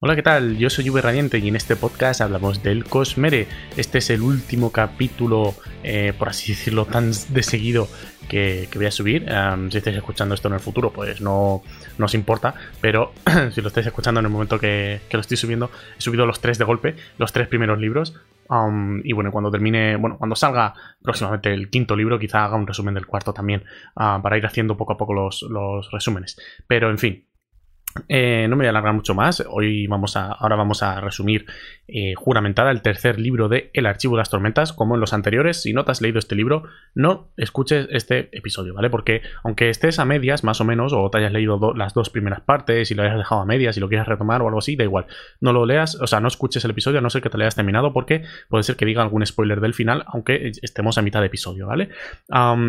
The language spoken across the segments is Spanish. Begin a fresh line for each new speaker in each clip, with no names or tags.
Hola, ¿qué tal? Yo soy V Radiante y en este podcast hablamos del Cosmere. Este es el último capítulo, eh, por así decirlo, tan de seguido que, voy a subir. si estáis escuchando esto en el futuro, pues no, os importa, pero si lo estáis escuchando en el momento que, lo estoy subiendo, he subido los tres de golpe, los tres primeros libros. y bueno, cuando termine, bueno, cuando salga próximamente el quinto libro, quizá haga un resumen del cuarto también, ah, para ir haciendo poco a poco los resúmenes. Pero en fin, eh, no me voy a alargar mucho más. Hoy vamos a, ahora vamos a resumir eh, juramentada el tercer libro de El Archivo de las Tormentas. Como en los anteriores, si no te has leído este libro, no escuches este episodio, ¿vale? Porque aunque estés a medias, más o menos, o te hayas leído las dos primeras partes y lo hayas dejado a medias y lo quieras retomar o algo así, da igual. No lo leas, o sea, no escuches el episodio a no ser que te lo hayas terminado, porque puede ser que diga algún spoiler del final, aunque estemos a mitad de episodio, ¿vale?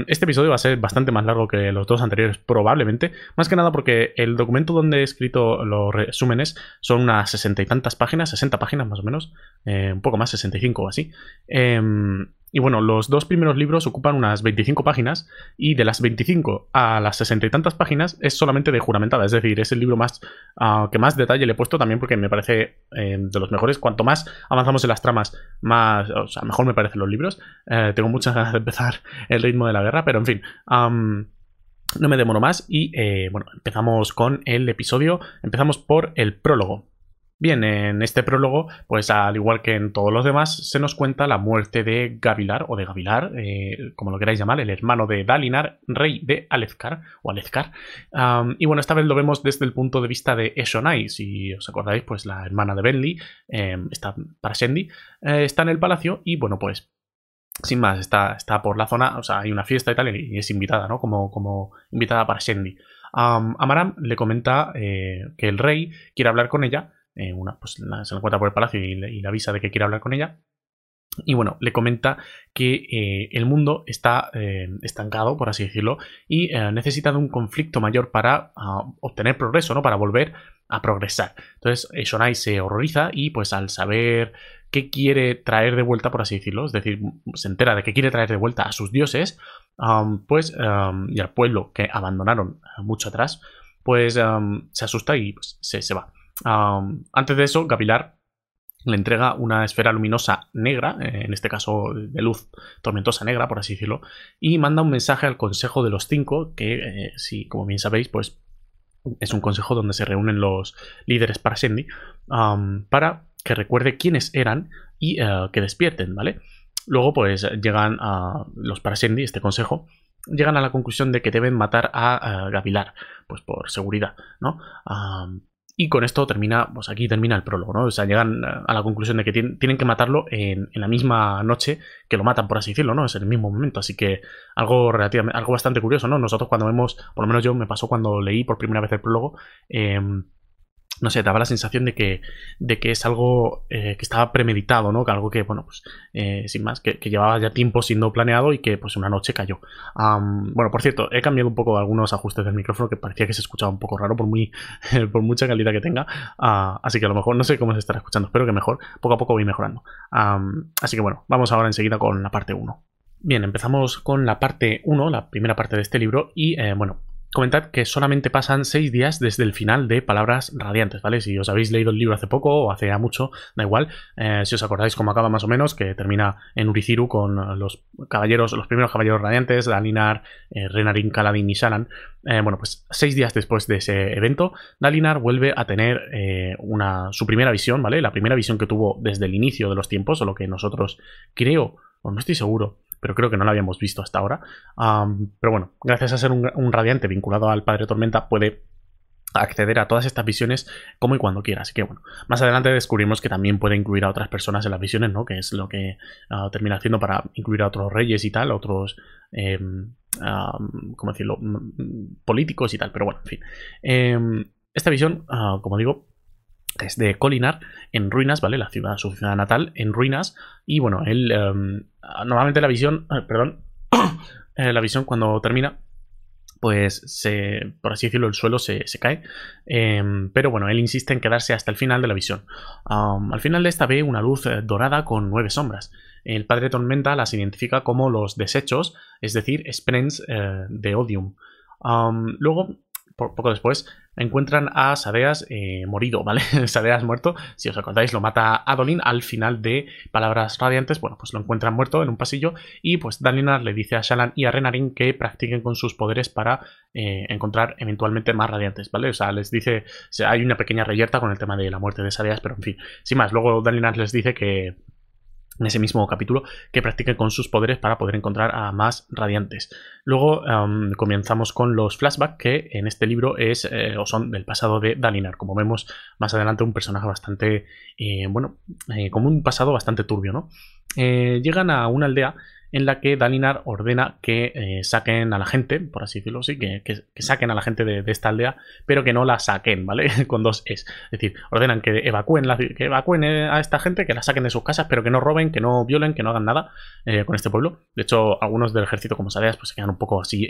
este episodio va a ser bastante más largo que los dos anteriores, probablemente. Más que nada porque el documento donde escrito los resúmenes son unas sesenta y tantas páginas, 60 páginas más o menos, eh, un poco más, 65 o así. Em, y bueno, los dos primeros libros ocupan unas 25 páginas y de las 25 a las 60 y tantas páginas es solamente de juramentada, es decir, es el libro más ah, que más detalle le he puesto también porque me parece em, de los mejores. Cuanto más avanzamos en las tramas, más, o sea, mejor me parecen los libros. Eh, tengo muchas ganas de empezar el ritmo de la guerra, pero en fin. No me demoro más y eh, bueno, empezamos con el episodio. Empezamos por el prólogo. Bien, en este prólogo, pues al igual que en todos los demás, se nos cuenta la muerte de Gavilar, o de Gavilar, eh, como lo queráis llamar, el hermano de Dalinar, rey de Alezcar, o Alezcar. y bueno, esta vez lo vemos desde el punto de vista de Eshonai, si os acordáis, pues la hermana de Benly, em, está para Shendi, eh, está en el palacio y bueno, pues sin más, está, está por la zona, o sea, hay una fiesta y tal, y es invitada, ¿no? Como, como invitada para Shendi. Amaram le comenta eh, que el rey quiere hablar con ella, eh, una, pues se encuentra por el palacio y le, avisa de que quiere hablar con ella. Y bueno, le comenta que eh, el mundo está estancado, por así decirlo, y necesita de un conflicto mayor para ah, obtener progreso, ¿no? Para volver a progresar. Entonces, Shonai se horroriza y pues al saber qué quiere traer de vuelta, por así decirlo, es decir, se entera de que quiere traer de vuelta a sus dioses, pues, y al pueblo que abandonaron mucho atrás, pues se asusta y pues, se, va. antes de eso, Gavilar le entrega una esfera luminosa negra, eh, en este caso de luz tormentosa negra, por así decirlo, y manda un mensaje al Consejo de los Cinco, que, eh, si como bien sabéis, pues es un consejo donde se reúnen los líderes para para que recuerde quiénes eran y eh, que despierten, ¿vale? Luego, pues llegan a los Parasendi, este consejo, llegan a la conclusión de que deben matar a, Gavilar, pues por seguridad, ¿no? Y con esto termina, pues aquí termina el prólogo, ¿no? O sea, llegan a la conclusión de que tienen, que matarlo en, en, la misma noche que lo matan, por así decirlo, ¿no? Es en el mismo momento, así que algo relativamente, algo bastante curioso, ¿no? Nosotros cuando vemos, por lo menos yo me pasó cuando leí por primera vez el prólogo, eh, no sé, daba la sensación de que, de que es algo eh, que estaba premeditado, ¿no? Que algo que, bueno, pues, eh, sin más, que, llevaba ya tiempo siendo planeado y que, pues, una noche cayó. bueno, por cierto, he cambiado un poco algunos ajustes del micrófono que parecía que se escuchaba un poco raro por, muy, por mucha calidad que tenga. Ah, así que a lo mejor, no sé cómo se estará escuchando, espero que mejor. Poco a poco voy mejorando. así que, bueno, vamos ahora enseguida con la parte 1. Bien, empezamos con la parte 1, la primera parte de este libro, y, eh, bueno, Comentad que solamente pasan seis días desde el final de Palabras Radiantes, ¿vale? Si os habéis leído el libro hace poco o hace ya mucho, da igual. Eh, si os acordáis cómo acaba más o menos, que termina en Uriciru con los caballeros, los primeros caballeros radiantes, Dalinar, eh, Renarin, Kaladin y Shalan. Eh, bueno, pues seis días después de ese evento, Dalinar vuelve a tener una, su primera visión, ¿vale? La primera visión que tuvo desde el inicio de los tiempos, o lo que nosotros creo, o no estoy seguro, pero creo que no lo habíamos visto hasta ahora. pero bueno, gracias a ser un, radiante vinculado al Padre Tormenta, puede acceder a todas estas visiones como y cuando quiera. Así que bueno, más adelante descubrimos que también puede incluir a otras personas en las visiones, ¿no? Que es lo que ah, termina haciendo para incluir a otros reyes y tal, otros, em, ¿cómo decirlo?, políticos y tal. Pero bueno, en fin. Em, esta visión, ah, como digo, es de Colinar en ruinas, ¿vale? La ciudad, su ciudad natal en ruinas. Y bueno, él em, normalmente la visión, eh, perdón, eh, la visión cuando termina, pues se, por así decirlo, el suelo se, cae. Em, pero bueno, él insiste en quedarse hasta el final de la visión. al final de esta ve una luz eh, dorada con nueve sombras. El padre Tormenta las identifica como los desechos, es decir, sprens de Odium. luego poco después, encuentran a Sadeas eh, morido, ¿vale? Sadeas muerto, si os acordáis, lo mata Adolin al final de Palabras Radiantes, bueno, pues lo encuentran muerto en un pasillo y pues Dalinar le dice a Shalan y a Renarin que practiquen con sus poderes para eh, encontrar eventualmente más radiantes, ¿vale? O sea, les dice, hay una pequeña reyerta con el tema de la muerte de Sadeas, pero en fin, sin más, luego Dalinar les dice que en ese mismo capítulo, que practiquen con sus poderes para poder encontrar a más radiantes. Luego comenzamos con los flashbacks, que en este libro es eh, o son del pasado de Dalinar. Como vemos más adelante, un personaje bastante, eh, bueno, eh, como un pasado bastante turbio, ¿no? llegan a una aldea en la que Dalinar ordena que eh, saquen a la gente, por así decirlo, sí, que, saquen a la gente de, esta aldea, pero que no la saquen, ¿vale? Con dos es. Es decir, ordenan que evacúen, que evacúen eh, a esta gente, que la saquen de sus casas, pero que no roben, que no violen, que no hagan nada eh, con este pueblo. De hecho, algunos del ejército, como sabías, pues se quedan un poco así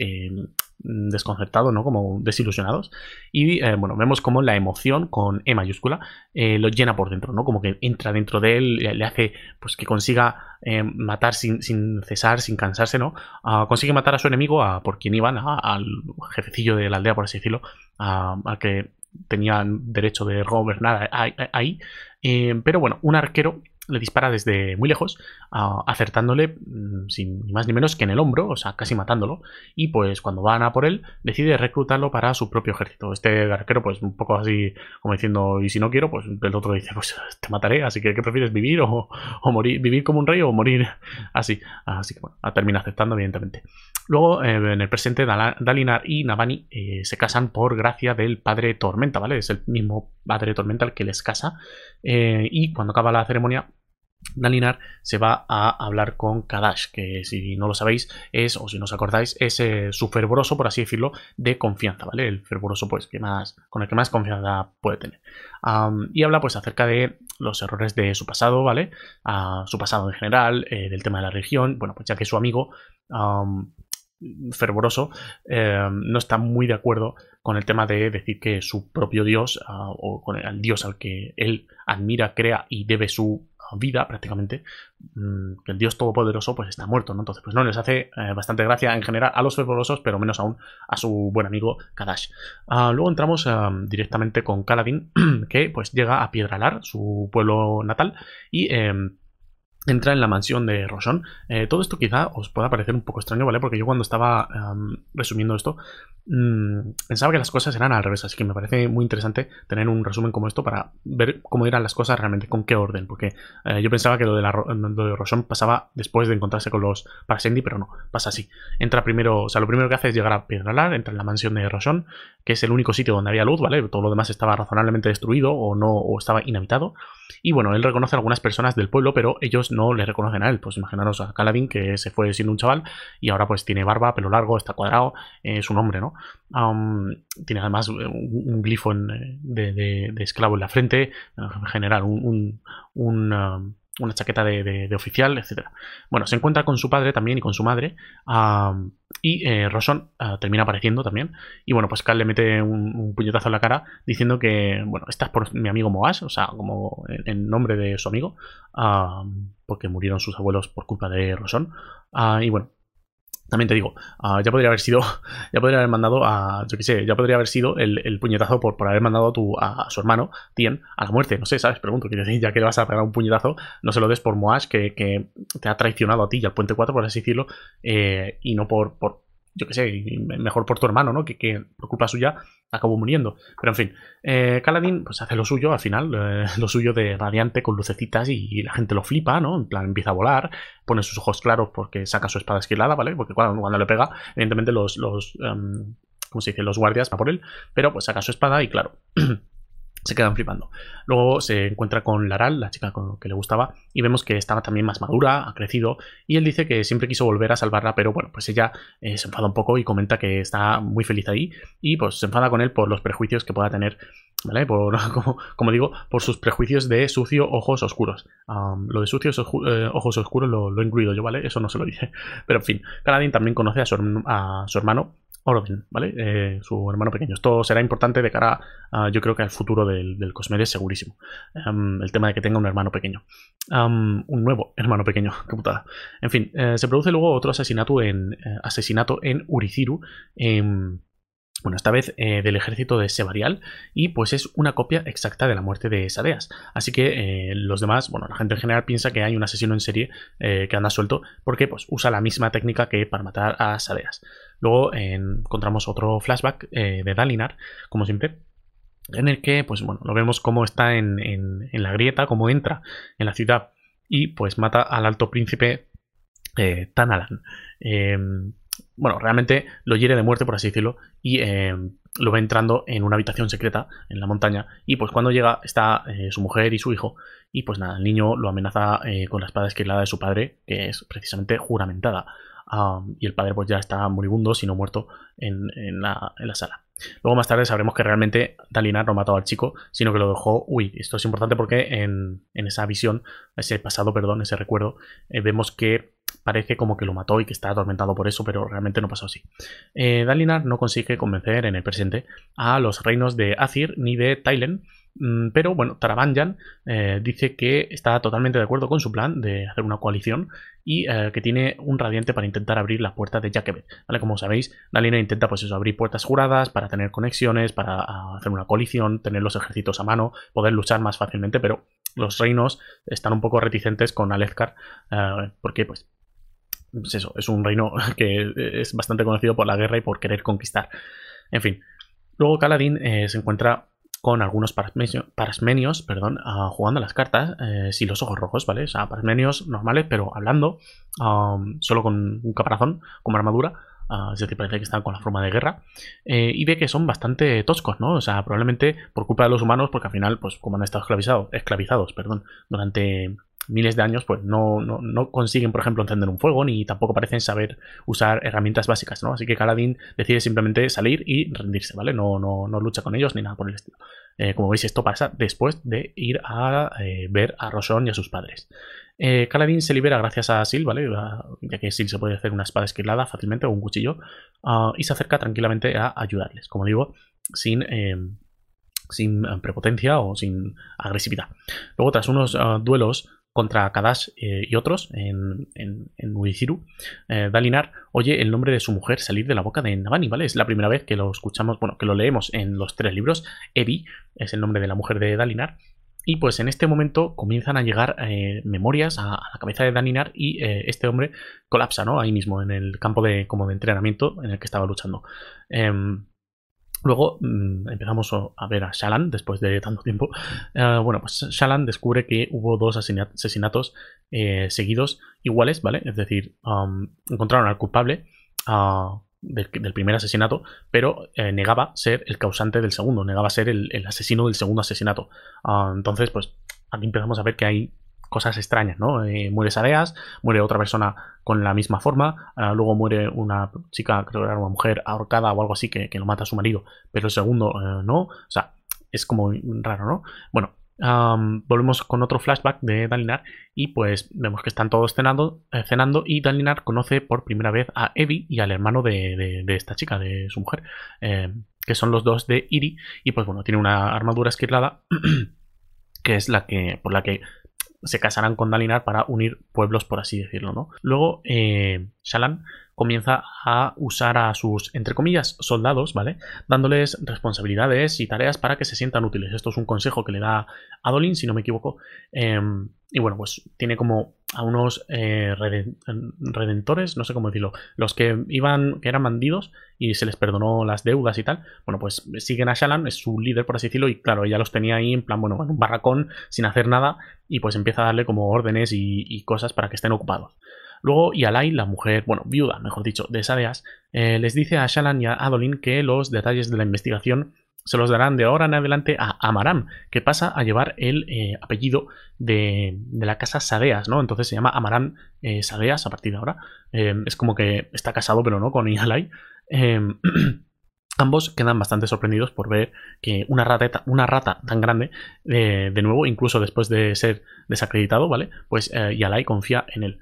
desconcertados, ¿no? Como desilusionados. Y bueno, vemos como la emoción con E mayúscula lo llena por dentro, ¿no? Como que entra dentro de él, le, hace pues que consiga matar sin, sin cesar, sin cansarse, ¿no? Ah, consigue matar a su enemigo, a, por quien iban, al jefecillo de la aldea, por así decirlo, al que tenían derecho de gobernar ahí. Eh, pero bueno, un arquero le dispara desde muy lejos, acertándole mm, sin más ni menos que en el hombro, o sea, casi matándolo. Y pues cuando van a por él, decide reclutarlo para su propio ejército. Este arquero, pues un poco así, como diciendo, y si no quiero, pues el otro dice, pues te mataré, así que ¿qué prefieres vivir o, morir? ¿Vivir como un rey o morir así? Así que bueno, termina aceptando, evidentemente. Luego, eh, en el presente, Dalinar y Navani eh, se casan por gracia del padre Tormenta, ¿vale? Es el mismo padre Tormenta el que les casa. Eh, y cuando acaba la ceremonia, Dalinar se va a hablar con Kadash, que si no lo sabéis es, o si no os acordáis, es eh, su fervoroso, por así decirlo, de confianza, ¿vale? El fervoroso, pues, que más, con el que más confianza puede tener. y habla, pues, acerca de los errores de su pasado, ¿vale? su pasado en general, eh, del tema de la religión, bueno, pues ya que su amigo fervoroso eh, no está muy de acuerdo con el tema de decir que su propio dios ah, o con el dios al que él admira, crea y debe su vida prácticamente, mm, que el Dios Todopoderoso pues está muerto, ¿no? Entonces, pues no, les hace eh, bastante gracia en general a los fervorosos, pero menos aún a su buen amigo Kadash. Ah, luego entramos ah, directamente con Kaladin, que pues llega a Piedralar, su pueblo natal, y em, entra en la mansión de Rosón. Eh, todo esto quizá os pueda parecer un poco extraño, ¿vale? Porque yo cuando estaba resumiendo esto, mmm, pensaba que las cosas eran al revés, así que me parece muy interesante tener un resumen como esto para ver cómo eran las cosas realmente, con qué orden, porque eh, yo pensaba que lo de, la, de pasaba después de encontrarse con los Parasendi, pero no, pasa así. Entra primero, o sea, lo primero que hace es llegar a Piedralar, entra en la mansión de Rosón, que es el único sitio donde había luz, ¿vale? Todo lo demás estaba razonablemente destruido o no, o estaba inhabitado. Y bueno, él reconoce a algunas personas del pueblo, pero ellos le reconocen a él. Pues imaginaros a Caladín, que se fue siendo un chaval y ahora pues tiene barba, pelo largo, está cuadrado, es un hombre, ¿no? tiene además un, glifo de, esclavo en la frente, en general, un, una chaqueta de, oficial, etc. Bueno, se encuentra con su padre también y con su madre. y eh, ah, termina apareciendo también. Y bueno, pues Cal le mete un, puñetazo en la cara diciendo que, bueno, estás por mi amigo Moas, o sea, como en, nombre de su amigo, porque murieron sus abuelos por culpa de Roson. Ah, y bueno, también te digo, ah, ya podría haber sido, ya podría haber mandado a, yo qué sé, ya podría haber sido el, puñetazo por, por, haber mandado a, tu, a, su hermano, Tien, a la muerte. No sé, ¿sabes? Pregunto, quiero decir, ya que le vas a pegar un puñetazo, no se lo des por Moash, que, que te ha traicionado a ti y al Puente 4, por así decirlo, eh, y no por, por, yo qué sé, mejor por tu hermano, ¿no? Que, que por culpa suya acabó muriendo. Pero en fin, eh, Kaladin pues hace lo suyo al final, eh, lo suyo de radiante con lucecitas y, la gente lo flipa, ¿no? En plan empieza a volar, pone sus ojos claros porque saca su espada esquilada, ¿vale? Porque cuando, cuando le pega, evidentemente los, los um, ¿cómo se dice? Los guardias van por él, pero pues saca su espada y claro. se quedan flipando. Luego se encuentra con Laral, la chica con que le gustaba, y vemos que estaba también más madura, ha crecido, y él dice que siempre quiso volver a salvarla, pero bueno, pues ella eh, se enfada un poco y comenta que está muy feliz ahí, y pues se enfada con él por los prejuicios que pueda tener, ¿vale? Por, como, digo, por sus prejuicios de sucio, ojos oscuros. lo de sucios eh, ojos oscuros lo, he incluido yo, ¿vale? Eso no se lo dice. Pero en fin, Kaladin también conoce a su, a su hermano, Eh, su hermano pequeño. Esto será importante de cara yo creo que al futuro del, del es segurísimo. Em, el tema de que tenga un hermano pequeño. un nuevo hermano pequeño, qué putada. En fin, eh, se produce luego otro asesinato en, eh, asesinato en Uriciru. Em, bueno, esta vez del ejército de Sebarial, y pues es una copia exacta de la muerte de Sadeas. Así que los demás, bueno, la gente en general piensa que hay un asesino en serie que anda suelto porque pues usa la misma técnica que para matar a Sadeas. Luego encontramos otro flashback de Dalinar, como siempre, en el que, pues bueno, lo vemos cómo está en, en, la grieta, cómo entra en la ciudad y pues mata al alto príncipe Tanalan. Em, bueno, realmente lo hiere de muerte, por así decirlo, y eh, lo va entrando en una habitación secreta en la montaña. Y pues cuando llega está eh, su mujer y su hijo. Y pues nada, el niño lo amenaza eh, con la espada esquilada de su padre, que es precisamente juramentada. Y el padre pues ya está moribundo, si no muerto, en, la, sala. Luego más tarde sabremos que realmente Dalinar no mató al chico, sino que lo dejó huir. Esto es importante porque en, en esa visión, ese pasado, perdón, ese recuerdo, vemos que parece como que lo mató y que está atormentado por eso, pero realmente no pasó así. Eh, Dalinar no consigue convencer en el presente a los reinos de Azir ni de mm, pero bueno, Tarabanjan eh, dice que está totalmente de acuerdo con su plan de hacer una coalición y eh, que tiene un radiante para intentar abrir la puerta de Jakebet. ¿vale? Como sabéis, Dalinar intenta pues eso, abrir puertas juradas para tener conexiones, para hacer una coalición, tener los ejércitos a mano, poder luchar más fácilmente, pero los reinos están un poco reticentes con Alezcar porque pues pues eso, es un reino que es bastante conocido por la guerra y por querer conquistar. En fin. Luego Caladín eh, se encuentra con algunos parasmenios, perdón, uh, jugando las cartas eh, sin los ojos rojos, ¿vale? O sea, parasmenios normales, pero hablando, solo con un caparazón, como armadura. Uh, es parece que están con la forma de guerra. Eh, y ve que son bastante toscos, ¿no? O sea, probablemente por culpa de los humanos, porque al final, pues como han estado esclavizados, esclavizados perdón, durante miles de años, pues no, no, consiguen, por ejemplo, encender un fuego, ni tampoco parecen saber usar herramientas básicas, ¿no? Así que Kaladin decide simplemente salir y rendirse, ¿vale? No, no, no lucha con ellos ni nada por el estilo. Eh, como veis, esto pasa después de ir a eh, ver a Rosón y a sus padres. Eh, se libera gracias a Sil, ¿vale? Ya que Sil se puede hacer una espada esquilada fácilmente o un cuchillo. Ah, y se acerca tranquilamente a ayudarles. Como digo, sin eh, sin prepotencia o sin agresividad. Luego, tras unos ah, duelos contra Kadash eh, y otros en, en, eh, Dalinar oye el nombre de su mujer salir de la boca de Navani, ¿vale? Es la primera vez que lo escuchamos, bueno, que lo leemos en los tres libros. Evi es el nombre de la mujer de Dalinar. Y pues en este momento comienzan a llegar eh, memorias a, la cabeza de Dalinar y este hombre colapsa, ¿no? Ahí mismo, en el campo de, como de entrenamiento en el que estaba luchando. Em, Luego mm, empezamos a ver a Shalan después de tanto tiempo. Eh, bueno, pues Shalan descubre que hubo dos asesinatos eh, seguidos iguales, ¿vale? Es decir, encontraron al culpable ah, del, primer asesinato, pero eh, negaba ser el causante del segundo, negaba ser el, asesino del segundo asesinato. Ah, entonces, pues aquí empezamos a ver que hay cosas extrañas, ¿no? Eh, muere Sareas, muere otra persona con la misma forma, ah, luego muere una chica, creo que era una mujer ahorcada o algo así que, lo mata a su marido, pero el segundo eh, no, o sea, es como raro, ¿no? Bueno, volvemos con otro flashback de Dalinar y pues vemos que están todos cenando, eh, cenando y Dalinar conoce por primera vez a Evi y al hermano de, esta chica, de su mujer, que son los dos de Iri y pues bueno, tiene una armadura esquilada que es la que por la que se casarán con Dalinar para unir pueblos, por así decirlo, ¿no? Luego, eh, Shalan comienza a usar a sus, entre comillas, soldados, ¿vale? Dándoles responsabilidades y tareas para que se sientan útiles. Esto es un consejo que le da Adolin, si no me equivoco. Em, y bueno, pues tiene como a unos eh, redentores, no sé cómo decirlo, los que iban, que eran bandidos y se les perdonó las deudas y tal. Bueno, pues siguen a Shalan, es su líder, por así decirlo, y claro, ella los tenía ahí en plan, bueno, en un barracón, sin hacer nada, y pues empieza a darle como órdenes y cosas para que estén ocupados. Luego Yalai, la mujer, bueno, viuda, mejor dicho, de Sadeas, eh, les dice a Shalan y a Adolin que los detalles de la investigación se los darán de ahora en adelante a Amaram, que pasa a llevar el eh, apellido de, la casa Sadeas, ¿no? Entonces se llama Amaram eh, Sadeas a partir de ahora. es como que está casado, pero no, con Yalai. Ambos quedan bastante sorprendidos por ver que una rata, una rata tan grande, de nuevo, incluso después de ser desacreditado, ¿vale? Pues Yalai confía en él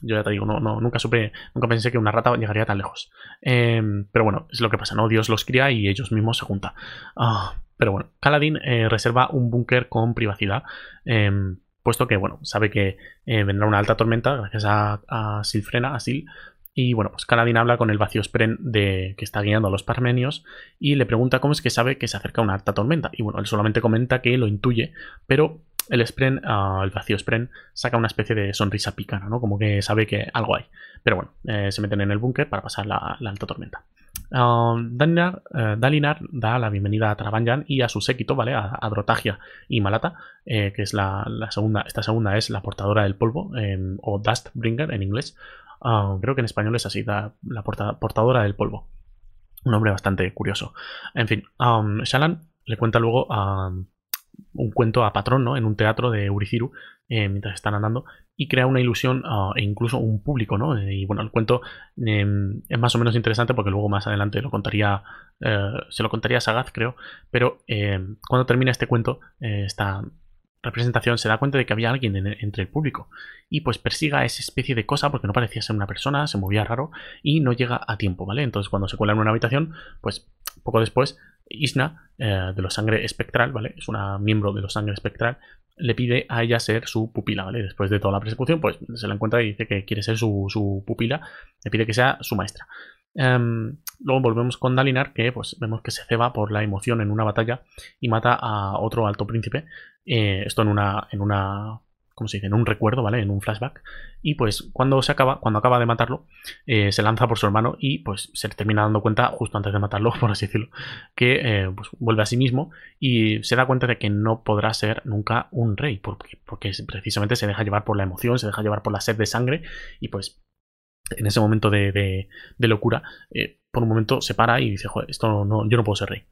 yo ya te digo, no, nunca supe, nunca pensé que una rata llegaría tan lejos. Em, pero bueno, es lo que pasa, ¿no? Dios los cría y ellos mismos se juntan. Ah, pero bueno, Kaladin eh, reserva un búnker con privacidad. Em, puesto que, bueno, sabe que eh, vendrá una alta tormenta gracias a, Silfrena, a Sil, Y bueno, pues Kaladin habla con el vacío Spren de, que está guiando a los parmenios y le pregunta cómo es que sabe que se acerca una alta tormenta. Y bueno, él solamente comenta que lo intuye, pero el Spren, ah, el vacío Spren, saca una especie de sonrisa picana, ¿no? Como que sabe que algo hay. Pero bueno, eh, se meten en el búnker para pasar la, alta tormenta. Eh, Dalinar, da la bienvenida a Trabanjan y a su séquito, ¿vale? A, Drotagia y Malata, eh, que es la, segunda, esta segunda es la portadora del polvo, o Dustbringer en inglés. Ah, creo que en español es así, la, portadora del polvo. Un nombre bastante curioso. En fin, Shalan le cuenta luego un cuento a Patrón, ¿no? En un teatro de Uriciru, eh, mientras están andando, y crea una ilusión ah, e incluso un público, ¿no? y bueno, el cuento em, es más o menos interesante porque luego más adelante lo contaría, eh, se lo contaría Sagaz, creo, pero em, cuando termina este cuento, eh, está representación se da cuenta de que había alguien entre el público y pues persiga esa especie de cosa porque no parecía ser una persona, se movía raro y no llega a tiempo, ¿vale? Entonces cuando se cuela en una habitación, pues poco después Isna eh, de los sangre espectral, ¿vale? Es una miembro de los sangre espectral, le pide a ella ser su pupila, ¿vale? Después de toda la persecución, pues se la encuentra y dice que quiere ser su, pupila, le pide que sea su maestra. Em, luego volvemos con Dalinar, que pues vemos que se ceba por la emoción en una batalla y mata a otro alto príncipe. Eh, esto en una. en una. ¿Cómo se dice? En un recuerdo, ¿vale? En un flashback. Y pues cuando se acaba, cuando acaba de matarlo, eh, se lanza por su hermano y pues se termina dando cuenta, justo antes de matarlo, por así decirlo, que eh, pues, vuelve a sí mismo y se da cuenta de que no podrá ser nunca un rey, porque, porque precisamente se deja llevar por la emoción, se deja llevar por la sed de sangre y pues en ese momento de, locura, eh, por un momento se para y dice, Joder, esto no, yo no puedo ser rey.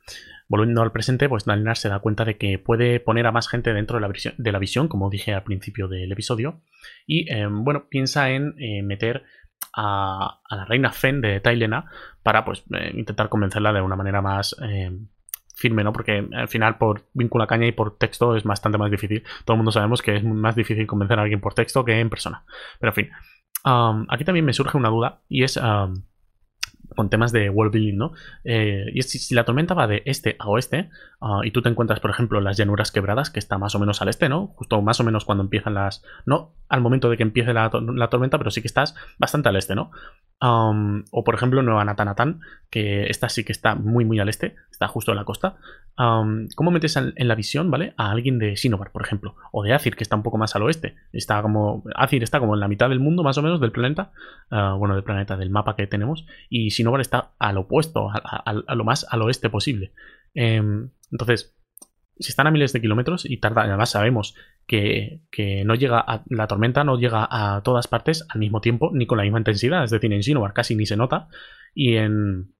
Volviendo al presente, pues Dalinar se da cuenta de que puede poner a más gente dentro de la visión, de la visión como dije al principio del episodio, y em, bueno, piensa en eh, meter a, la reina Fen de Tailena para pues eh, intentar convencerla de una manera más firme, ¿no? Porque al final por vínculo caña y por texto es bastante más difícil. Todo el mundo sabemos que es más difícil convencer a alguien por texto que en persona. Pero en fin, aquí también me surge una duda y es con temas de world building, ¿no? Eh, y es si, la tormenta va de este a oeste ah, y tú te encuentras, por ejemplo, las llanuras quebradas, que está más o menos al este, ¿no? Justo más o menos cuando empiezan las... No al momento de que empiece la, la tormenta, pero sí que estás bastante al este, ¿no? o por ejemplo Nueva Natanatán, que esta sí que está muy muy al este, está justo en la costa. ¿Cómo metes en, la visión, ¿vale? A alguien de Sinovar, por ejemplo, o de Azir, que está un poco más al oeste. Está como. Azir está como en la mitad del mundo, más o menos, del planeta. Ah, bueno, del planeta, del mapa que tenemos. Y Sinovar está al opuesto, a, lo más al oeste posible. Em, entonces, si están a miles de kilómetros y tarda, además sabemos que, no llega a, la tormenta no llega a todas partes al mismo tiempo ni con la misma intensidad, es decir, en Sinovar casi ni se nota y en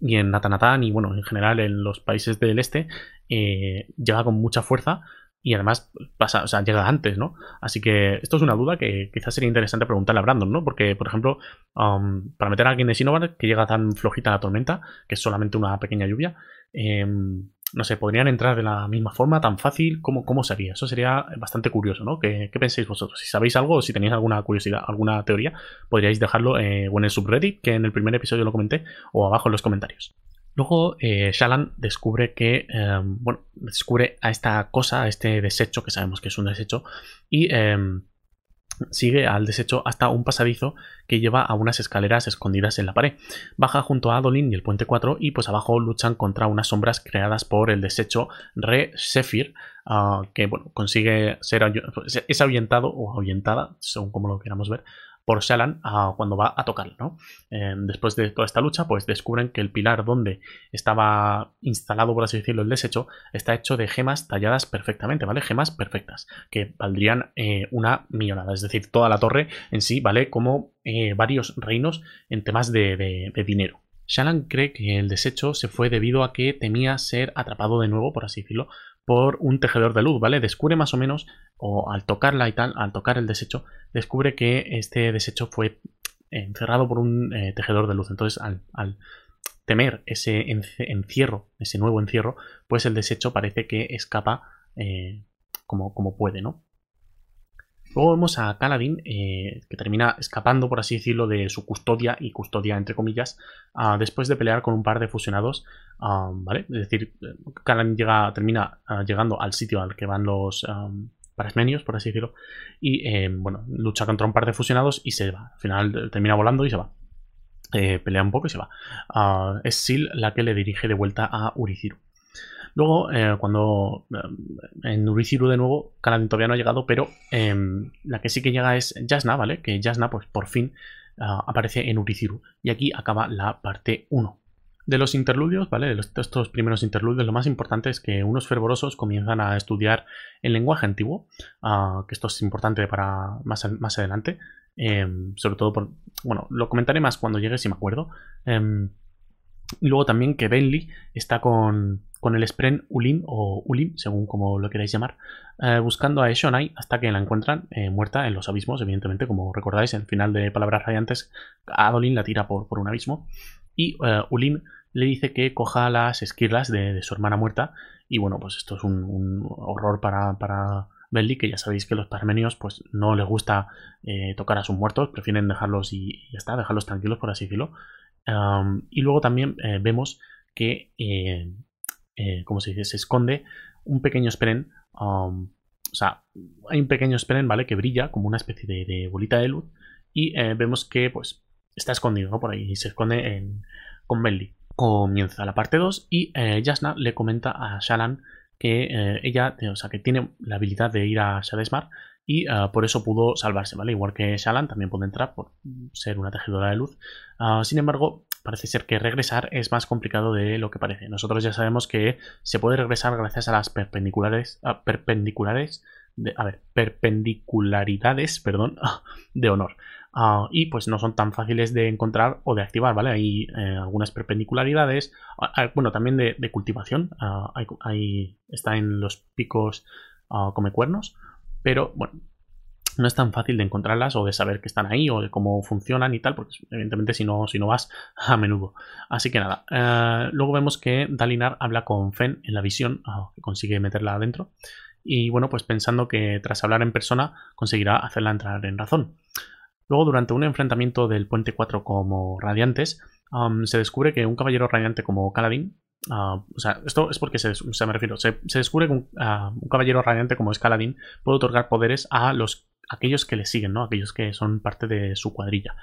y en Natanatán y bueno, en general en los países del este eh, llega con mucha fuerza y además pasa, o sea, llega antes, ¿no? Así que esto es una duda que quizás sería interesante preguntarle a Brandon, ¿no? Porque, por ejemplo, um, para meter a alguien de Sinovar que llega tan flojita la tormenta, que es solamente una pequeña lluvia, eh, no sé, podrían entrar de la misma forma, tan fácil, ¿cómo, cómo sería? Eso sería bastante curioso, ¿no? ¿Qué, pensáis vosotros? Si sabéis algo o si tenéis alguna curiosidad, alguna teoría, podríais dejarlo eh, o en el subreddit, que en el primer episodio lo comenté, o abajo en los comentarios. Luego, eh, Shalan descubre que, em, bueno, descubre a esta cosa, a este desecho, que sabemos que es un desecho, y em, sigue al desecho hasta un pasadizo que lleva a unas escaleras escondidas en la pared. Baja junto a Adolin y el puente 4 y pues abajo luchan contra unas sombras creadas por el desecho Re Sephir, ah, que bueno, consigue ser es ahuyentado o ahuyentada, según como lo queramos ver, por Shalan cuando va a tocarlo. ¿no? Eh, después de toda esta lucha, pues descubren que el pilar donde estaba instalado, por así decirlo, el desecho, está hecho de gemas talladas perfectamente, ¿vale? Gemas perfectas, que valdrían eh, una millonada. Es decir, toda la torre en sí vale como eh, varios reinos en temas de, de dinero. Shalan cree que el desecho se fue debido a que temía ser atrapado de nuevo, por así decirlo, por un tejedor de luz, ¿vale? Descubre más o menos, o al tocarla y tal, al tocar el desecho, descubre que este desecho fue encerrado por un eh, tejedor de luz. Entonces, al, temer ese encierro, ese nuevo encierro, pues el desecho parece que escapa eh, como, como puede, ¿no? Luego vemos a Kaladin, eh, que termina escapando, por así decirlo, de su custodia, y custodia entre comillas, ah, después de pelear con un par de fusionados, ah, ¿vale? Es decir, Kaladin llega, termina ah, llegando al sitio al que van los parasmenios, por así decirlo, y, eh, bueno, lucha contra un par de fusionados y se va. Al final termina volando y se va. eh, pelea un poco y se va. Es Sil la que le dirige de vuelta a Uriciru. Luego, eh, cuando en Uriciru de nuevo, Kaladin todavía no ha llegado, pero em, la que sí que llega es Jasna, ¿vale? Que Jasna, pues por fin ah, aparece en Uriciru. Y aquí acaba la parte 1. De los interludios, ¿vale? De, estos primeros interludios, lo más importante es que unos fervorosos comienzan a estudiar el lenguaje antiguo, ah, que esto es importante para más, más adelante, em, sobre todo por, bueno, lo comentaré más cuando llegue si me acuerdo. Em, y luego también que Bentley está con, con el Spren Ulin o Ulim, según como lo queráis llamar, eh, buscando a Eshonai hasta que la encuentran eh, muerta en los abismos, evidentemente, como recordáis, en el final de Palabras Radiantes, Adolin la tira por, por un abismo y uh, Ulim le dice que coja las esquirlas de, su hermana muerta y bueno, pues esto es un, horror para, para Belly, que ya sabéis que los parmenios pues no les gusta eh, tocar a sus muertos, prefieren dejarlos y, ya está, dejarlos tranquilos por así decirlo. Y luego también eh, vemos que, eh, como se dice, se esconde un pequeño spren, o sea, hay un pequeño spren, ¿vale? Que brilla como una especie de, bolita de luz y vemos que pues está escondido por ahí y se esconde en, con Belly comienza la parte 2 y eh, Jasna le comenta a Shalan que eh, ella, o sea, que tiene la habilidad de ir a Shadesmar y eh, por eso pudo salvarse, ¿vale? Igual que Shalan también puede entrar por ser una tejedora de luz. Ah, sin embargo, parece ser que regresar es más complicado de lo que parece. Nosotros ya sabemos que se puede regresar gracias a las perpendiculares, perpendiculares de, a ver, perpendicularidades, perdón, de honor. Ah, y pues no son tan fáciles de encontrar o de activar, ¿vale? Hay eh, algunas perpendicularidades, ah, ah, bueno, también de, cultivación, hay, está en los picos come cuernos, pero bueno, no es tan fácil de encontrarlas o de saber que están ahí o de cómo funcionan y tal, porque evidentemente si no, si no vas a menudo. Así que nada, eh, luego vemos que Dalinar habla con Fen en la visión, que consigue meterla adentro, y bueno, pues pensando que tras hablar en persona conseguirá hacerla entrar en razón. Luego, durante un enfrentamiento del Puente 4 como radiantes, se descubre que un caballero radiante como Kaladin, ah, o sea, esto es porque se, me refiero, se, descubre que ah, un, caballero radiante como es Kaladin puede otorgar poderes a los aquellos que le siguen, ¿no? Aquellos que son parte de su cuadrilla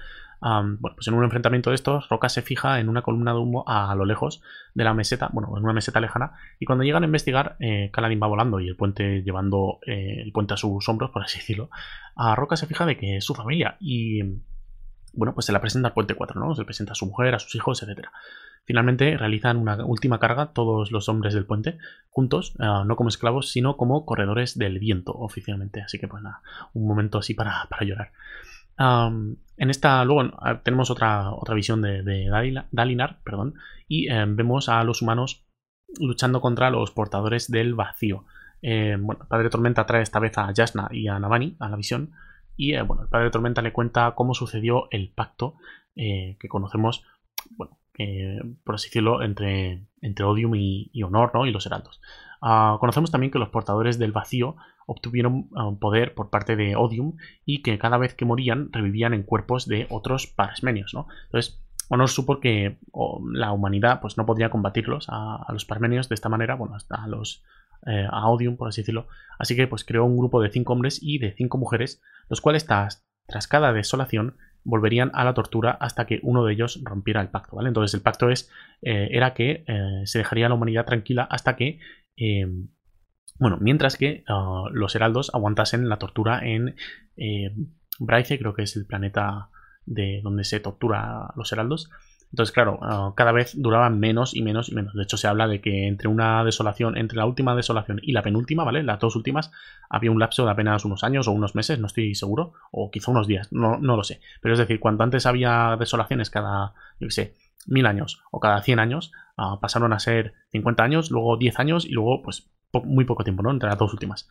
bueno, pues en un enfrentamiento de estos, Roca se fija en una columna de humo a, lo lejos de la meseta, bueno, en una meseta lejana, y cuando llegan a investigar, eh, Kaladin va volando y el puente llevando eh, el puente a sus hombros, por así decirlo, a Roca se fija de que es su familia y, bueno, pues se la presenta al puente 4, ¿no? Se presenta a su mujer, a sus hijos, etc. Finalmente realizan una última carga todos los hombres del puente juntos, eh, no como esclavos, sino como corredores del viento oficialmente. Así que pues nada, un momento así para, para llorar en esta, luego tenemos otra, otra visión de, Dalinar, perdón, y em, vemos a los humanos luchando contra los portadores del vacío. Em, bueno, Padre Tormenta trae esta vez a Jasna y a Navani a la visión. Y eh, bueno, el Padre Tormenta le cuenta cómo sucedió el pacto eh, que conocemos, bueno, por así decirlo, entre, entre Odium y, Honor, ¿no? Y los heraldos. Ah, conocemos también que los portadores del vacío obtuvieron ah, poder por parte de Odium y que cada vez que morían revivían en cuerpos de otros parmenios, ¿no? Entonces, Honor supo que la humanidad pues, no podría combatirlos a, los parmenios de esta manera, bueno, hasta a los eh, a Odium, por así decirlo. Así que pues creó un grupo de cinco hombres y de cinco mujeres, los cuales tras, cada desolación volverían a la tortura hasta que uno de ellos rompiera el pacto. Entonces el pacto es, eh, era que eh, se dejaría la humanidad tranquila hasta que, em, bueno, mientras que ah, los heraldos aguantasen la tortura en eh, Braice, creo que es el planeta de donde se tortura a los heraldos, entonces, claro, ah, cada vez duraban menos y menos y menos. De hecho, se habla de que entre una desolación, entre la última desolación y la penúltima, ¿vale? Las dos últimas, había un lapso de apenas unos años o unos meses, no estoy seguro, o quizá unos días, no, no lo sé. Pero es decir, cuando antes había desolaciones cada, yo qué sé, mil años o cada cien años, ah, pasaron a ser 50 años, luego 10 años y luego, pues, muy poco tiempo, ¿no? Entre las dos últimas.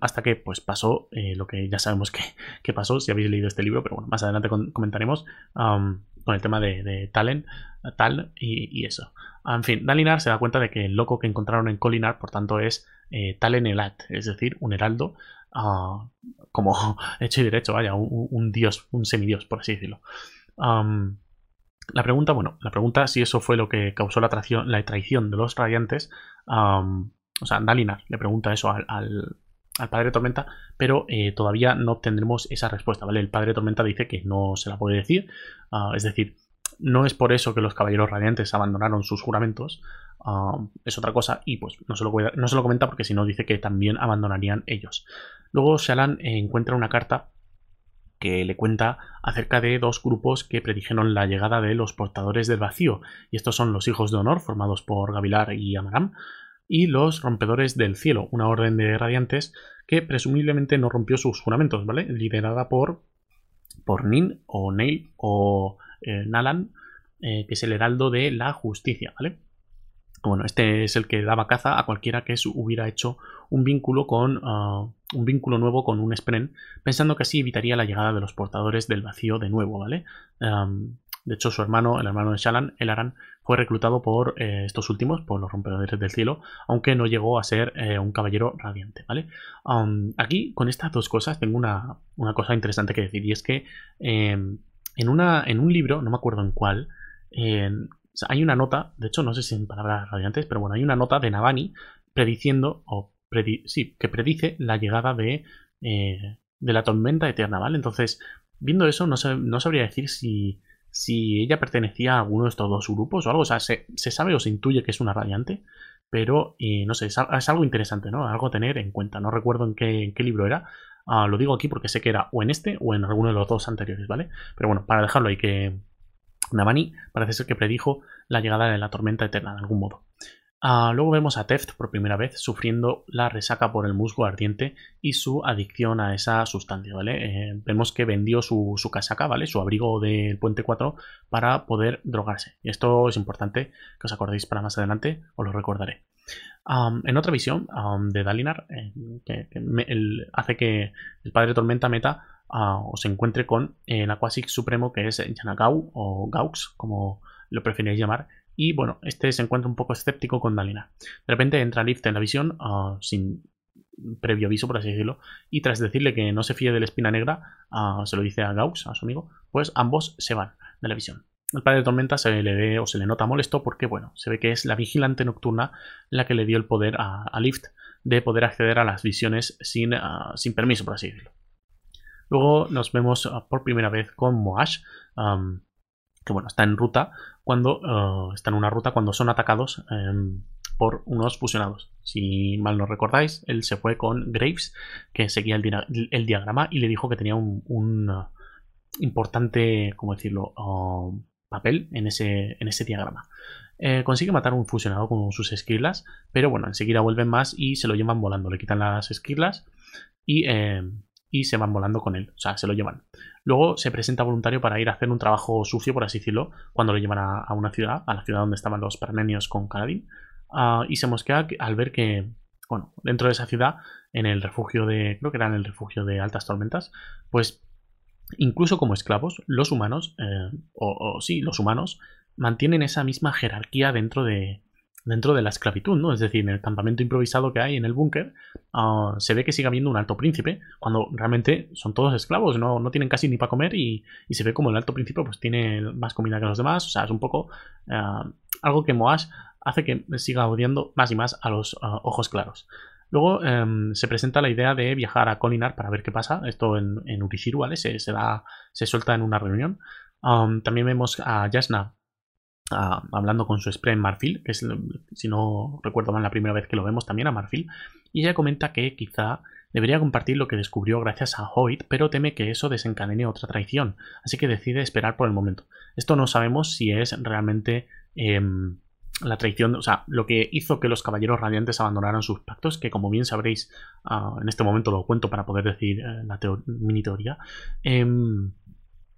hasta que, pues, pasó eh, lo que ya sabemos que, pasó, si habéis leído este libro, pero bueno, más adelante comentaremos con el tema de, Talen, tal y, eso. En fin, Dalinar se da cuenta de que el loco que encontraron en Colinar, por tanto, es eh, Talen Elat, es decir, un heraldo, ah, como hecho y derecho, vaya, un, dios, un semidios, por así decirlo. La pregunta, bueno, la pregunta si eso fue lo que causó la, traición, la traición de los radiantes, o sea, Dalinar le pregunta eso al al Padre Tormenta, pero eh, todavía no obtendremos esa respuesta, ¿vale? El Padre Tormenta dice que no se la puede decir, ah, es decir, no es por eso que los caballeros radiantes abandonaron sus juramentos, ah, es otra cosa y pues no se, lo, no se lo comenta porque si no dice que también abandonarían ellos. Luego Shalan encuentra una carta que le cuenta acerca de dos grupos que predijeron la llegada de los portadores del vacío, y estos son los hijos de honor, formados por Gavilar y Amaram, y los rompedores del cielo, una orden de radiantes que presumiblemente no rompió sus juramentos, ¿vale? Liderada por, por Nin o Neil o eh, Nalan, eh, que es el heraldo de la justicia, ¿vale? Bueno, este es el que daba caza a cualquiera que hubiera hecho un vínculo con ah, un vínculo nuevo con un Spren, pensando que así evitaría la llegada de los portadores del vacío de nuevo, ¿vale? de hecho, su hermano, el hermano de Shalan, Elaran, fue reclutado por eh, estos últimos, por los rompedores del cielo, aunque no llegó a ser eh, un caballero radiante, ¿vale? aquí, con estas dos cosas, tengo una, cosa interesante que decir, y es que em, en, una, en un libro, no me acuerdo en cuál, hay una nota, de hecho no sé si en palabras radiantes, pero bueno, hay una nota de Navani prediciendo, sí, que predice la llegada de, eh, de la tormenta eterna, ¿vale? Entonces, viendo eso, no, no sabría decir si, si ella pertenecía a alguno de estos dos grupos o algo, o sea, se, sabe o se intuye que es una radiante, pero no sé, es, algo interesante, ¿no? Algo a tener en cuenta, no recuerdo en qué, qué libro era. Ah, lo digo aquí porque sé que era o en este o en alguno de los dos anteriores, ¿vale? Pero bueno, para dejarlo ahí que, Navani parece ser que predijo la llegada de la tormenta eterna de algún modo. Ah, luego vemos a Teft por primera vez sufriendo la resaca por el musgo ardiente y su adicción a esa sustancia, ¿vale? Eh, vemos que vendió su, casaca, ¿vale? Su abrigo del Puente 4 para poder drogarse. Y esto es importante que os acordéis para más adelante, os lo recordaré. en otra visión de Dalinar, eh, que, hace que el padre Tormenta meta o se encuentre con el Aquasix Supremo que es Yanagau o Gaux, como lo preferíais llamar. Y bueno, este se encuentra un poco escéptico con Dalina. De repente entra Lift en la visión, ah, sin previo aviso, por así decirlo, y tras decirle que no se fíe de la espina negra, ah, se lo dice a Gaux, a su amigo, pues ambos se van de la visión. El padre de Tormenta se le ve o se le nota molesto porque, bueno, se ve que es la vigilante nocturna la que le dio el poder a, Lift de poder acceder a las visiones sin, ah, sin permiso, por así decirlo. Luego nos vemos por primera vez con Moash, que bueno, está en ruta cuando ah, está en una ruta cuando son atacados em, por unos fusionados. Si mal no recordáis, él se fue con Graves, que seguía el, diagrama y le dijo que tenía un, ah, importante, ¿cómo decirlo?, papel en ese, en ese diagrama. Eh, consigue matar un fusionado con sus esquirlas, pero bueno, enseguida vuelven más y se lo llevan volando. Le quitan las esquirlas y y se van volando con él, o sea, se lo llevan. Luego se presenta voluntario para ir a hacer un trabajo sucio, por así decirlo, cuando lo llevan a, una ciudad, a la ciudad donde estaban los permenios con Kaladin, ah, y se mosquea al ver que, bueno, dentro de esa ciudad, en el refugio de, creo que era en el refugio de altas tormentas, pues incluso como esclavos, los humanos, eh, o sí, los humanos, mantienen esa misma jerarquía dentro de, dentro de la esclavitud, ¿no? Es decir, en el campamento improvisado que hay en el búnker, ah, se ve que sigue habiendo un alto príncipe, cuando realmente son todos esclavos, no, no tienen casi ni para comer y, se ve como el alto príncipe pues tiene más comida que los demás, o sea, es un poco ah, algo que Moash hace que siga odiando más y más a los ah, ojos claros. Luego em, se presenta la idea de viajar a Colinar para ver qué pasa, esto en, en ¿vale? Se, da, se suelta en una reunión. también vemos a Jasna hablando con su spray en Marfil, que es, si no recuerdo mal, la primera vez que lo vemos también a Marfil, y ella comenta que quizá debería compartir lo que descubrió gracias a Hoyt, pero teme que eso desencadene otra traición, así que decide esperar por el momento. Esto no sabemos si es realmente em, la traición, o sea, lo que hizo que los caballeros radiantes abandonaran sus pactos, que como bien sabréis, ah, en este momento lo cuento para poder decir eh, la mini teoría. Em,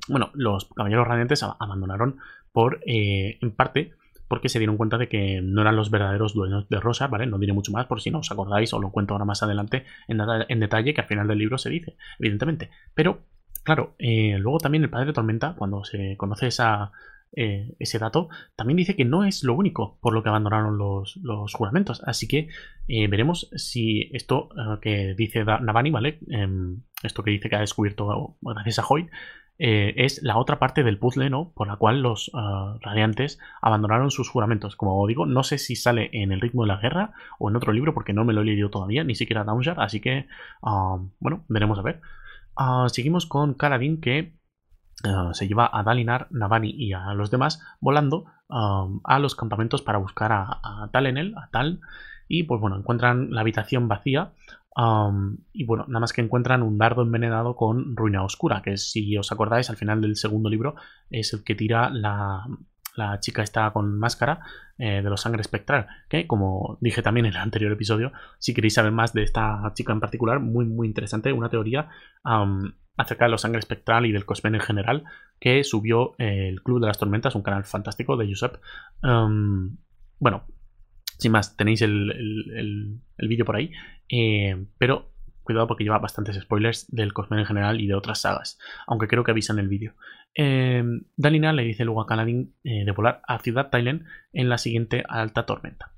bueno, los caballeros radiantes abandonaron por, eh, en parte, porque se dieron cuenta de que no eran los verdaderos dueños de Rosa, ¿vale? No diré mucho más por si no os acordáis o lo cuento ahora más adelante en, detalle, que al final del libro se dice, evidentemente. Pero, claro, eh, luego también el padre de Tormenta, cuando se conoce eh, ese dato, también dice que no es lo único por lo que abandonaron los, juramentos. Así que veremos si esto que dice Navani, ¿vale? Em, esto que dice que ha descubierto gracias a Hoy, eh, es la otra parte del puzzle, ¿no? Por la cual los ah, radiantes abandonaron sus juramentos. Como digo, no sé si sale en el ritmo de la guerra o en otro libro, porque no me lo he leído todavía, ni siquiera Downshard, así que, ah, bueno, veremos a ver. Ah, seguimos con Kaladin, que se lleva a Dalinar, Navani y a los demás volando a los campamentos para buscar a, a Talenel, a Tal, y pues bueno, encuentran la habitación vacía y bueno, nada más que encuentran un dardo envenenado con ruina oscura, que si os acordáis, al final del segundo libro es el que tira la, la chica está con máscara eh, de los sangre espectral, que como dije también en el anterior episodio, si queréis saber más de esta chica en particular, muy muy interesante, una teoría acerca de los sangre espectral y del cosmen en general, que subió el Club de las Tormentas, un canal fantástico de Josep. bueno, sin más, tenéis el, vídeo por ahí. Eh, pero cuidado porque lleva bastantes spoilers del Cosmen en general y de otras sagas. Aunque creo que avisan el vídeo. Eh, Dalina le dice luego a Kaladin eh, de volar a Ciudad Thailand en la siguiente alta tormenta.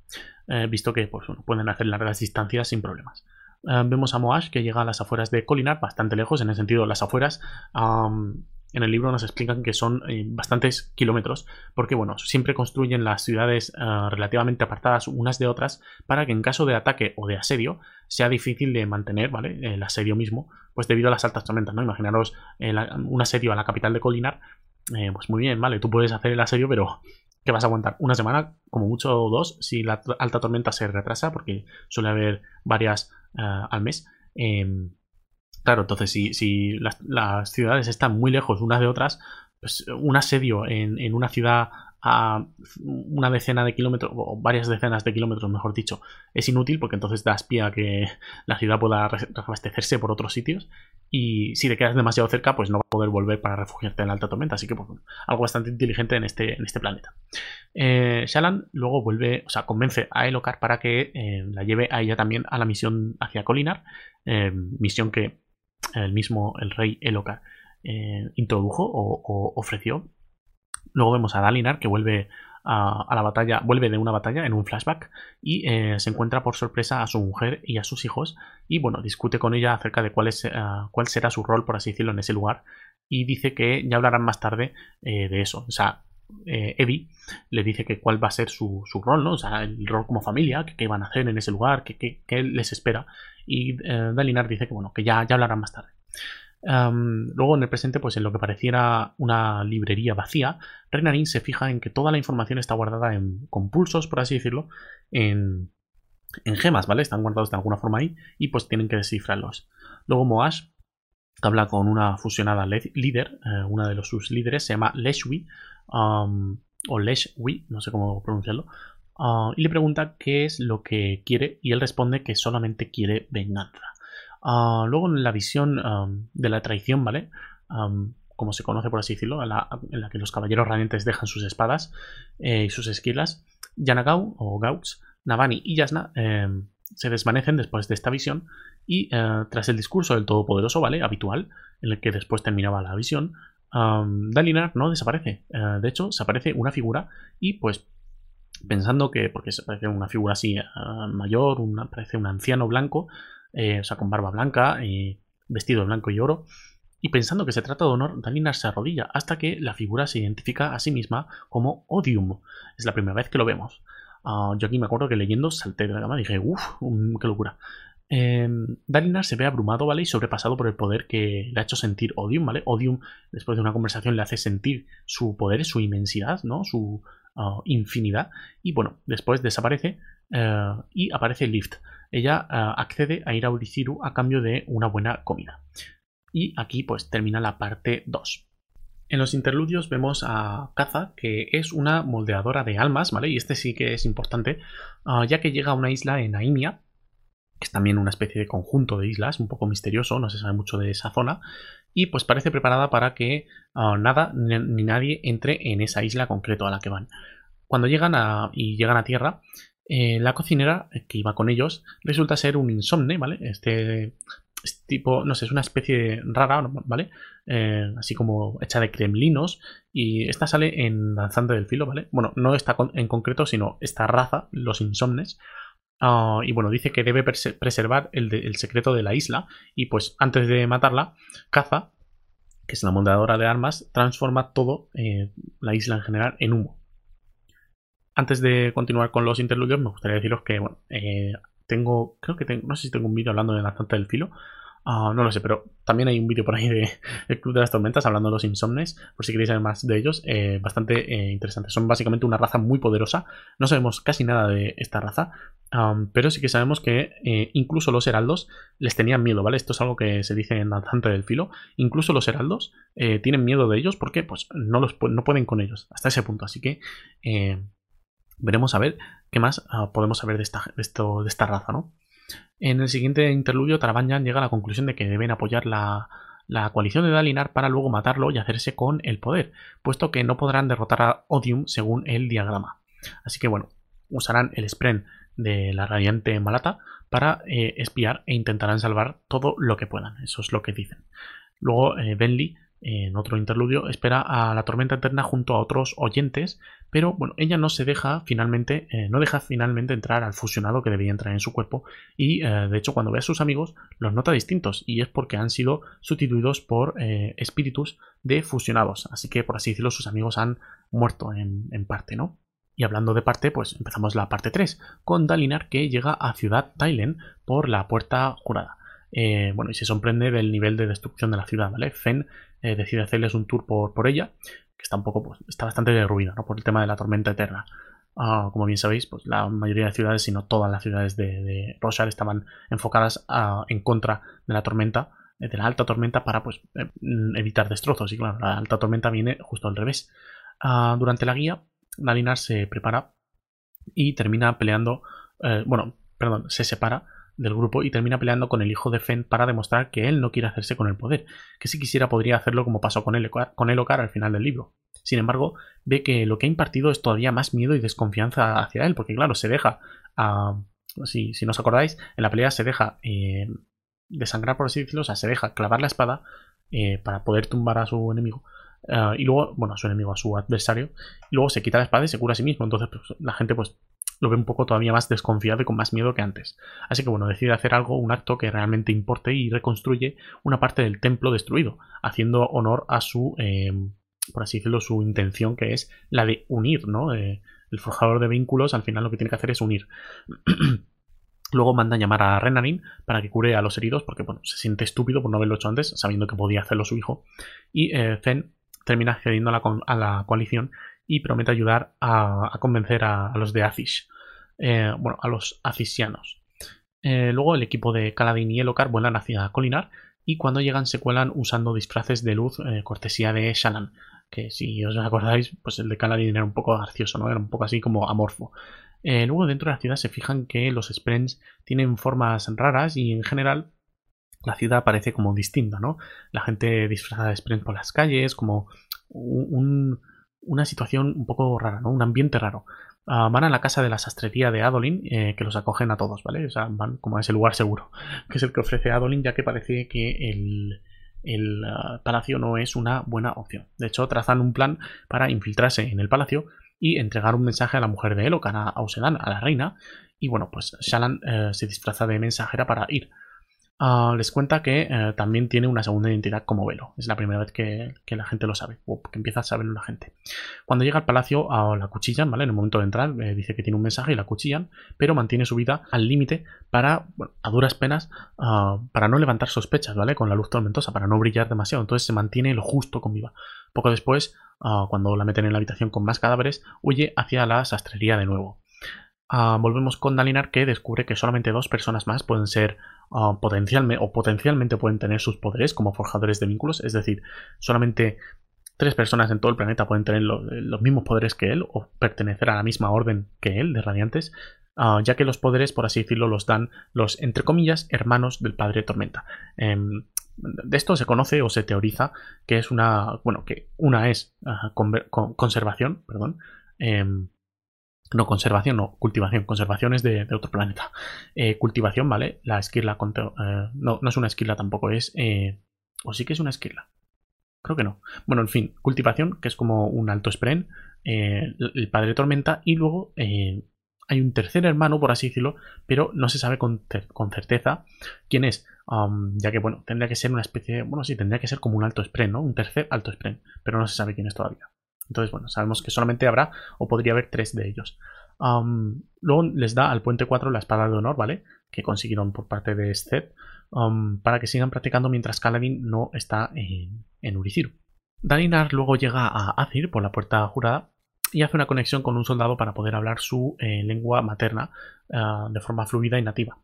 visto que pues, pueden hacer largas distancias sin problemas. vemos a Moash que llega a las afueras de Colinar, bastante lejos, en el sentido las afueras en el libro nos explican que son eh, bastantes kilómetros, porque bueno, siempre construyen las ciudades eh, relativamente apartadas unas de otras para que en caso de ataque o de asedio sea difícil de mantener, ¿vale? El asedio mismo, pues debido a las altas tormentas, ¿no? Imaginaros eh, un asedio a la capital de Colinar, pues muy bien, ¿vale? Tú puedes hacer el asedio, pero que vas a aguantar una semana, como mucho o dos, si la alta tormenta se retrasa, porque suele haber varias al mes. Claro, entonces si, las, ciudades están muy lejos unas de otras, pues un asedio en, una ciudad a una decena de kilómetros, o varias decenas de kilómetros, mejor dicho, es inútil porque entonces das pie a que la ciudad pueda reabastecerse por otros sitios. Y si te quedas demasiado cerca, pues no vas a poder volver para refugiarte en la alta tormenta. Así que, pues, algo bastante inteligente en este, este planeta. Eh, Shalan luego vuelve, o sea, convence a Elokar para que eh, la lleve a ella también a la misión hacia Colinar. Eh, misión que el mismo el rey Elokar eh, introdujo o, ofreció. Luego vemos a Dalinar que vuelve a, la batalla, vuelve de una batalla en un flashback y eh, se encuentra por sorpresa a su mujer y a sus hijos y bueno, discute con ella acerca de cuál, es, eh, cuál será su rol, por así decirlo, en ese lugar y dice que ya hablarán más tarde de eso. O sea, Evi le dice que cuál va a ser su, rol, ¿no? O sea, el rol como familia, qué van a hacer en ese lugar, qué, les espera. Y eh, Dalinar dice que bueno, que ya, ya hablarán más tarde. luego en el presente, pues en lo que pareciera una librería vacía, Renarin se fija en que toda la información está guardada en compulsos, por así decirlo, en, en gemas, ¿vale? Están guardados de alguna forma ahí y pues tienen que descifrarlos. Luego Moash habla con una fusionada líder, eh, una de los sus líderes, se llama Leshwi, o Leshwi, no sé cómo pronunciarlo, Ah, y le pregunta qué es lo que quiere y él responde que solamente quiere venganza. Ah, luego en la visión de la traición, ¿vale? como se conoce por así decirlo, en la, que los caballeros radiantes dejan sus espadas eh, y sus esquilas, Yanagau o Gaux, Navani y Yasna em, se desvanecen después de esta visión y eh, tras el discurso del Todopoderoso, ¿vale? Habitual, en el que después terminaba la visión, Dalinar no desaparece. Eh, de hecho, se aparece una figura y pues pensando que, porque se parece una figura así ah, mayor, parece un anciano blanco, eh, o sea, con barba blanca, y vestido de blanco y oro, y pensando que se trata de honor, Dalinar se arrodilla hasta que la figura se identifica a sí misma como Odium. Es la primera vez que lo vemos. Ah, yo aquí me acuerdo que leyendo salté de la cama y dije, uff, qué locura. Eh, se ve abrumado, ¿vale? Y sobrepasado por el poder que le ha hecho sentir Odium, ¿vale? Odium, después de una conversación, le hace sentir su poder, su inmensidad, ¿no? Su, infinidad. Y bueno, después desaparece eh, y aparece Lift. Ella eh, accede a ir a Uriciru a cambio de una buena comida. Y aquí pues termina la parte 2. En los interludios vemos a Kaza, que es una moldeadora de almas, ¿vale? Y este sí que es importante, ah, ya que llega a una isla en Aimia, es también una especie de conjunto de islas, un poco misterioso, no se sabe mucho de esa zona, y pues parece preparada para que ah, nada ni, nadie entre en esa isla concreto a la que van. Cuando llegan a, y llegan a tierra, eh, la cocinera que iba con ellos resulta ser un insomne, ¿vale? Este, tipo, no sé, es una especie rara, ¿vale? Eh, así como hecha de kremlinos y esta sale en Danzante del Filo, ¿vale? Bueno, no está en concreto, sino esta raza, los insomnes, Ah, y bueno, dice que debe preservar el, secreto de la isla. Y pues antes de matarla, Caza, que es la montadora de armas, transforma todo, eh, la isla en general, en humo. Antes de continuar con los interludios, me gustaría deciros que, bueno, eh, tengo, creo que tengo, no sé si tengo un vídeo hablando de la Santa del Filo. Ah, no lo sé, pero también hay un vídeo por ahí de El Club de las Tormentas hablando de los insomnes, por si queréis saber más de ellos, eh, bastante eh, interesante. Son básicamente una raza muy poderosa, no sabemos casi nada de esta raza, pero sí que sabemos que eh, incluso los heraldos les tenían miedo, ¿vale? Esto es algo que se dice en Danzante del Filo, incluso los heraldos tienen miedo de ellos porque pues no, los, no pueden con ellos, hasta ese punto, así que veremos a ver qué más ah, podemos saber de esta, esto, de esta raza, ¿no? En el siguiente interludio, Tarabanyan llega a la conclusión de que deben apoyar la, coalición de Dalinar para luego matarlo y hacerse con el poder, puesto que no podrán derrotar a Odium según el diagrama. Así que bueno, usarán el Spren de la radiante Malata para eh, espiar e intentarán salvar todo lo que puedan. Eso es lo que dicen. Luego eh, Benly en otro interludio, espera a la tormenta eterna junto a otros oyentes, pero bueno, ella no se deja finalmente, eh, no deja finalmente entrar al fusionado que debía entrar en su cuerpo y eh, de hecho cuando ve a sus amigos los nota distintos y es porque han sido sustituidos por eh, espíritus de fusionados, así que por así decirlo sus amigos han muerto en, parte, ¿no? Y hablando de parte, pues empezamos la parte 3, con Dalinar que llega a Ciudad Tailen por la puerta jurada. Bueno, y se sorprende del nivel de destrucción de la ciudad, ¿vale? Fen eh, decide hacerles un tour por, ella, que está un poco, pues, está bastante derruida, ¿no? Por el tema de la tormenta eterna. Ah, como bien sabéis, pues la mayoría de ciudades, si no todas las ciudades de, de estaban enfocadas en contra de la tormenta, eh, de la alta tormenta, para pues eh, evitar destrozos. Y claro, la alta tormenta viene justo al revés. Ah, durante la guía, Nalinar se prepara y termina peleando. bueno, perdón, se separa del grupo y termina peleando con el hijo de Fen para demostrar que él no quiere hacerse con el poder, que si quisiera podría hacerlo como pasó con, el, con Elokar al final del libro. Sin embargo, ve que lo que ha impartido es todavía más miedo y desconfianza hacia él, porque claro, se deja, si, si no os acordáis, en la pelea se deja eh, desangrar, por así decirlo, o sea, se deja clavar la espada eh, para poder tumbar a su enemigo. Eh, y luego, bueno, a su enemigo, a su adversario, y luego se quita la espada y se cura a sí mismo. Entonces, pues, la gente pues lo ve un poco todavía más desconfiado y con más miedo que antes. Así que bueno, decide hacer algo, un acto que realmente importe y reconstruye una parte del templo destruido, haciendo honor a su, em, por así decirlo, su intención que es la de unir, ¿no? Eh, el forjador de vínculos al final lo que tiene que hacer es unir. Luego manda llamar a Renarin para que cure a los heridos, porque bueno, se siente estúpido por no haberlo hecho antes, sabiendo que podía hacerlo su hijo. Y eh, Fen termina accediendo a la, coalición y promete ayudar a, convencer a, los de Azish. Eh, bueno, a los Azisianos. Eh, luego el equipo de Kaladin y Elokar vuelan hacia Colinar y cuando llegan se cuelan usando disfraces de luz eh, cortesía de Shalan, que si os acordáis, pues el de Kaladin era un poco gracioso, ¿no? Era un poco así como amorfo. luego dentro de la ciudad se fijan que los Sprens tienen formas raras y en general la ciudad parece como distinta, ¿no? La gente disfrazada de Sprens por las calles, como una situación un poco rara, ¿no? Un ambiente raro. Ah, van a la casa de la sastrería de Adolin, eh, que los acogen a todos, ¿vale? O sea, van como a ese lugar seguro, que es el que ofrece Adolin, ya que parece que el, ah, palacio no es una buena opción. De hecho, trazan un plan para infiltrarse en el palacio y entregar un mensaje a la mujer de Elokan, a Ausedan, a la reina. Y bueno, pues Shalan eh, se disfraza de mensajera para ir. Ah, les cuenta que eh, también tiene una segunda identidad como Velo. Es la primera vez que, la gente lo sabe, o que empieza a saberlo la gente. Cuando llega al palacio, la cuchillan, ¿vale? En el momento de entrar, eh, dice que tiene un mensaje y la cuchillan, pero mantiene su vida al límite para, a duras penas, ah, para no levantar sospechas, ¿vale? Con la luz tormentosa, para no brillar demasiado. Entonces se mantiene lo justo con viva. Poco después, ah, cuando la meten en la habitación con más cadáveres, huye hacia la sastrería de nuevo. Volvemos con Dalinar que descubre que solamente dos personas más pueden ser Ah, potencialmente o potencialmente pueden tener sus poderes como forjadores de vínculos, es decir, solamente tres personas en todo el planeta pueden tener los mismos poderes que él o pertenecer a la misma orden que él de radiantes, ah, ya que los poderes, por así decirlo, los dan los, entre comillas, hermanos del padre Tormenta. Em, de esto se conoce o se teoriza que es una, bueno, que una es ah, conservación, perdón, em, no, conservación, no, cultivación. Conservación es de, otro planeta. Eh, cultivación, ¿vale? La esquirla. Eh, no, no es una esquirla tampoco, es. Eh, o sí que es una esquirla. Creo que no. Bueno, en fin, cultivación, que es como un alto spren. el padre tormenta. Y luego hay un tercer hermano, por así decirlo, pero no se sabe con, certeza quién es. Um, ya que, bueno, tendría que ser una especie. Bueno, sí, tendría que ser como un alto spren, ¿no? Un tercer alto spren. Pero no se sabe quién es todavía. Entonces, bueno, sabemos que solamente habrá o podría haber tres de ellos. luego les da al puente 4 la espada de honor, ¿vale? que consiguieron por parte de Seth para que sigan practicando mientras Kaladin no está en, en Uriciru. Dalinar luego llega a Azir por la puerta jurada y hace una conexión con un soldado para poder hablar su eh, lengua materna ah, de forma fluida y nativa.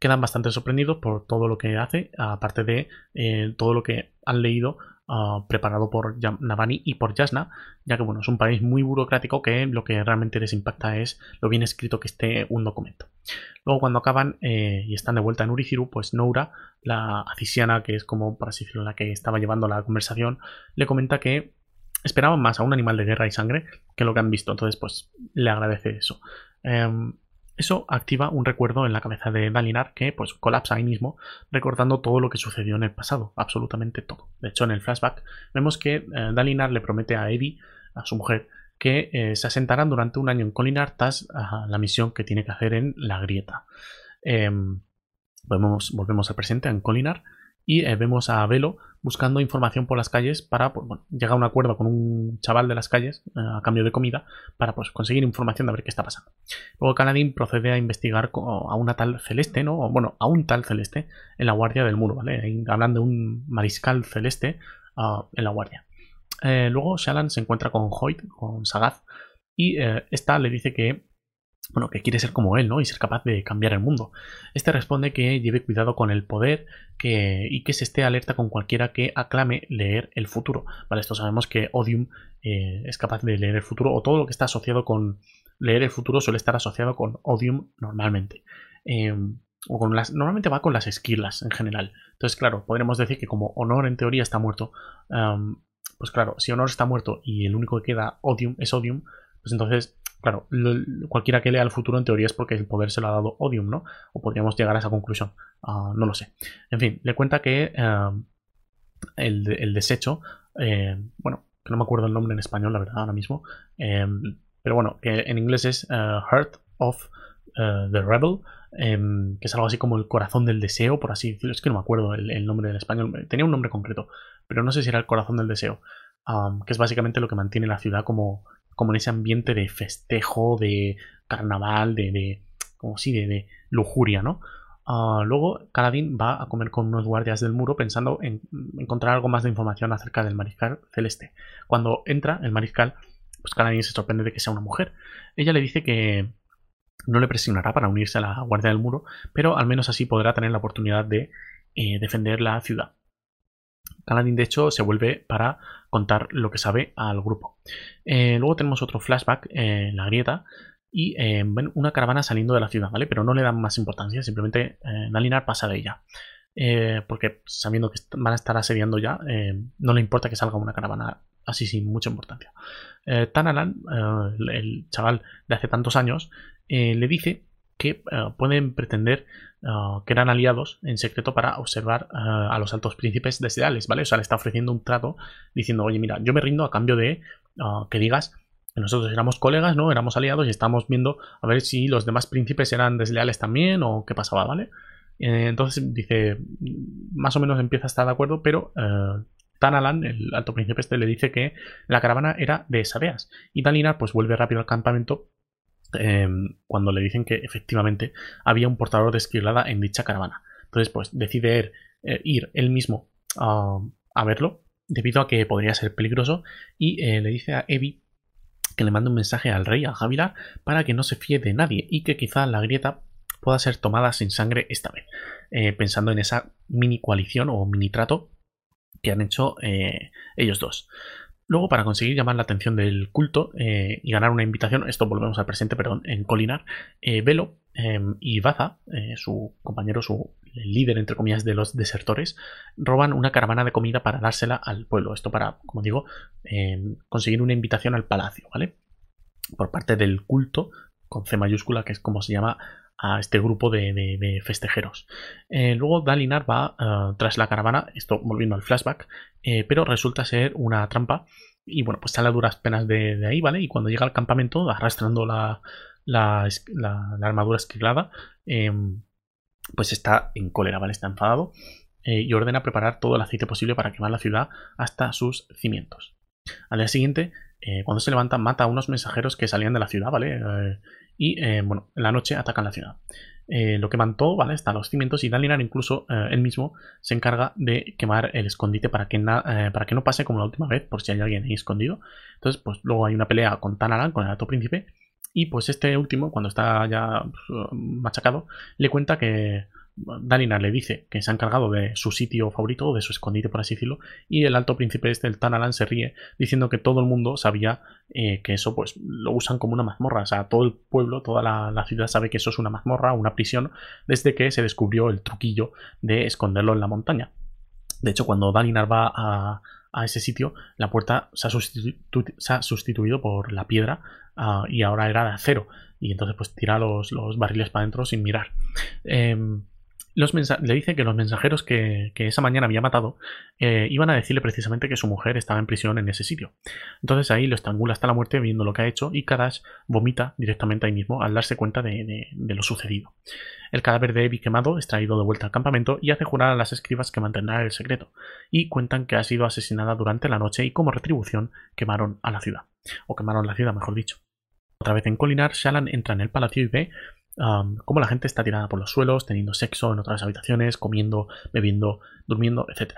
Quedan bastante sorprendidos por todo lo que hace, aparte de eh, todo lo que han leído ah, preparado por Navani y por Yasna, ya que bueno, es un país muy burocrático que lo que realmente les impacta es lo bien escrito que esté un documento. Luego cuando acaban eh, y están de vuelta en Uriciru, pues Noura, la acisiana, que es como, por así decirlo, la que estaba llevando la conversación, le comenta que esperaban más a un animal de guerra y sangre que lo que han visto. Entonces, pues le agradece eso. Em, eso activa un recuerdo en la cabeza de Dalinar que pues colapsa ahí mismo, recordando todo lo que sucedió en el pasado, absolutamente todo. De hecho, en el flashback vemos que eh, Dalinar le promete a Evi, a su mujer, que eh, se asentarán durante un año en Colinar tras la misión que tiene que hacer en la grieta. Em, volvemos, volvemos al presente en Colinar y eh, vemos a Velo buscando información por las calles para pues, llegar a un acuerdo con un chaval de las calles eh, a cambio de comida para pues, conseguir información de ver qué está pasando. Luego Canadín procede a investigar a una tal Celeste, ¿no? Bueno, a un tal Celeste en la guardia del muro, ¿vale? Hablan de un mariscal celeste ah, en la guardia. Eh, luego Shalan se encuentra con Hoyt, con Sagaz, y esta le dice que bueno, que quiere ser como él, ¿no? Y ser capaz de cambiar el mundo. Este responde que lleve cuidado con el poder que, y que se esté alerta con cualquiera que aclame leer el futuro. Vale, esto sabemos que Odium eh, es capaz de leer el futuro, o todo lo que está asociado con leer el futuro suele estar asociado con Odium normalmente. Em, o con las, normalmente va con las esquilas en general. Entonces, claro, podremos decir que como Honor en teoría está muerto, pues claro, si Honor está muerto y el único que queda Odium es Odium, pues entonces Claro, cualquiera que lea el futuro en teoría es porque el poder se lo ha dado Odium, ¿no? O podríamos llegar a esa conclusión. Ah, no lo sé. En fin, le cuenta que eh, el, desecho, eh, bueno, que no me acuerdo el nombre en español, la verdad, ahora mismo. Eh, pero bueno, que en inglés es Heart of the Rebel, que es algo así como el corazón del deseo, por así decirlo. Es que no me acuerdo el, nombre en español. Tenía un nombre concreto, pero no sé si era el corazón del deseo. que es básicamente lo que mantiene la ciudad como, como en ese ambiente de festejo, de carnaval, de, de como si de, lujuria, ¿no? Ah, luego Caladín va a comer con unos guardias del muro pensando en encontrar algo más de información acerca del mariscal celeste. Cuando entra el mariscal, pues Caladín se sorprende de que sea una mujer. Ella le dice que no le presionará para unirse a la guardia del muro, pero al menos así podrá tener la oportunidad de eh, defender la ciudad. Caladín, de hecho, se vuelve para contar lo que sabe al grupo. Eh, luego tenemos otro flashback en la grieta y eh, ven una caravana saliendo de la ciudad, ¿vale? Pero no le dan más importancia, simplemente eh, Dalinar pasa de ella. porque sabiendo que van a estar asediando ya, no le importa que salga una caravana así sin mucha importancia. Tanalan, el chaval de hace tantos años, le dice que pueden pretender Ah, que eran aliados en secreto para observar ah, a los altos príncipes desleales, ¿vale? O sea, le está ofreciendo un trato diciendo, oye, mira, yo me rindo a cambio de que digas que nosotros éramos colegas, ¿no? Éramos aliados y estamos viendo a ver si los demás príncipes eran desleales también o qué pasaba, ¿vale? Eh, entonces dice, más o menos empieza a estar de acuerdo, pero eh, Tanalan, el alto príncipe este, le dice que la caravana era de Sabeas. Y Dalinar pues vuelve rápido al campamento Em, cuando le dicen que efectivamente había un portador de esquilada en dicha caravana. Entonces, pues decide eh, ir él mismo a verlo, debido a que podría ser peligroso, y eh, le dice a Evi que le mande un mensaje al rey, a Javilar, para que no se fíe de nadie y que quizá la grieta pueda ser tomada sin sangre esta vez, eh, pensando en esa mini coalición o mini trato que han hecho ellos dos. Luego, para conseguir llamar la atención del culto eh, y ganar una invitación, esto volvemos al presente, perdón, en Colinar, eh, Velo em, y Baza, eh, su compañero, su líder, entre comillas, de los desertores, roban una caravana de comida para dársela al pueblo. Esto para, como digo, em, conseguir una invitación al palacio, ¿vale? Por parte del culto, con C mayúscula, que es como se llama a este grupo de, festejeros. Eh, luego Dalinar va eh, tras la caravana, esto volviendo al flashback, eh, pero resulta ser una trampa y bueno, pues sale a duras penas de, ahí, ¿vale? Y cuando llega al campamento, arrastrando la, armadura esquilada, em, pues está en cólera, ¿vale? Está enfadado y ordena preparar todo el aceite posible para quemar la ciudad hasta sus cimientos. Al día siguiente, cuando se levanta, mata a unos mensajeros que salían de la ciudad, ¿vale? Y eh, bueno, en la noche atacan la ciudad. eh, lo queman todo, ¿vale? Hasta los cimientos y Dalinar incluso eh, él mismo se encarga de quemar el escondite para que, para que no pase como la última vez, por si hay alguien ahí escondido. Entonces, pues luego hay una pelea con Tanalan, con el alto príncipe, y pues este último, cuando está ya pues, machacado, le cuenta que Dalinar le dice que se ha encargado de su sitio favorito, de su escondite, por así decirlo, y el alto príncipe este, el Tanalan, se ríe diciendo que todo el mundo sabía eh, que eso pues lo usan como una mazmorra, o sea, todo el pueblo, toda la, ciudad sabe que eso es una mazmorra, una prisión, desde que se descubrió el truquillo de esconderlo en la montaña. De hecho, cuando Dalinar va a, ese sitio, la puerta se ha, sustituido por la piedra ah, y ahora era de acero. Y entonces pues tira los, barriles para adentro sin mirar. Le dice que los mensajeros que, esa mañana había matado eh, iban a decirle precisamente que su mujer estaba en prisión en ese sitio. Entonces ahí lo estrangula hasta la muerte viendo lo que ha hecho y Kadash vomita directamente ahí mismo al darse cuenta de, lo sucedido. El cadáver de Evi quemado es traído de vuelta al campamento y hace jurar a las escribas que mantendrá el secreto, y cuentan que ha sido asesinada durante la noche y como retribución quemaron a la ciudad, o quemaron la ciudad mejor dicho. Otra vez en Colinar, Shalan entra en el palacio y ve cómo la gente está tirada por los suelos, teniendo sexo en otras habitaciones, comiendo, bebiendo, durmiendo, etc.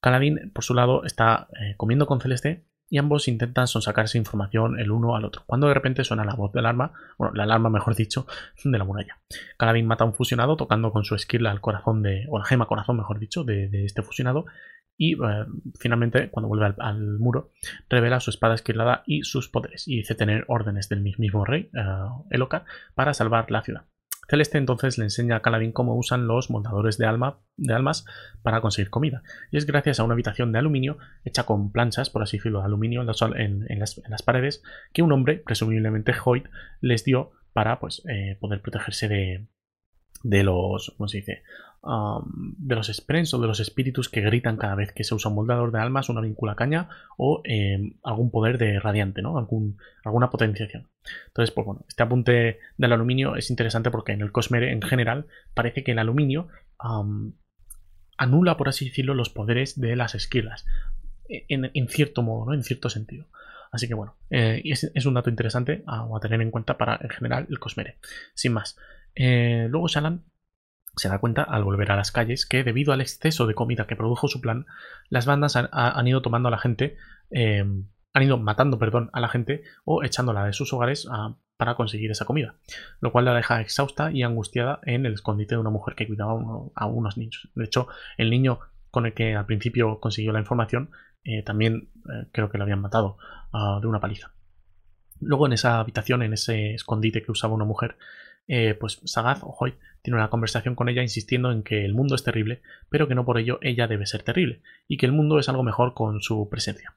Caladín, por su lado, está eh, comiendo con Celeste y ambos intentan sonsacarse información el uno al otro, cuando de repente suena la voz del alarma, bueno, la alarma mejor dicho, de la muralla. Caladín mata a un fusionado tocando con su skill al corazón de, o la gema corazón mejor dicho, de, de este fusionado y eh, finalmente, cuando vuelve al, muro, revela su espada esquilada y sus poderes, y dice tener órdenes del mismo rey, uh, Elokar, para salvar la ciudad. Celeste entonces le enseña a Caladín cómo usan los moldadores de, alma, de almas para conseguir comida. Y es gracias a una habitación de aluminio, hecha con planchas, por así decirlo, de aluminio en, las, paredes, que un hombre, presumiblemente Hoyt, les dio para pues, eh, poder protegerse de, de los, ¿cómo se dice? De los sprens o de los espíritus que gritan cada vez que se usa un moldador de almas, una vincula caña o em, algún poder de radiante, ¿no? Algún, alguna potenciación. Entonces, pues bueno, este apunte del aluminio es interesante porque en el Cosmere en general parece que el aluminio anula, por así decirlo, los poderes de las esquilas. E, en, cierto modo, ¿no? En cierto sentido. Así que bueno, eh, es, un dato interesante a, a, tener en cuenta para en general el Cosmere. Sin más. Eh, luego Shalan se da cuenta al volver a las calles que debido al exceso de comida que produjo su plan, las bandas han, ido tomando a la gente, eh, han ido matando, perdón, a la gente o echándola de sus hogares ah, para conseguir esa comida, lo cual la deja exhausta y angustiada en el escondite de una mujer que cuidaba a unos niños. De hecho, el niño con el que al principio consiguió la información eh, también creo que lo habían matado ah, de una paliza. Luego en esa habitación, en ese escondite que usaba una mujer, eh, pues Sagaz o Hoy tiene una conversación con ella insistiendo en que el mundo es terrible, pero que no por ello ella debe ser terrible, y que el mundo es algo mejor con su presencia.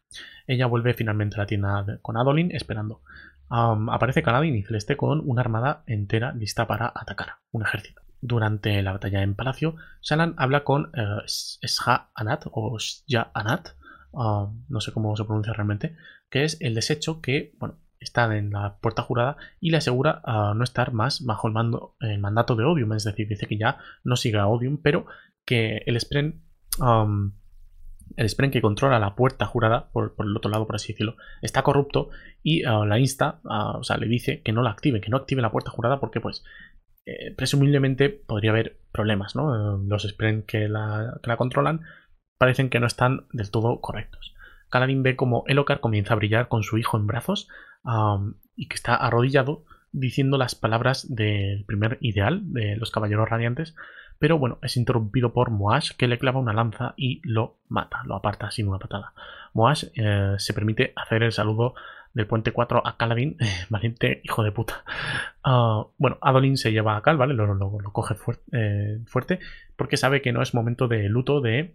Ella vuelve finalmente a la tienda con Adolin esperando. aparece Kaladin y Celeste con una armada entera lista para atacar, un ejército. Durante la batalla en Palacio, Shalan habla con uh, Sha Anat o Shja Anat, no sé cómo se pronuncia realmente, que es el desecho que, bueno, está en la puerta jurada y le asegura a no estar más bajo el, mando, el mandato de Odium, es decir, dice que ya no siga Odium, pero que el Spren, um, el Spren que controla la puerta jurada, por, el otro lado, por así decirlo, está corrupto y uh, la insta, uh, o sea, le dice que no la active, que no active la puerta jurada porque pues eh, presumiblemente podría haber problemas, ¿no? los Spren que la, que la controlan parecen que no están del todo correctos. Kaladin ve como Elokar comienza a brillar con su hijo en brazos y que está arrodillado diciendo las palabras del primer ideal de los caballeros radiantes, pero bueno, es interrumpido por Moash que le clava una lanza y lo mata, lo aparta sin una patada. Moash eh, se permite hacer el saludo del puente 4 a Kaladin, valiente hijo de puta. Ah, bueno, Adolin se lleva a Cal, ¿vale? Lo, coge eh, fuerte porque sabe que no es momento de luto de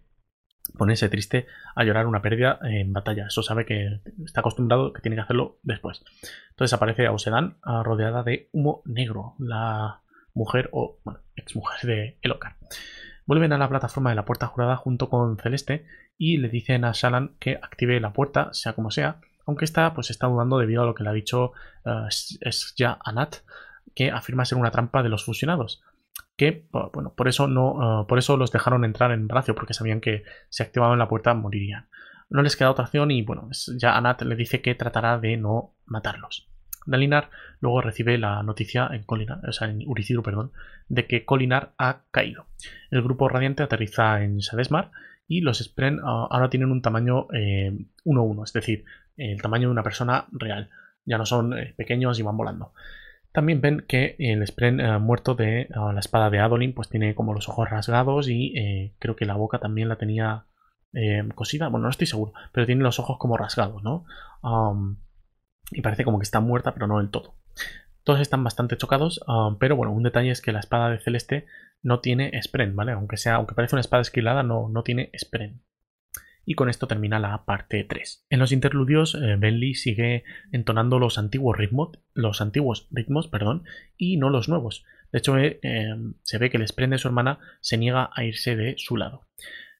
ponerse triste a llorar una pérdida en batalla. Eso sabe que está acostumbrado, que tiene que hacerlo después. Entonces aparece Ausedan rodeada de humo negro, la mujer o bueno, ex mujer de Elokar. Vuelven a la plataforma de la puerta jurada junto con Celeste y le dicen a Shalan que active la puerta, sea como sea, aunque esta pues está dudando debido a lo que le ha dicho uh, es ya Anat, que afirma ser una trampa de los fusionados que bueno, por eso no, uh, por eso los dejaron entrar en Palacio, porque sabían que si activaban la puerta morirían. No les queda otra opción y bueno, ya Anat le dice que tratará de no matarlos. Dalinar luego recibe la noticia en Colinar, o sea, en Uriciru, perdón, de que Colinar ha caído. El grupo radiante aterriza en Shadesmar y los Spren ah, ahora tienen un tamaño 1-1, eh, es decir, el tamaño de una persona real. Ya no son eh, pequeños y van volando. También ven que el Spren eh, muerto de la espada de Adolin pues tiene como los ojos rasgados y creo que la boca también la tenía cosida. Bueno, no estoy seguro, pero tiene los ojos como rasgados, ¿no? y parece como que está muerta, pero no del todo. Todos están bastante chocados, pero bueno, un detalle es que la espada de Celeste no tiene Spren, ¿vale? Aunque sea, aunque parece una espada esquilada, no, no tiene Spren. Y con esto termina la parte 3. En los interludios, eh, sigue entonando los antiguos ritmos, los antiguos ritmos, perdón, y no los nuevos. De hecho, eh, em, se ve que el Spren de su hermana se niega a irse de su lado.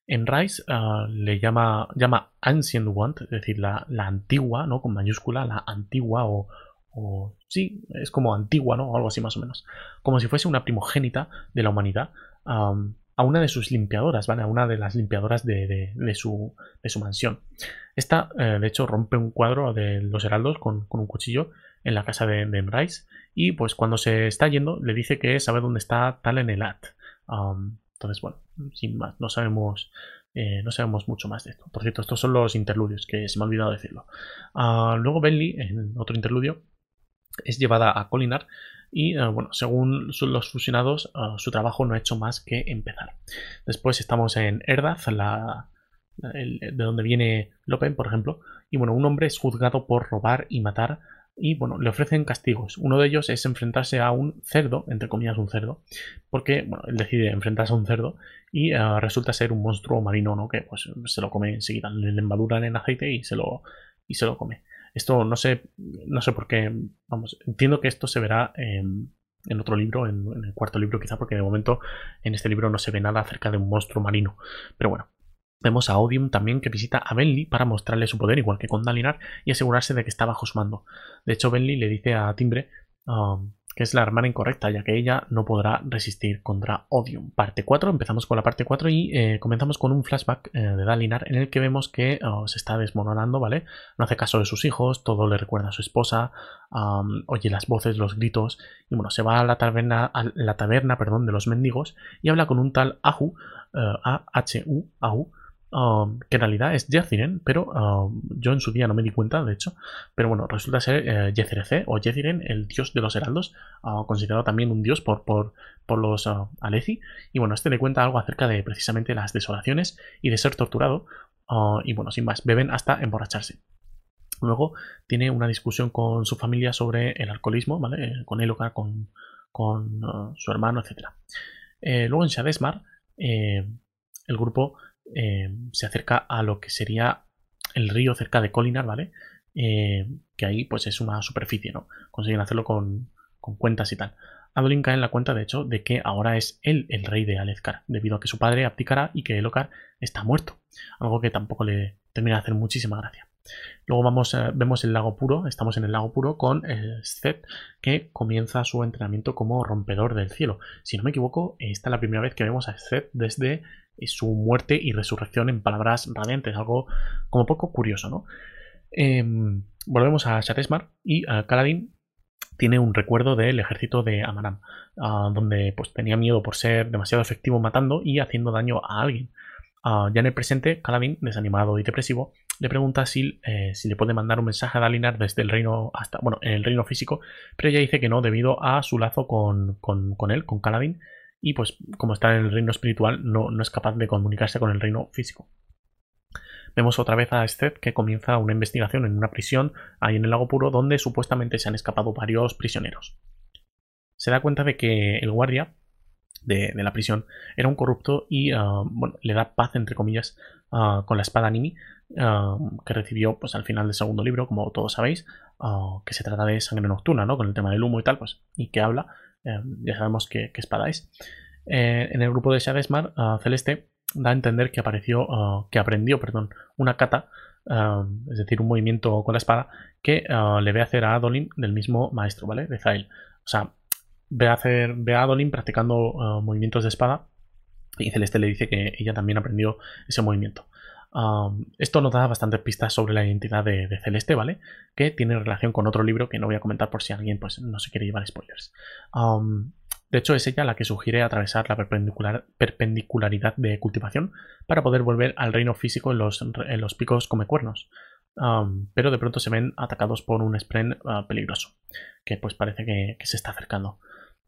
En Rice ah, le llama, llama Ancient One, es decir, la, la, antigua, ¿no? Con mayúscula, la antigua o, o sí, es como antigua, ¿no? O algo así más o menos. Como si fuese una primogénita de la humanidad a una de sus limpiadoras, ¿vale? A una de las limpiadoras de, su, de su, mansión. Esta, eh, de hecho, rompe un cuadro de los heraldos con, un cuchillo en la casa de, de Emrys y pues cuando se está yendo le dice que sabe dónde está tal en el at. entonces, bueno, sin más, no sabemos eh, no sabemos mucho más de esto. Por cierto, estos son los interludios, que se me ha olvidado decirlo. Ah, luego Bentley, en otro interludio, es llevada a Colinar y eh, bueno, según los fusionados, eh, su trabajo no ha hecho más que empezar. Después estamos en Erdaz, la, de donde viene Lopen, por ejemplo, y bueno, un hombre es juzgado por robar y matar y bueno, le ofrecen castigos. Uno de ellos es enfrentarse a un cerdo, entre comillas un cerdo, porque bueno, él decide enfrentarse a un cerdo y eh, resulta ser un monstruo marino, ¿no? Que pues se lo come enseguida, le embaduran en aceite y se lo, y se lo come. Esto no sé, no sé por qué, vamos, entiendo que esto se verá en, otro libro, en, el cuarto libro quizá, porque de momento en este libro no se ve nada acerca de un monstruo marino. Pero bueno, Vemos a Odium también que visita a Benly para mostrarle su poder, igual que con Dalinar, y asegurarse de que está bajo su mando. De hecho, Benly le dice a Timbre um, que es la hermana incorrecta, ya que ella no podrá resistir contra Odium. Parte 4, empezamos con la parte 4 y eh, comenzamos con un flashback eh, de Dalinar en el que vemos que oh, se está desmoronando, ¿vale? No hace caso de sus hijos, todo le recuerda a su esposa, oye las voces, los gritos, y bueno, se va a la taberna, a la taberna perdón, de los mendigos y habla con un tal Ahu, eh, A-H-U, Ahu, Um, que en realidad es Yeziren, pero um, yo en su día no me di cuenta, de hecho, pero bueno, resulta ser eh, o Yeziren, el dios de los heraldos, uh, considerado también un dios por, por, los uh, Aleci, y bueno, este le cuenta algo acerca de precisamente las desolaciones y de ser torturado, uh, y bueno, sin más, beben hasta emborracharse. Luego tiene una discusión con su familia sobre el alcoholismo, ¿vale? Con Elocar, con, con su hermano, etc. Eh, luego en Shadesmar, eh, el grupo eh, se acerca a lo que sería el río cerca de Colinar, ¿vale? Eh, que ahí pues es una superficie, ¿no? Consiguen hacerlo con, cuentas y tal. Adolin cae en la cuenta, de hecho, de que ahora es él el rey de Alezcar, debido a que su padre abdicará y que Elocar está muerto. Algo que tampoco le termina de hacer muchísima gracia. Luego vamos, vemos el lago puro, estamos en el lago puro con Seth, que comienza su entrenamiento como rompedor del cielo. Si no me equivoco, esta es la primera vez que vemos a Seth desde su muerte y resurrección en palabras radiantes, algo como poco curioso, ¿no? Em, volvemos a Shatesmar y Kaladin tiene un recuerdo del ejército de Amaram, donde pues, tenía miedo por ser demasiado efectivo matando y haciendo daño a alguien. ya en el presente, Kaladin, desanimado y depresivo, le pregunta si, eh, si, le puede mandar un mensaje a Dalinar desde el reino hasta, bueno, en el reino físico, pero ella dice que no debido a su lazo con, con él, con Kaladin, y pues como está en el reino espiritual no, no es capaz de comunicarse con el reino físico. Vemos otra vez a Seth que comienza una investigación en una prisión ahí en el lago puro donde supuestamente se han escapado varios prisioneros. Se da cuenta de que el guardia de, la prisión era un corrupto y ah, bueno, le da paz entre comillas ah, con la espada Nimi ah, que recibió pues al final del segundo libro como todos sabéis que se trata de sangre nocturna ¿no? con el tema del humo y tal pues y que habla eh, ya sabemos que, espada es. Eh, en el grupo de Shadesmar, uh, Celeste da a entender que apareció, que aprendió, perdón, una kata, es decir, un movimiento con la espada, que le ve hacer a Adolin del mismo maestro, ¿vale? De Zael. O sea, ve a, hacer, ve a Adolin practicando movimientos de espada y Celeste le dice que ella también aprendió ese movimiento. Esto nos da bastantes pistas sobre la identidad de, Celeste, ¿vale? Que tiene relación con otro libro que no voy a comentar por si alguien pues, no se quiere llevar spoilers. de hecho, es ella la que sugiere atravesar la perpendicularidad de cultivación para poder volver al reino físico en los, picos come cuernos. pero de pronto se ven atacados por un Spren ah, peligroso, que pues parece que se está acercando.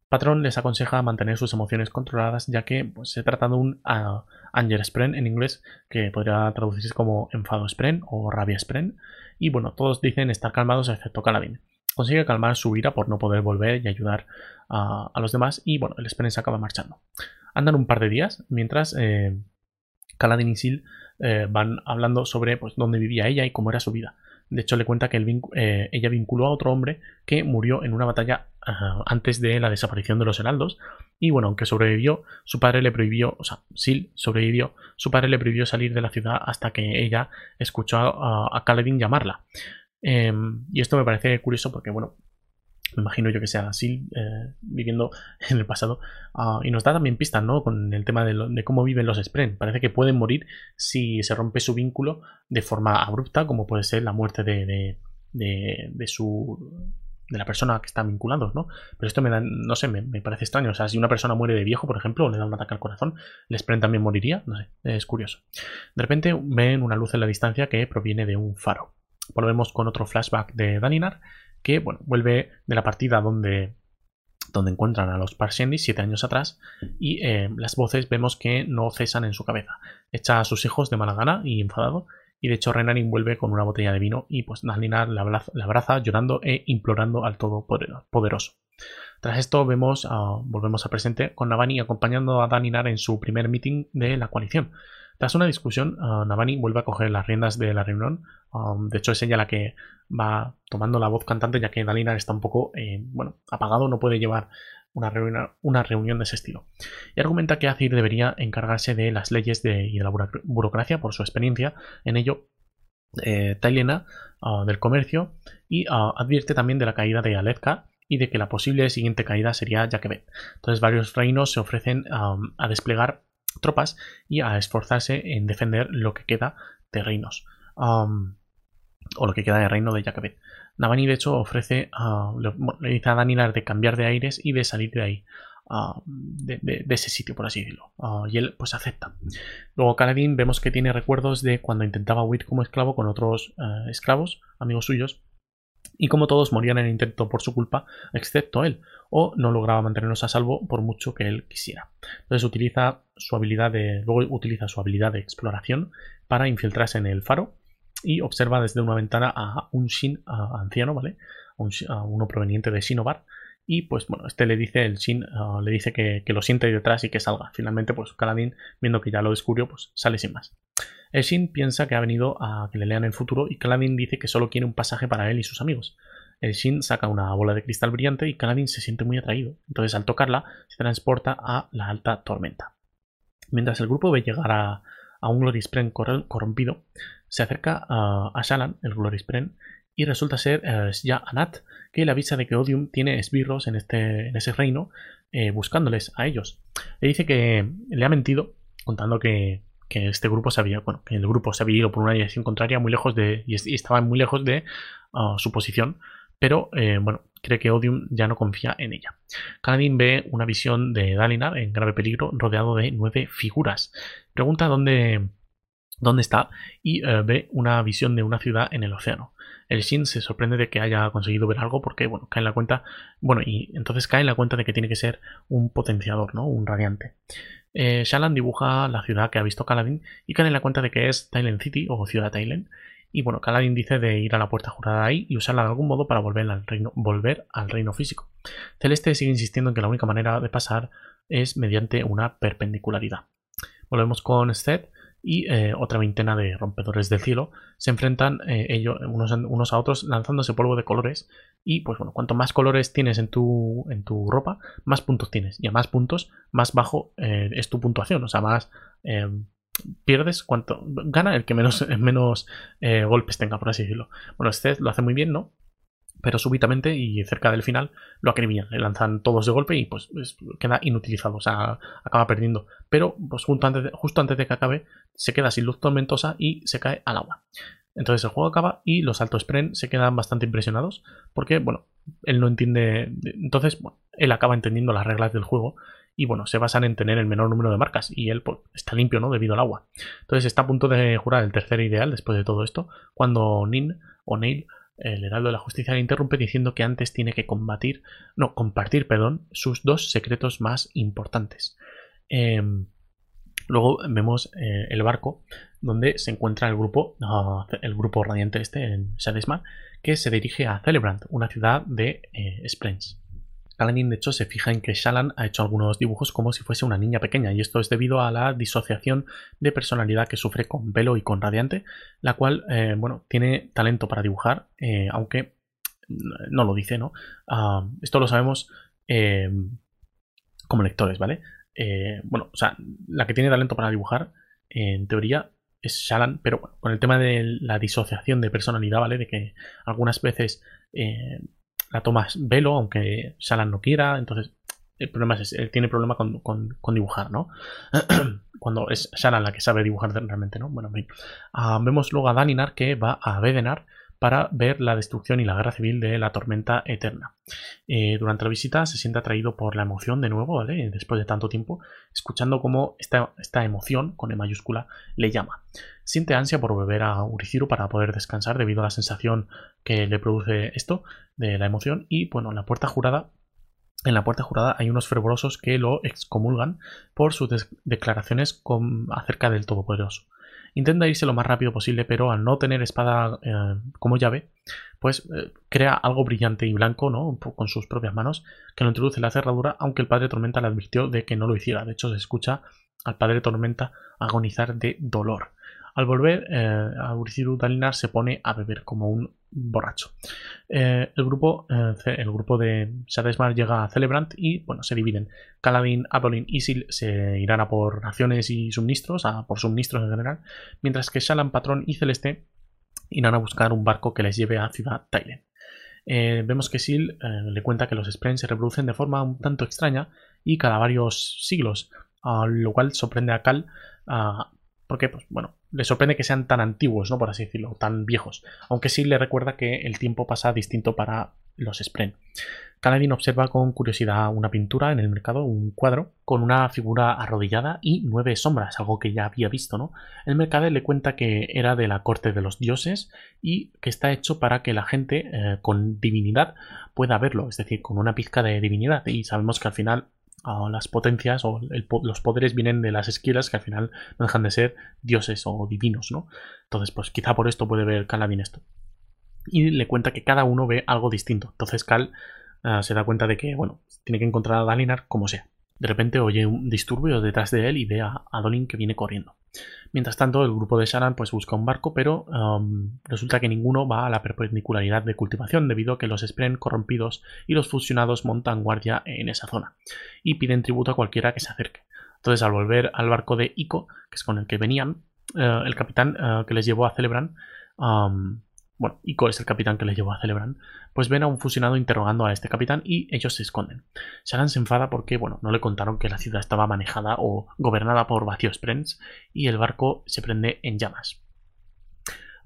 Patrón les aconseja mantener sus emociones controladas ya que pues, se trata de un uh, anger spren en inglés que podría traducirse como enfado spren o rabia spren y bueno, todos dicen estar calmados excepto Caladín. Consigue calmar su ira por no poder volver y ayudar a los demás y bueno, el spren se acaba marchando. Andan un par de días mientras eh, y Sil eh, van hablando sobre pues, dónde vivía ella y cómo era su vida. De hecho, le cuenta que eh, ella vinculó a otro hombre que murió en una batalla antes de la desaparición de los heraldos. Y bueno, aunque sobrevivió, su padre le prohibió, o sea, Sil sobrevivió, su padre le prohibió salir de la ciudad hasta que ella escuchó a, a llamarla. Em, y esto me parece curioso porque, bueno, me imagino yo que sea así, eh, viviendo en el pasado. Ah, y nos da también pistas, ¿no? Con el tema de, cómo viven los Spren. Parece que pueden morir si se rompe su vínculo de forma abrupta, como puede ser la muerte de, de, su de la persona que está vinculado, ¿no? Pero esto me da, no sé, me, parece extraño. O sea, si una persona muere de viejo, por ejemplo, o le da un ataque al corazón, el Spren también moriría, no sé, es curioso. De repente ven una luz en la distancia que proviene de un faro. Volvemos con otro flashback de Daninar que bueno, vuelve de la partida donde, donde encuentran a los Parshendi siete años atrás y eh, las voces vemos que no cesan en su cabeza. Echa a sus hijos de mala gana y enfadado y de hecho Renarin vuelve con una botella de vino y pues Dalinar la, abraza, llorando e implorando al Todopoderoso. Tras esto vemos, volvemos al presente con Navani acompañando a Dalinar en su primer meeting de la coalición. Tras una discusión, uh, Navani vuelve a coger las riendas de la reunión. Um, de hecho, es ella la que va tomando la voz cantante, ya que Dalinar está un poco eh, bueno, apagado, no puede llevar una reunión, de ese estilo. Y argumenta que Azir debería encargarse de las leyes y de la burocracia por su experiencia en ello. Eh, Tailena uh, del comercio y uh, advierte también de la caída de Alezka y de que la posible siguiente caída sería Jakebet. Entonces varios reinos se ofrecen a desplegar tropas y a esforzarse en defender lo que queda de reinos. o lo que queda de reino de Jacobet. Navani, de hecho, ofrece, le, dice a Danilar de cambiar de aires y de salir de ahí. de, ese sitio, por así decirlo. y él pues acepta. Luego Kaladin vemos que tiene recuerdos de cuando intentaba huir como esclavo con otros eh, esclavos, amigos suyos, y como todos morían en el intento por su culpa, excepto él, o no lograba mantenerlos a salvo por mucho que él quisiera. Entonces utiliza su habilidad de, luego utiliza su habilidad de exploración para infiltrarse en el faro y observa desde una ventana a un Shin anciano, ¿vale? A, uno proveniente de Shinobar. Y pues bueno, este le dice, el Shin le dice que, lo siente detrás y que salga. Finalmente, pues Kaladin, viendo que ya lo descubrió, pues sale sin más. El Shin piensa que ha venido a que le lean el futuro y Kaladin dice que solo quiere un pasaje para él y sus amigos. El Shin saca una bola de cristal brillante y Kaladin se siente muy atraído. Entonces al tocarla se transporta a la alta tormenta. Mientras el grupo ve llegar a, un Glorispren corrompido, se acerca a, Shalan, el Glorispren, y resulta ser eh, ya Anat, que le avisa de que Odium tiene esbirros en, este, en ese reino, eh, buscándoles a ellos. Le dice que le ha mentido, contando que, este grupo se había, bueno, que el grupo se había ido por una dirección contraria, muy lejos de, y, estaba muy lejos de ah, su posición, pero eh, bueno, cree que Odium ya no confía en ella. Kaladin ve una visión de Dalinar en grave peligro, rodeado de nueve figuras. Pregunta dónde, dónde está y eh, ve una visión de una ciudad en el océano. El Shin se sorprende de que haya conseguido ver algo porque, bueno, cae en la cuenta, bueno, y entonces cae en la cuenta de que tiene que ser un potenciador, ¿no? Un radiante. Eh, Shalan dibuja la ciudad que ha visto Kaladin y cae en la cuenta de que es Thailand City o ciudad Thailand y bueno, Kaladin dice de ir a la puerta jurada ahí y usarla de algún modo para volver al reino, volver al reino físico. Celeste sigue insistiendo en que la única manera de pasar es mediante una perpendicularidad. Volvemos con Seth y eh, otra veintena de rompedores del cielo se enfrentan eh, ellos unos, a otros lanzándose polvo de colores y pues bueno cuanto más colores tienes en tu, en tu ropa más puntos tienes y a más puntos más bajo eh, es tu puntuación o sea más pierdes cuanto gana el que menos, menos eh, golpes tenga, por así decirlo. Bueno, este lo hace muy bien, ¿no? pero súbitamente y cerca del final lo acribillan, le lanzan todos de golpe y pues queda inutilizado, o sea, acaba perdiendo. Pero pues justo antes, de, justo antes de que acabe se queda sin luz tormentosa y se cae al agua. Entonces el juego acaba y los altos Spren se quedan bastante impresionados porque, bueno, él no entiende. Entonces, bueno, él acaba entendiendo las reglas del juego y, bueno, se basan en tener el menor número de marcas y él pues, está limpio, ¿no? Debido al agua. Entonces está a punto de jurar el tercer ideal después de todo esto cuando Nin o Neil el heraldo de la justicia le interrumpe diciendo que antes tiene que combatir, no, compartir, perdón, sus dos secretos más importantes. Em, luego vemos eh, el barco donde se encuentra el grupo, el grupo radiante este en Shadesmar, que se dirige a Celebrant, una ciudad de eh, Kaladin, de hecho, se fija en que Shalan ha hecho algunos dibujos como si fuese una niña pequeña, y esto es debido a la disociación de personalidad que sufre con Velo y con Radiante, la cual, eh, bueno, tiene talento para dibujar, eh, aunque no lo dice, ¿no? Ah, esto lo sabemos eh, como lectores, ¿vale? bueno, o sea, la que tiene talento para dibujar, en teoría, es Shalan, pero con el tema de la disociación de personalidad, ¿vale? De que algunas veces la tomas velo, aunque Shalan no quiera, entonces el problema es él tiene problema con, dibujar, ¿no? Cuando es Shalan la que sabe dibujar realmente, ¿no? Bueno, en ah, vemos luego a Daninar que va a Bedenar para ver la destrucción y la guerra civil de la tormenta eterna. Eh, durante la visita se siente atraído por la emoción de nuevo, ¿vale? Después de tanto tiempo, escuchando cómo esta, esta emoción, con E mayúscula, le llama. Siente ansia por beber a Uriciru para poder descansar debido a la sensación que le produce esto, de la emoción, y bueno, en la puerta jurada en la puerta jurada hay unos fervorosos que lo excomulgan por sus declaraciones acerca del Todopoderoso. Intenta irse lo más rápido posible, pero al no tener espada eh, como llave, pues eh, crea algo brillante y blanco, ¿no? Con sus propias manos, que lo introduce en la cerradura, aunque el padre Tormenta le advirtió de que no lo hiciera. De hecho, se escucha al padre Tormenta agonizar de dolor. Al volver, eh, Dalinar se pone a beber como un borracho. Eh, el, grupo, eh, el grupo de Shadesmar llega a Celebrant y bueno, se dividen. Kaladin, Adolin y Sil se irán a por raciones y suministros, a por suministros en general, mientras que Shalan, Patrón y Celeste irán a buscar un barco que les lleve a Ciudad Thailand. vemos que Sil le cuenta que los Spren se reproducen de forma un tanto extraña y cada varios siglos, lo cual sorprende a Cal porque, pues bueno, le sorprende que sean tan antiguos, ¿no? Por así decirlo, tan viejos. Aunque sí le recuerda que el tiempo pasa distinto para los Spren. Kaladin observa con curiosidad una pintura en el mercado, un cuadro, con una figura arrodillada y nueve sombras, algo que ya había visto, ¿no? El mercader le cuenta que era de la corte de los dioses y que está hecho para que la gente eh, con divinidad pueda verlo, es decir, con una pizca de divinidad. Y sabemos que al final las potencias o los poderes vienen de las esquilas que al final no dejan de ser dioses o divinos, ¿no? Entonces, pues quizá por esto puede ver Kaladin esto. Y le cuenta que cada uno ve algo distinto. Entonces Cal ah, se da cuenta de que, bueno, tiene que encontrar a Dalinar como sea. De repente oye un disturbio detrás de él y ve a Adolin que viene corriendo. Mientras tanto, el grupo de Sharan pues busca un barco, pero um, resulta que ninguno va a la perpendicularidad de cultivación debido a que los Spren corrompidos y los fusionados montan guardia en esa zona y piden tributo a cualquiera que se acerque. Entonces, al volver al barco de Ico, que es con el que venían, eh, el capitán eh, que les llevó a Celebran um, bueno, Ico es el capitán que les llevó a Celebran, pues ven a un fusionado interrogando a este capitán y ellos se esconden. Sharan se enfada porque, bueno, no le contaron que la ciudad estaba manejada o gobernada por vacíos Sprens y el barco se prende en llamas.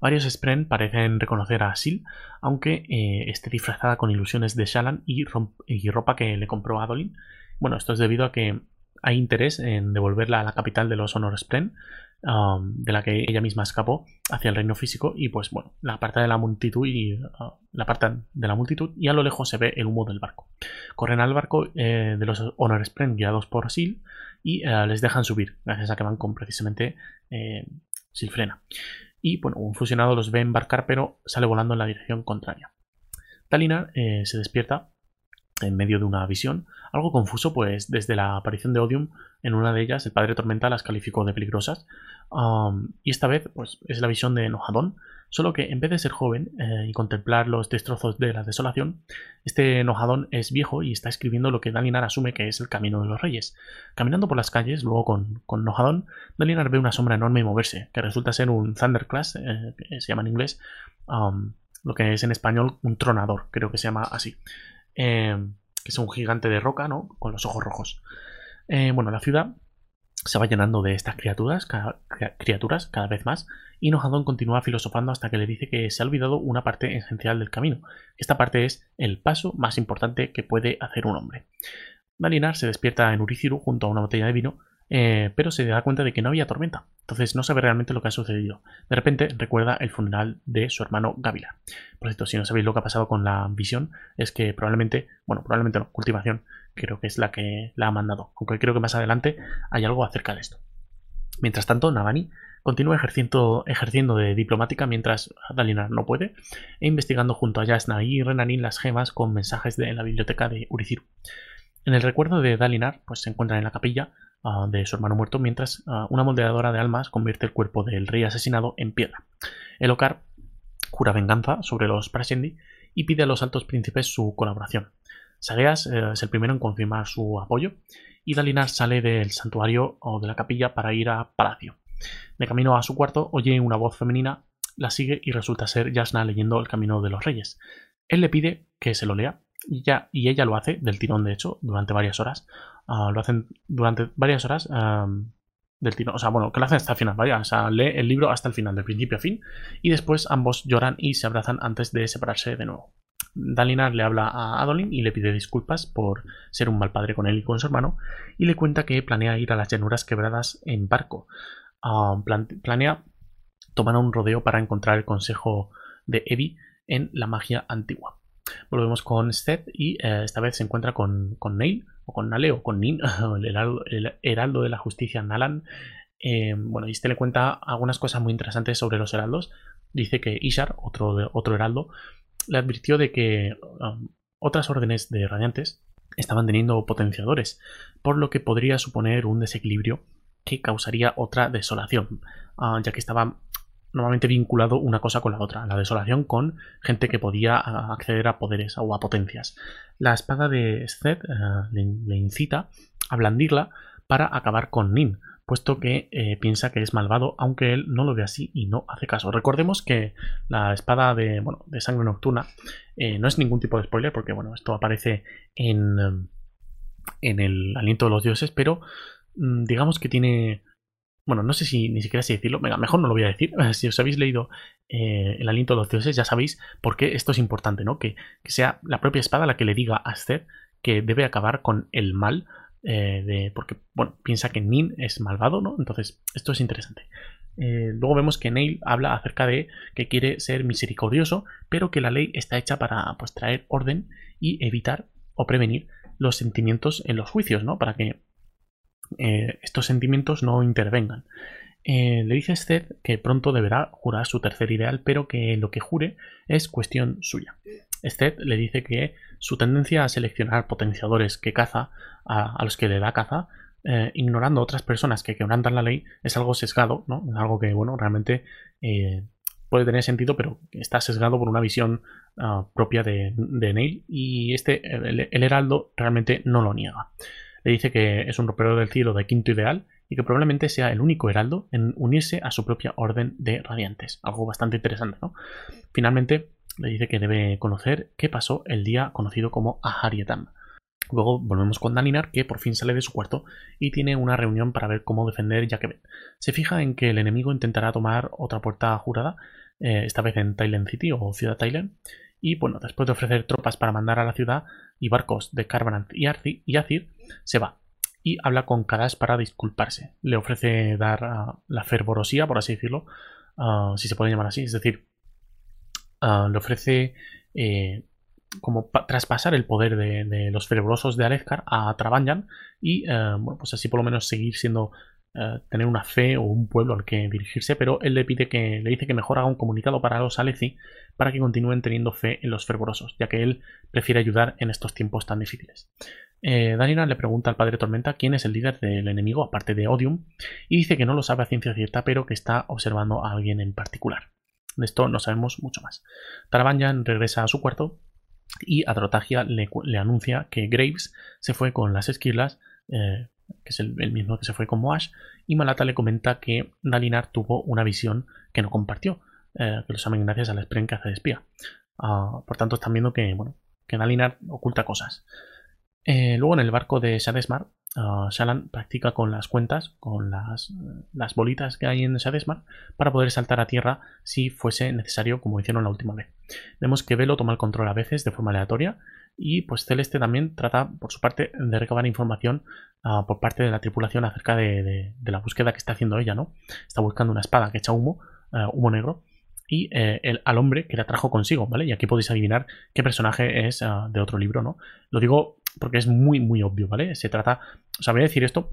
Varios Spren parecen reconocer a Sil, aunque eh, esté disfrazada con ilusiones de Shalan y, ropa que le compró Adolin. Bueno, esto es debido a que hay interés en devolverla a la capital de los Honor Spren, Um, de la que ella misma escapó hacia el reino físico y pues bueno, la parte de la multitud y uh, la parte de la multitud y a lo lejos se ve el humo del barco. Corren al barco eh, de los Honor Spren guiados por Sil y eh, les dejan subir gracias a que van con precisamente eh, Silfrena. Y bueno, un fusionado los ve embarcar pero sale volando en la dirección contraria. Talina se despierta en medio de una visión, algo confuso, pues desde la aparición de Odium, en una de ellas el padre Tormenta las calificó de peligrosas, y esta vez pues es la visión de Enojadón, solo que en vez de ser joven eh, y contemplar los destrozos de la desolación, este Enojadón es viejo y está escribiendo lo que Dalinar asume que es el camino de los reyes. Caminando por las calles, luego con, con Enojadón, Dalinar ve una sombra enorme moverse, que resulta ser un Thunderclass, eh, que se llama en inglés, lo que es en español un tronador, creo que se llama así. Eh, que es un gigante de roca, ¿no? Con los ojos rojos. Eh, bueno, la ciudad se va llenando de estas criaturas cada, criaturas cada vez más y Nohadon continúa filosofando hasta que le dice que se ha olvidado una parte esencial del camino. Esta parte es el paso más importante que puede hacer un hombre. Dalinar se despierta en Uriciru junto a una botella de vino eh, pero se da cuenta de que no había tormenta. Entonces no sabe realmente lo que ha sucedido. De repente recuerda el funeral de su hermano Gávila. Por cierto, si no sabéis lo que ha pasado con la visión, es que probablemente, bueno, probablemente no, cultivación, creo que es la que la ha mandado. Aunque creo que más adelante hay algo acerca de esto. Mientras tanto, Navani continúa ejerciendo, de diplomática mientras Dalinar no puede, e investigando junto a Yasna y Renanin las gemas con mensajes de la biblioteca de Uriciru. En el recuerdo de Dalinar, pues se encuentran en la capilla Ah, de su hermano muerto, mientras ah, una moldeadora de almas convierte el cuerpo del rey asesinado en piedra. El Ocar jura venganza sobre los Prashendi y pide a los altos príncipes su colaboración. Sageas eh, es el primero en confirmar su apoyo y Dalinar sale del santuario o de la capilla para ir a palacio. De camino a su cuarto oye una voz femenina, la sigue y resulta ser Yasna leyendo El Camino de los Reyes. Él le pide que se lo lea y, y ella lo hace, del tirón de hecho, durante varias horas, Ah, lo hacen durante varias horas del tiro. O sea, bueno, que lo hacen hasta el final, vaya. O sea, lee el libro hasta el final, de principio a fin. Y después ambos lloran y se abrazan antes de separarse de nuevo. Dalinar le habla a Adolin y le pide disculpas por ser un mal padre con él y con su hermano. Y le cuenta que planea ir a las llanuras quebradas en barco. Planea tomar un rodeo para encontrar el consejo de Evi en la magia antigua. Volvemos con Seth y eh, esta vez se encuentra con, con Neil, o con Nale, o con Nin, el heraldo, de la justicia Nalan. Eh, bueno, y este le cuenta algunas cosas muy interesantes sobre los heraldos. Dice que Ishar, otro, heraldo, le advirtió de que um, otras órdenes de radiantes estaban teniendo potenciadores, por lo que podría suponer un desequilibrio que causaría otra desolación, ah, ya que estaba normalmente vinculado una cosa con la otra, la desolación con gente que podía acceder a poderes o a potencias. La espada de Seth eh, le, incita a blandirla para acabar con Nin, puesto que eh, piensa que es malvado, aunque él no lo ve así y no hace caso. Recordemos que la espada de, bueno, de sangre nocturna eh, no es ningún tipo de spoiler, porque bueno, esto aparece en, en el aliento de los dioses, pero mm, digamos que tiene bueno, no sé si ni siquiera sé decirlo, venga, mejor no lo voy a decir. Si os habéis leído eh, El aliento de los dioses, ya sabéis por qué esto es importante, ¿no? Que, sea la propia espada la que le diga a Seth que debe acabar con el mal, eh, de, porque, bueno, piensa que Nin es malvado, ¿no? Entonces, esto es interesante. Eh, luego vemos que Neil habla acerca de que quiere ser misericordioso, pero que la ley está hecha para pues, traer orden y evitar o prevenir los sentimientos en los juicios, ¿no? Para que eh, estos sentimientos no intervengan. Eh, le dice Seth que pronto deberá jurar su tercer ideal, pero que lo que jure es cuestión suya. Seth le dice que su tendencia a seleccionar potenciadores que caza, a, los que le da caza, eh, ignorando otras personas que quebrantan la ley, es algo sesgado, ¿no? algo que, bueno, realmente puede tener sentido, pero está sesgado por una visión ah, propia de, Neil, y este, el Heraldo, realmente no lo niega le dice que es un rompedor del cielo de quinto ideal y que probablemente sea el único heraldo en unirse a su propia orden de radiantes. Algo bastante interesante, ¿no? Finalmente le dice que debe conocer qué pasó el día conocido como Aharietam. Luego volvemos con Daninar, que por fin sale de su cuarto y tiene una reunión para ver cómo defender Jakebet. Se fija en que el enemigo intentará tomar otra puerta jurada, eh, esta vez en Thailand City o Ciudad Thailand, y bueno, después de ofrecer tropas para mandar a la ciudad y barcos de Carbanant y, y Azir, se va y habla con Kadash para disculparse. Le ofrece dar ah, la fervorosía, por así decirlo, ah, si se puede llamar así, es decir, ah, le ofrece eh, como traspasar el poder de, los fervorosos de Alezcar a Trabanjan y eh, bueno, pues así por lo menos seguir siendo eh, tener una fe o un pueblo al que dirigirse, pero él le pide que le dice que mejor haga un comunicado para los Aleci para que continúen teniendo fe en los fervorosos, ya que él prefiere ayudar en estos tiempos tan difíciles. Eh, le pregunta al padre Tormenta quién es el líder del enemigo, aparte de Odium, y dice que no lo sabe a ciencia cierta, pero que está observando a alguien en particular. De esto no sabemos mucho más. Tarabanjan regresa a su cuarto y a Trotagia le, anuncia que Graves se fue con las esquirlas eh, que es el, mismo que se fue con Moash, y Malata le comenta que Dalinar tuvo una visión que no compartió, eh, que lo saben gracias a la esprenca de espía. Ah, por tanto, están viendo que, bueno, que Dalinar oculta cosas. Eh, luego en el barco de Shadesmar, uh, Shalan practica con las cuentas, con las, las, bolitas que hay en Shadesmar, para poder saltar a tierra si fuese necesario, como hicieron la última vez. Vemos que Velo toma el control a veces de forma aleatoria y pues Celeste también trata, por su parte, de recabar información uh, por parte de la tripulación acerca de, la búsqueda que está haciendo ella, ¿no? Está buscando una espada que echa humo, uh, humo negro, y eh, el, al hombre que la trajo consigo, ¿vale? Y aquí podéis adivinar qué personaje es uh, de otro libro, ¿no? Lo digo porque es muy, muy obvio, ¿vale? Se trata, o sea, voy a decir esto,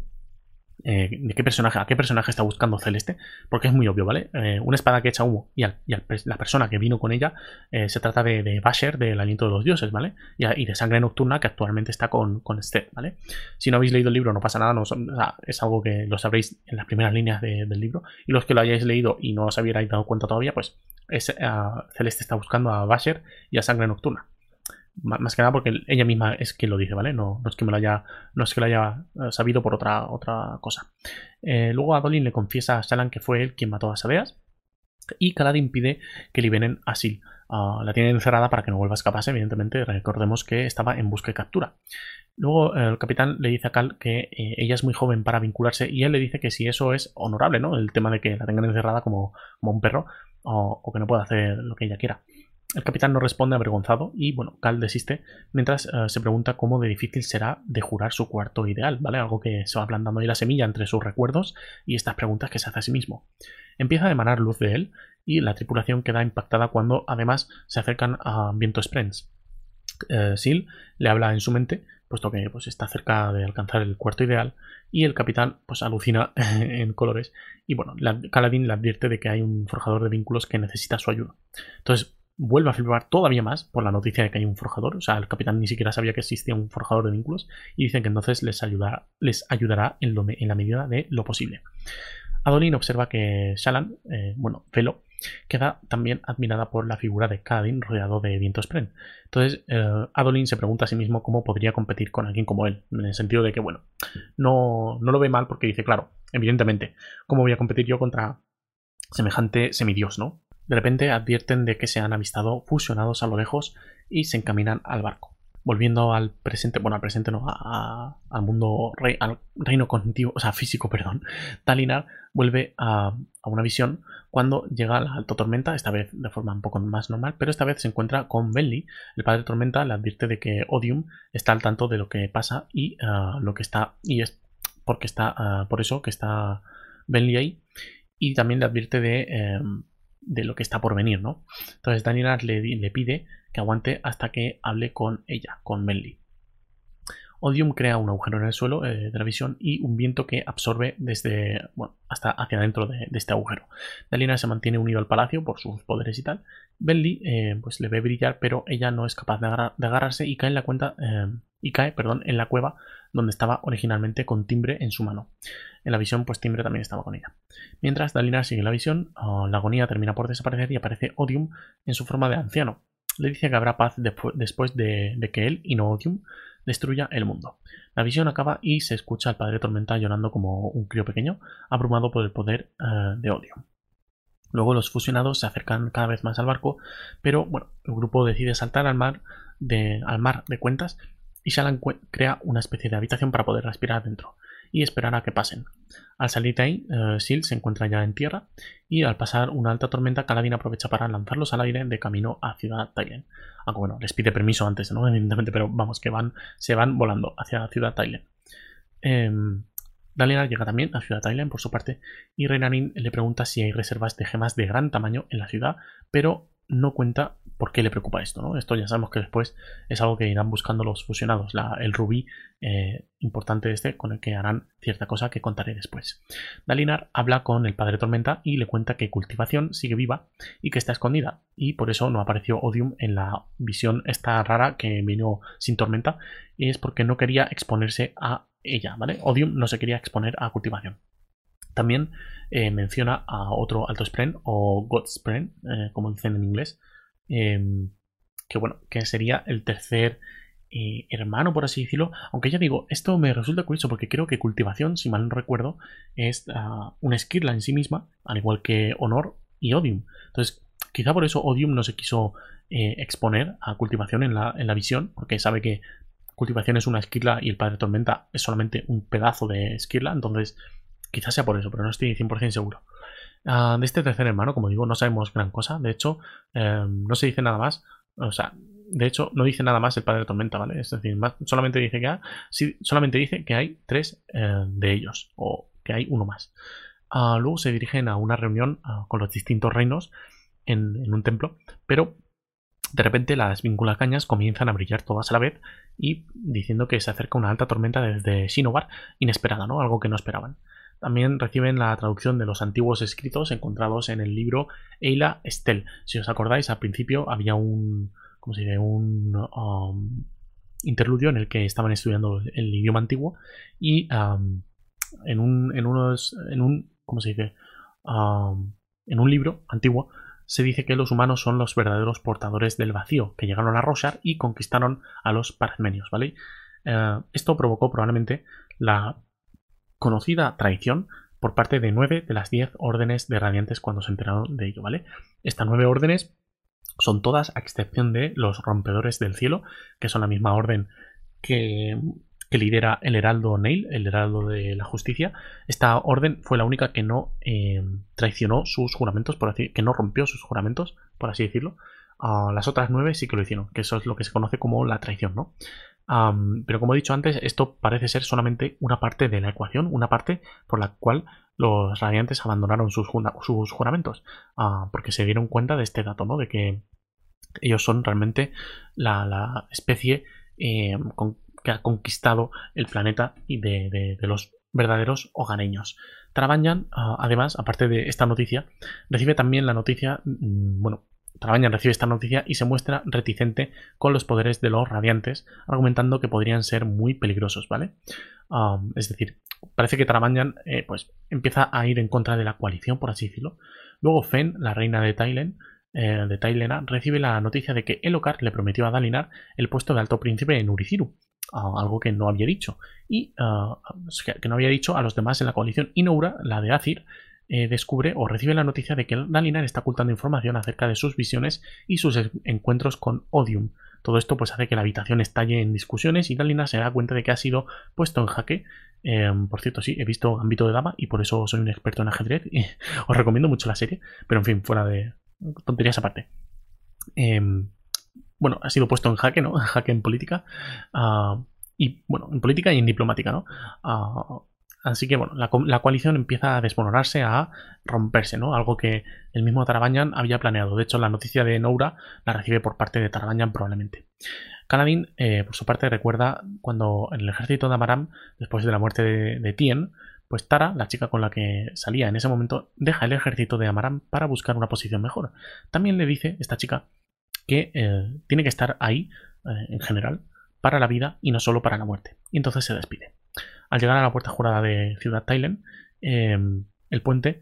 eh, de qué personaje, a qué personaje está buscando Celeste, porque es muy obvio, ¿vale? Eh, una espada que echa humo y, la persona que vino con ella eh, se trata de, de, Basher, del aliento de los dioses, ¿vale? Y, de sangre nocturna que actualmente está con, con Esther, ¿vale? Si no habéis leído el libro no pasa nada, no, es algo que lo sabréis en las primeras líneas de, del libro, y los que lo hayáis leído y no os habíais dado cuenta todavía, pues es, uh, Celeste está buscando a Basher y a sangre nocturna más que nada porque ella misma es quien lo dice, ¿vale? No, no, es que me lo haya, no es que lo haya sabido por otra, otra cosa. Eh, luego Adolin le confiesa a Shalan que fue él quien mató a Sadeas y Kaladin pide que liberen a Sil. Uh, la tiene encerrada para que no vuelva a escaparse, evidentemente. Recordemos que estaba en busca y captura. Luego el capitán le dice a Cal que eh, ella es muy joven para vincularse y él le dice que si eso es honorable, ¿no? El tema de que la tengan encerrada como, como un perro o que no pueda hacer lo que ella quiera. El capitán no responde avergonzado y, bueno, Cal desiste mientras uh, se pregunta cómo de difícil será de jurar su cuarto ideal, ¿vale? Algo que se va plantando ahí la semilla entre sus recuerdos y estas preguntas que se hace a sí mismo. Empieza a emanar luz de él y la tripulación queda impactada cuando, además, se acercan a Viento Sprens. Uh, Sil le habla en su mente, puesto que pues, está cerca de alcanzar el cuarto ideal, y el capitán pues alucina en colores y bueno, la, Caladín le advierte de que hay un forjador de vínculos que necesita su ayuda. Entonces vuelve a flipar todavía más por la noticia de que hay un forjador. O sea, el capitán ni siquiera sabía que existía un forjador de vínculos y dicen que entonces les ayudará, les ayudará en, lo, en la medida de lo posible. Adolin observa que Shalan, eh, bueno, Velo, queda también admirada por la figura de Kadin rodeado de vientos Spren. Entonces, eh, Adolin se pregunta a sí mismo cómo podría competir con alguien como él, en el sentido de que, bueno, no, no lo ve mal porque dice, claro, evidentemente, ¿cómo voy a competir yo contra semejante semidios, ¿no? De repente advierten de que se han avistado fusionados a lo lejos y se encaminan al barco. Volviendo al presente, bueno, al presente no, a, a, al mundo, rey, al reino cognitivo, o sea, físico, perdón, Dalinar vuelve a, a, una visión cuando llega la Alto Tormenta, esta vez de forma un poco más normal, pero esta vez se encuentra con Benly. El padre Tormenta le advierte de que Odium está al tanto de lo que pasa y uh, lo que está, y es porque está, uh, por eso que está Benly ahí, y también le advierte de... Eh, de lo que está por venir, ¿no? Entonces Daniel le, le, pide que aguante hasta que hable con ella, con Melly. Odium crea un agujero en el suelo eh, de la visión y un viento que absorbe desde, bueno, hasta hacia adentro de, este agujero. Dalina se mantiene unido al palacio por sus poderes y tal. Benly eh, pues le ve brillar, pero ella no es capaz de, agarrar, de agarrarse y cae en la cuenta eh, y cae, perdón, en la cueva donde estaba originalmente con Timbre en su mano. En la visión, pues Timbre también estaba con ella. Mientras Dalina sigue la visión, oh, la agonía termina por desaparecer y aparece Odium en su forma de anciano. Le dice que habrá paz de después de, de que él y no Odium destruya el mundo. La visión acaba y se escucha al padre Tormenta llorando como un crío pequeño, abrumado por el poder uh, de odio. Luego los fusionados se acercan cada vez más al barco, pero bueno, el grupo decide saltar al mar de, al mar de cuentas y Shalan crea una especie de habitación para poder respirar adentro y esperar a que pasen. Al salir de ahí, uh, Sil se encuentra ya en tierra y al pasar una alta tormenta, Kaladin aprovecha para lanzarlos al aire de camino a Ciudad Thailand. Aunque bueno, les pide permiso antes, ¿no? Evidentemente, pero vamos, que van, se van volando hacia Ciudad Thailand. Eh, Dalinar llega también a Ciudad Thailand por su parte y Renarin le pregunta si hay reservas de gemas de gran tamaño en la ciudad, pero no cuenta por qué le preocupa esto, ¿no? Esto ya sabemos que después es algo que irán buscando los fusionados, el rubí eh, importante este con el que harán cierta cosa que contaré después. Dalinar habla con el padre Tormenta y le cuenta que cultivación sigue viva y que está escondida y por eso no apareció Odium en la visión esta rara que vino sin tormenta y es porque no quería exponerse a ella, ¿vale? Odium no se quería exponer a cultivación. También eh, menciona a otro alto spren o God spren, eh, como dicen en inglés, eh, que bueno, que sería el tercer eh, hermano, por así decirlo. Aunque ya digo, esto me resulta curioso porque creo que cultivación, si mal no recuerdo, es uh, una esquirla en sí misma, al igual que honor y odium. Entonces, quizá por eso odium no se quiso exponer a cultivación en la, en la visión, porque sabe que cultivación es una esquirla y el padre tormenta es solamente un pedazo de esquirla, entonces quizás sea por eso, pero no estoy 100% seguro. Ah, de este tercer hermano, como digo, no sabemos gran cosa, de hecho, em, no se dice nada más, o sea, de hecho, no dice nada más el padre tormenta, ¿vale? Es decir, solamente dice que hay, solamente dice que hay tres eh, de ellos, o que hay uno más. Ah, luego se dirigen a una reunión ah, con los distintos reinos en, un templo, pero de repente las cañas comienzan a brillar todas a la vez y diciendo que se acerca una alta tormenta desde Shinobar, inesperada, ¿no? Algo que no esperaban. También reciben la traducción de los antiguos escritos encontrados en el libro Eila Estel. Si os acordáis, al principio había un, ¿cómo se dice? Un um, interludio en el que estaban estudiando el idioma antiguo y um, en un, en unos, en un, ¿cómo se dice? Um, en un libro antiguo se dice que los humanos son los verdaderos portadores del vacío, que llegaron a Roshar y conquistaron a los parmenios, ¿vale? Eh, esto provocó probablemente la conocida traición por parte de nueve de las diez órdenes de radiantes cuando se enteraron de ello, ¿vale? Estas nueve órdenes son todas, a excepción de los rompedores del cielo, que son la misma orden que que lidera el Heraldo Neil, el Heraldo de la Justicia. Esta orden fue la única que no eh, traicionó sus juramentos, por así, que no rompió sus juramentos, por así decirlo. Ah, las otras nueve sí que lo hicieron, que eso es lo que se conoce como la traición, ¿no? Pero como he dicho antes, esto parece ser solamente una parte de la ecuación, una parte por la cual los radiantes abandonaron sus, juramentos, ah, porque se dieron cuenta de este dato, ¿no? De que ellos son realmente la, especie eh, que ha conquistado el planeta y de, los verdaderos hogareños. Trabanyan, ah, además, aparte de esta noticia, recibe también la noticia, mm, bueno, Trabanyan recibe esta noticia y se muestra reticente con los poderes de los radiantes, argumentando que podrían ser muy peligrosos, ¿vale? Es decir, parece que Trabanyan eh, pues, empieza a ir en contra de la coalición, por así decirlo. Luego Fen, la reina de Tailen, eh, de Tailena, recibe la noticia de que Elokar le prometió a Dalinar el puesto de alto príncipe en Uriciru, algo que no había dicho. Y ah, que no había dicho a los demás en la coalición. Y Noura, la de Azir, eh, descubre o recibe la noticia de que Dalinar está ocultando información acerca de sus visiones y sus encuentros con Odium. Todo esto pues hace que la habitación estalle en discusiones y Dalinar se da cuenta de que ha sido puesto en jaque. Em, por cierto, sí, he visto Ámbito de Dama y por eso soy un experto en ajedrez. Y os recomiendo mucho la serie, pero en fin, fuera de tonterías aparte. Em, bueno, ha sido puesto en jaque, ¿no? Jaque en política. Ah, y bueno, en política y en diplomática, ¿no? Ah, así que bueno, la, coalición empieza a desmoronarse, a romperse, ¿no? Algo que el mismo Tarabañan había planeado. De hecho, la noticia de Noura la recibe por parte de Tarabañan probablemente. Kaladin, eh, por su parte, recuerda cuando en el ejército de Amaram, después de la muerte de, Tien, pues Tara, la chica con la que salía en ese momento, deja el ejército de Amaram para buscar una posición mejor. También le dice esta chica que eh, tiene que estar ahí, eh, en general, para la vida y no solo para la muerte. Y entonces se despide. Al llegar a la puerta jurada de Ciudad Thailand, em, el puente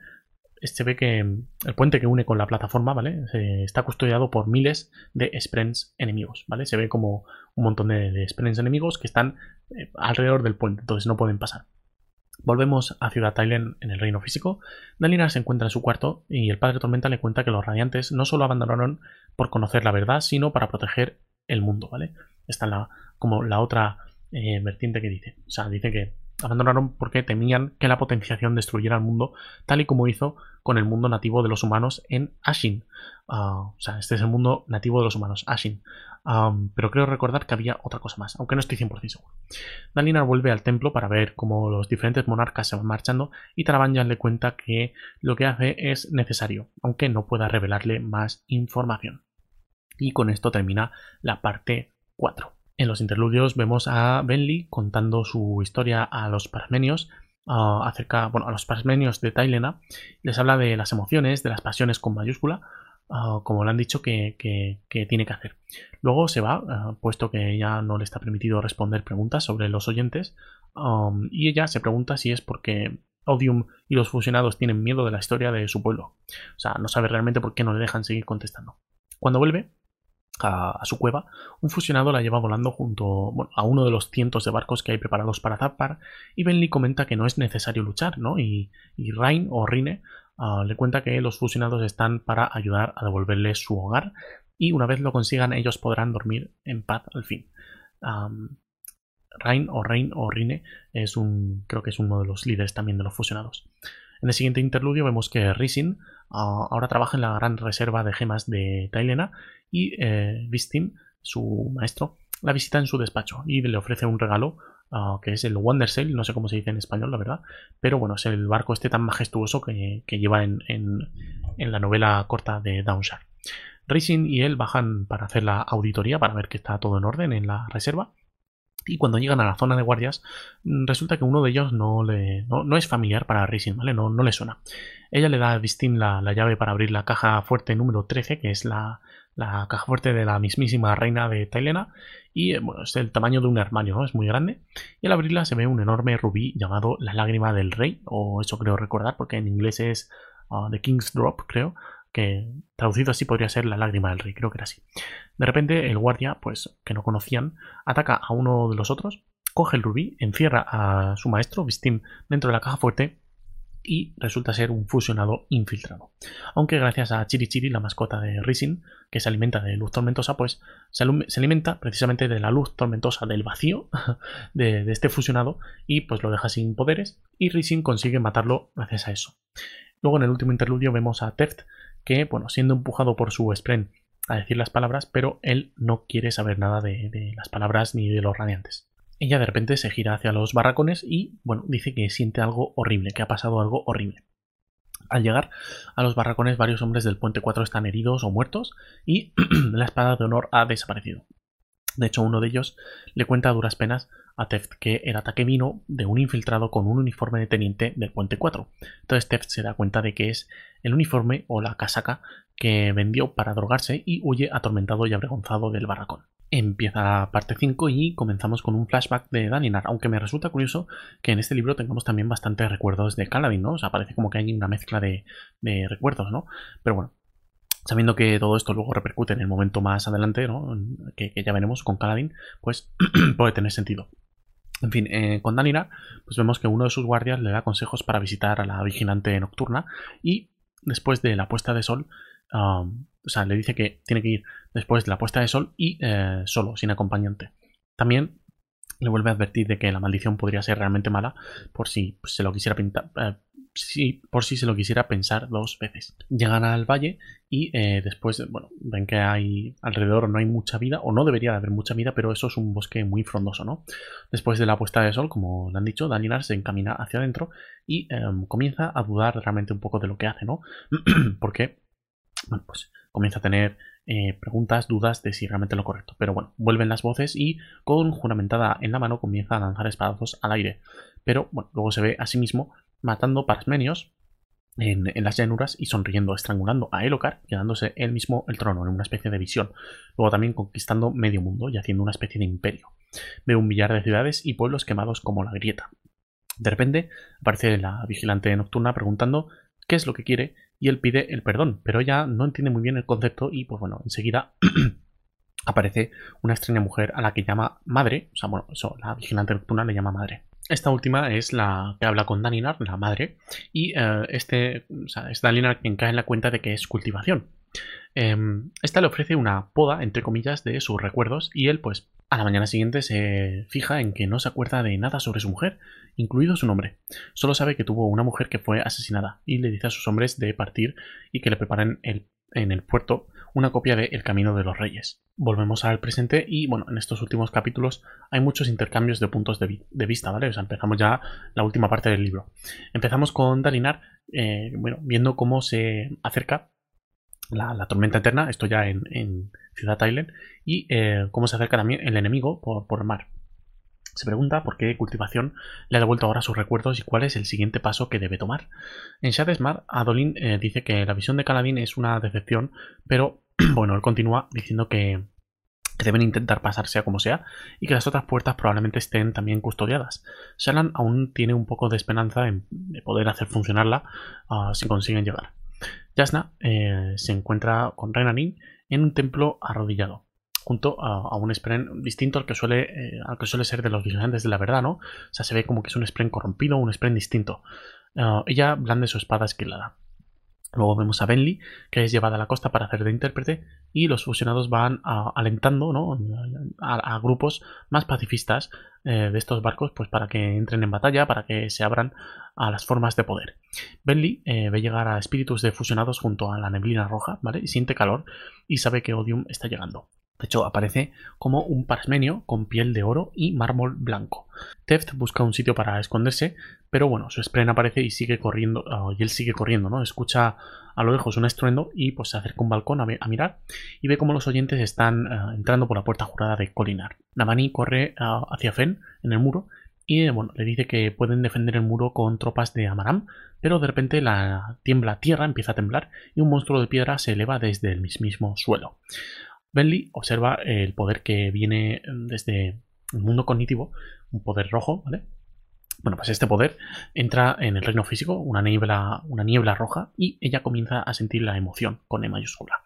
se ve que el puente que une con la plataforma, ¿vale? está custodiado por miles de Sprens enemigos, ¿vale? Se ve como un montón de, de enemigos que están eh, alrededor del puente, entonces no pueden pasar. Volvemos a Ciudad Thailand en el reino físico. Dalinar se encuentra en su cuarto y el padre Tormenta le cuenta que los radiantes no solo abandonaron por conocer la verdad, sino para proteger el mundo, ¿vale? Esta es la, como la otra eh, vertiente que dice. O sea, dice que abandonaron porque temían que la potenciación destruyera el mundo, tal y como hizo con el mundo nativo de los humanos en Ashin. Ah, o sea, este es el mundo nativo de los humanos, Ashin pero creo recordar que había otra cosa más, aunque no estoy 100% seguro. Dalinar vuelve al templo para ver cómo los diferentes monarcas se van marchando y Tarabanjan le cuenta que lo que hace es necesario, aunque no pueda revelarle más información. Y con esto termina la parte 4. En los interludios vemos a Benli contando su historia a los parmenios ah, acerca, bueno, a los parmenios de Tailena. Les habla de las emociones, de las pasiones con mayúscula, Ah, como le han dicho que, tiene que hacer. Luego se va, ah, puesto que ya no le está permitido responder preguntas sobre los oyentes, um, y ella se pregunta si es porque Odium y los fusionados tienen miedo de la historia de su pueblo. O sea, no sabe realmente por qué no le dejan seguir contestando. Cuando vuelve a, su cueva, un fusionado la lleva volando junto a uno de los cientos de barcos que hay preparados para zapar, y Benly comenta que no es necesario luchar, ¿no? Y, y Rain o Rine ah, le cuenta que los fusionados están para ayudar a devolverle su hogar y una vez lo consigan ellos podrán dormir en paz al fin. Rain o Rain o Rine es un, creo que es uno de los líderes también de los fusionados. En el siguiente interludio vemos que Risin ahora trabaja en la gran reserva de gemas de Tailena y eh, Vistim, su maestro, la visita en su despacho y le ofrece un regalo ah, que es el Wonder Sail, no sé cómo se dice en español, la verdad, pero bueno, es el barco este tan majestuoso que, lleva en, la novela corta de Downshire. Risin y él bajan para hacer la auditoría para ver que está todo en orden en la reserva y cuando llegan a la zona de guardias, mm, resulta que uno de ellos no, le, no, es familiar para Rising, ¿vale? No, no, le suena. Ella le da a Distin la, llave para abrir la caja fuerte número 13, que es la, caja fuerte de la mismísima reina de Tailena. Y eh, bueno, es el tamaño de un armario, ¿no? Es muy grande. Y al abrirla se ve un enorme rubí llamado la lágrima del rey, o eso creo recordar, porque en inglés es uh, The King's Drop, creo que traducido así podría ser la lágrima del rey, creo que era así. De repente el guardia, pues que no conocían, ataca a uno de los otros, coge el rubí, encierra a su maestro, Vistim, dentro de la caja fuerte y resulta ser un fusionado infiltrado. Aunque gracias a Chiri la mascota de Risin, que se alimenta de luz tormentosa, pues se, alimenta precisamente de la luz tormentosa del vacío de, este fusionado y pues lo deja sin poderes y Risin consigue matarlo gracias a eso. Luego en el último interludio vemos a Teft que, bueno, siendo empujado por su Spren a decir las palabras, pero él no quiere saber nada de, las palabras ni de los radiantes. Ella de repente se gira hacia los barracones y, bueno, dice que siente algo horrible, que ha pasado algo horrible. Al llegar a los barracones, varios hombres del puente 4 están heridos o muertos y la espada de honor ha desaparecido. De hecho, uno de ellos le cuenta a duras penas a Teft que el ataque vino de un infiltrado con un uniforme de teniente del puente 4. Entonces Teft se da cuenta de que es el uniforme o la casaca que vendió para drogarse y huye atormentado y avergonzado del barracón. Empieza la parte 5 y comenzamos con un flashback de Daninar, aunque me resulta curioso que en este libro tengamos también bastantes recuerdos de Caladin, ¿no? O sea, parece como que hay una mezcla de, de recuerdos, ¿no? Pero bueno, sabiendo que todo esto luego repercute en el momento más adelante, ¿no? que, ya veremos con Caladín, pues puede tener sentido. En fin, eh, con Daninar, pues vemos que uno de sus guardias le da consejos para visitar a la vigilante nocturna y después de la puesta de sol, o sea, le dice que tiene que ir después de la puesta de sol y eh, solo, sin acompañante. También le vuelve a advertir de que la maldición podría ser realmente mala por si se lo quisiera pintar, eh, por si se lo quisiera pensar dos veces. Llegan al valle y eh, después, bueno, ven que hay alrededor no hay mucha vida, o no debería de haber mucha vida, pero eso es un bosque muy frondoso, ¿no? Después de la puesta de sol, como le han dicho, Dalinar se encamina hacia adentro y em, comienza a dudar realmente un poco de lo que hace, ¿no? Porque, bueno, pues comienza a tener eh, preguntas, dudas de si realmente lo correcto. Pero bueno, vuelven las voces y con juramentada en la mano comienza a lanzar espadazos al aire. Pero bueno, luego se ve a sí mismo matando parasmenios en, en, las llanuras y sonriendo, estrangulando a Elocar, quedándose él mismo el trono en una especie de visión. Luego también conquistando medio mundo y haciendo una especie de imperio. Ve un billar de ciudades y pueblos quemados como la grieta. De repente aparece la vigilante nocturna preguntando qué es lo que quiere y él pide el perdón, pero ella no entiende muy bien el concepto y pues bueno, enseguida aparece una extraña mujer a la que llama madre, o sea, bueno, eso, la vigilante nocturna le llama madre. Esta última es la que habla con Daninar, la madre, y eh, este, es Daninar quien cae en la cuenta de que es cultivación. Em, esta le ofrece una poda, entre comillas, de sus recuerdos y él, pues, a la mañana siguiente se fija en que no se acuerda de nada sobre su mujer, incluido su nombre. Solo sabe que tuvo una mujer que fue asesinada y le dice a sus hombres de partir y que le preparen el en el puerto una copia de El Camino de los Reyes. Volvemos al presente y bueno, en estos últimos capítulos hay muchos intercambios de puntos de, vista, ¿vale? O sea, empezamos ya la última parte del libro. Empezamos con Dalinar, eh, bueno, viendo cómo se acerca la, tormenta eterna, esto ya en, Ciudad Island, y eh, cómo se acerca también el enemigo por, por mar. Se pregunta por qué Cultivación le ha devuelto ahora sus recuerdos y cuál es el siguiente paso que debe tomar. En Shadesmar, Adolin eh, dice que la visión de Caladín es una decepción, pero bueno, él continúa diciendo que, deben intentar pasarse a como sea y que las otras puertas probablemente estén también custodiadas. Shalan aún tiene un poco de esperanza en de poder hacer funcionarla ah, si consiguen llegar. Jasna eh, se encuentra con Renanin en un templo arrodillado junto a, un Spren distinto al que, suele, eh, que suele ser de los vigilantes de la verdad, ¿no? O sea, se ve como que es un Spren corrompido, un Spren distinto. Ah, ella blande su espada esquilada. Luego vemos a Bentley, que es llevada a la costa para hacer de intérprete, y los fusionados van alentando ¿no? a, grupos más pacifistas eh, de estos barcos pues, para que entren en batalla, para que se abran a las formas de poder. Bentley eh, ve llegar a espíritus de fusionados junto a la neblina roja, ¿vale? Y siente calor y sabe que Odium está llegando. De hecho, aparece como un parasmenio con piel de oro y mármol blanco. Teft busca un sitio para esconderse, pero bueno, su Spren aparece y sigue corriendo, ah, y él sigue corriendo, ¿no? Escucha a lo lejos un estruendo y pues se acerca un balcón a, mirar y ve cómo los oyentes están ah, entrando por la puerta jurada de Colinar. Navani corre ah, hacia Fen en el muro y bueno, le dice que pueden defender el muro con tropas de Amaram, pero de repente la tiembla tierra, empieza a temblar y un monstruo de piedra se eleva desde el mismo suelo. Bentley observa el poder que viene desde el mundo cognitivo, un poder rojo, ¿vale? Bueno, pues este poder entra en el reino físico, una niebla, una niebla roja, y ella comienza a sentir la emoción con E mayúscula.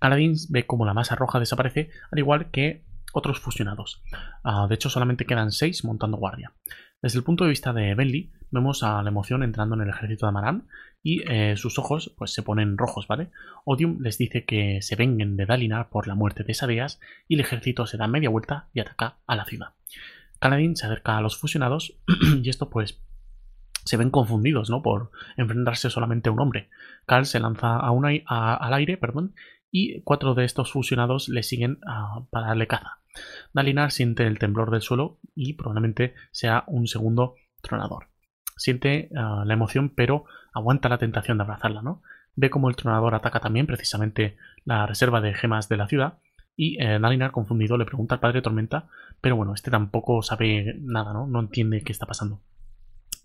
Caladín ve como la masa roja desaparece, al igual que otros fusionados. Ah, de hecho, solamente quedan seis montando guardia. Desde el punto de vista de Bentley, vemos a la emoción entrando en el ejército de Amaran y eh, sus ojos pues, se ponen rojos, ¿vale? Odium les dice que se vengan de Dalinar por la muerte de Sadeas y el ejército se da media vuelta y ataca a la ciudad. Kaladin se acerca a los fusionados y esto pues se ven confundidos, ¿no? Por enfrentarse solamente a un hombre. Cal se lanza a al aire, perdón, y cuatro de estos fusionados le siguen para darle caza. Dalinar siente el temblor del suelo y probablemente sea un segundo tronador. Siente ah, la emoción, pero aguanta la tentación de abrazarla, ¿no? Ve como el tronador ataca también precisamente la reserva de gemas de la ciudad y eh, Dalinar, confundido, le pregunta al padre Tormenta, pero bueno, este tampoco sabe nada, ¿no? No entiende qué está pasando.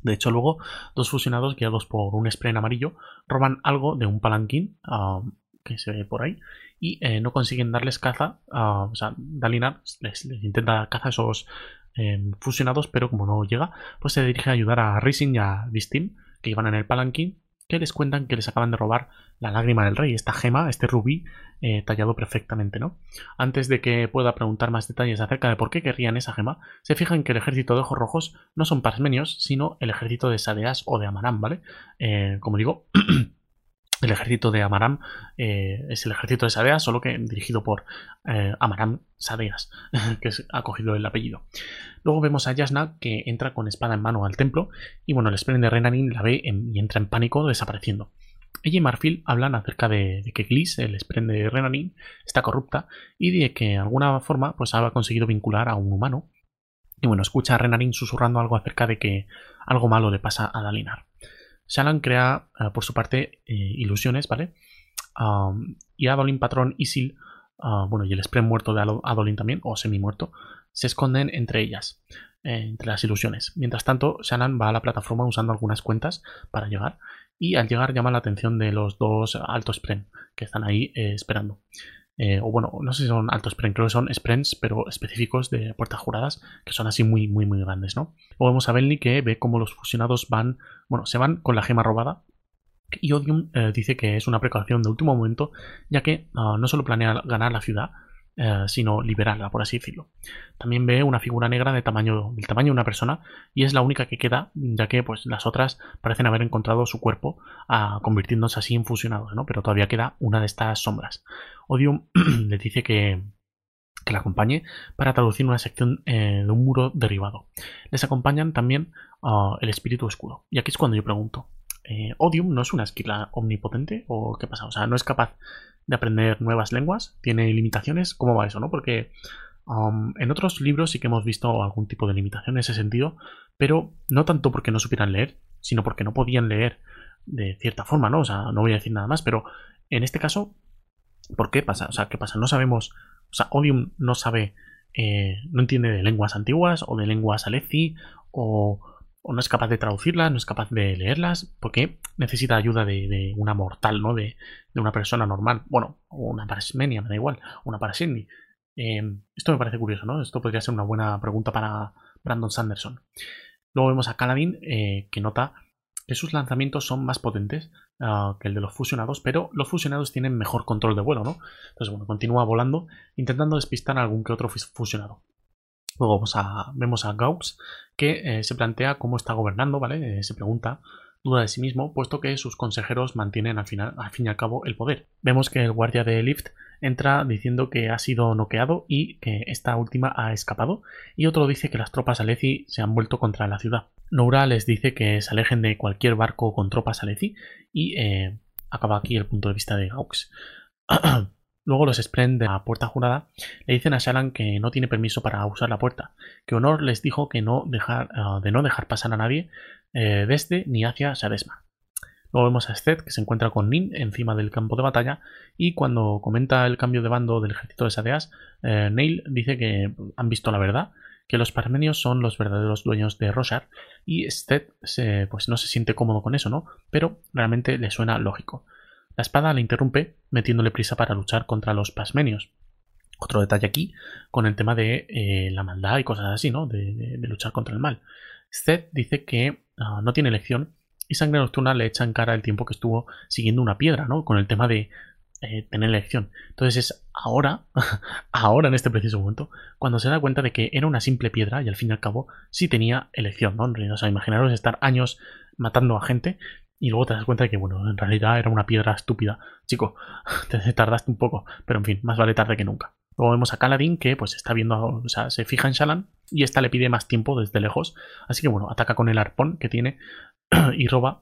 De hecho, luego, dos fusionados guiados por un spray en amarillo roban algo de un palanquín ah, que se ve por ahí y eh, no consiguen darles caza. o sea, Dalinar les, intenta caza a esos eh, fusionados, pero como no llega, pues se dirige a ayudar a Racing y a Vistim, que iban en el palanquín, que les cuentan que les acaban de robar la lágrima del rey, esta gema, este rubí eh, tallado perfectamente, ¿no? Antes de que pueda preguntar más detalles acerca de por qué querrían esa gema, se fijan que el ejército de ojos rojos no son parmenios, sino el ejército de Sadeas o de Amaram, ¿vale? como digo, El ejército de Amaram eh, es el ejército de Sadeas, solo que dirigido por eh, Amaram Sadeas, que ha cogido el apellido. Luego vemos a Yasna que entra con espada en mano al templo y bueno, el Spren de Renarin la ve y entra en pánico desapareciendo. Ella y Marfil hablan acerca de, que Gliss, el Spren de Renarin, está corrupta y de que de alguna forma pues ha conseguido vincular a un humano. Y bueno, escucha a Renarin susurrando algo acerca de que algo malo le pasa a Dalinar. Shannon crea, eh, por su parte, eh, ilusiones, ¿vale? y Adolin, Patrón, Isil, uh, bueno, y el Spren muerto de Adolin también, o semi-muerto, se esconden entre ellas, eh, entre las ilusiones. Mientras tanto, Shannon va a la plataforma usando algunas cuentas para llegar, y al llegar llama la atención de los dos altos Spren que están ahí esperando. Eh, o bueno, no sé si son altos sprints, creo que son sprints, pero específicos de puertas juradas, que son así muy, muy, muy grandes, ¿no? O vemos a Bentley que ve cómo los fusionados van, bueno, se van con la gema robada. Y Odium eh, dice que es una precaución de último momento, ya que ah, no solo planea ganar la ciudad, eh, sino liberarla, por así decirlo. También ve una figura negra de tamaño, del tamaño de una persona y es la única que queda, ya que pues, las otras parecen haber encontrado su cuerpo, ah, convirtiéndose así en fusionados, ¿no? pero todavía queda una de estas sombras. Odium le dice que, que la acompañe para traducir una sección eh, de un muro derribado. Les acompañan también ah, el espíritu oscuro. Y aquí es cuando yo pregunto, eh, ¿Odium no es una esquila omnipotente o qué pasa? O sea, no es capaz de aprender nuevas lenguas? ¿Tiene limitaciones? ¿Cómo va eso? ¿no? Porque um, en otros libros sí que hemos visto algún tipo de limitación en ese sentido, pero no tanto porque no supieran leer, sino porque no podían leer de cierta forma, ¿no? O sea, no voy a decir nada más, pero en este caso, ¿por qué pasa? O sea, ¿qué pasa? No sabemos, o sea, Odium no sabe, eh, no entiende de lenguas antiguas o de lenguas aleci o o no es capaz de traducirlas, no es capaz de leerlas, porque necesita ayuda de, una mortal, ¿no? De, una persona normal. Bueno, una parasmenia, me da igual, una parasini. Em, esto me parece curioso, ¿no? Esto podría ser una buena pregunta para Brandon Sanderson. Luego vemos a Caladin eh, que nota que sus lanzamientos son más potentes ah, que el de los fusionados, pero los fusionados tienen mejor control de vuelo, ¿no? Entonces, bueno, continúa volando, intentando despistar a algún que otro fusionado. Luego vemos a, Gaux que eh, se plantea cómo está gobernando, ¿vale? Eh, se pregunta duda de sí mismo, puesto que sus consejeros mantienen al, final, al fin y al cabo el poder. Vemos que el guardia de Lift entra diciendo que ha sido noqueado y que esta última ha escapado, y otro dice que las tropas Aleci se han vuelto contra la ciudad. Noura les dice que se alejen de cualquier barco con tropas Aleci y eh, acaba aquí el punto de vista de Gaux. Luego los Spren de la puerta jurada le dicen a Shalan que no tiene permiso para usar la puerta, que Honor les dijo que no dejar, eh, de no dejar pasar a nadie eh, desde ni hacia Shadesma. Luego vemos a Seth que se encuentra con Nin encima del campo de batalla y cuando comenta el cambio de bando del ejército de Sadeas, eh, Neil dice que han visto la verdad, que los parmenios son los verdaderos dueños de Roshar y Seth pues no se siente cómodo con eso, ¿no? Pero realmente le suena lógico. La espada le interrumpe metiéndole prisa para luchar contra los pasmenios. Otro detalle aquí con el tema de eh, la maldad y cosas así, ¿no? De, luchar contra el mal. Seth dice que ah, no tiene elección y Sangre Nocturna le echa en cara el tiempo que estuvo siguiendo una piedra, ¿no? Con el tema de eh, tener elección. Entonces es ahora, ahora en este preciso momento, cuando se da cuenta de que era una simple piedra y al fin y al cabo sí tenía elección, ¿no? O sea, imaginaros estar años matando a gente y luego te das cuenta de que, bueno, en realidad era una piedra estúpida. Chico, te tardaste un poco, pero en fin, más vale tarde que nunca. Luego vemos a Kaladin que pues está viendo, o sea, se fija en Shalan y esta le pide más tiempo desde lejos. Así que bueno, ataca con el arpón que tiene y roba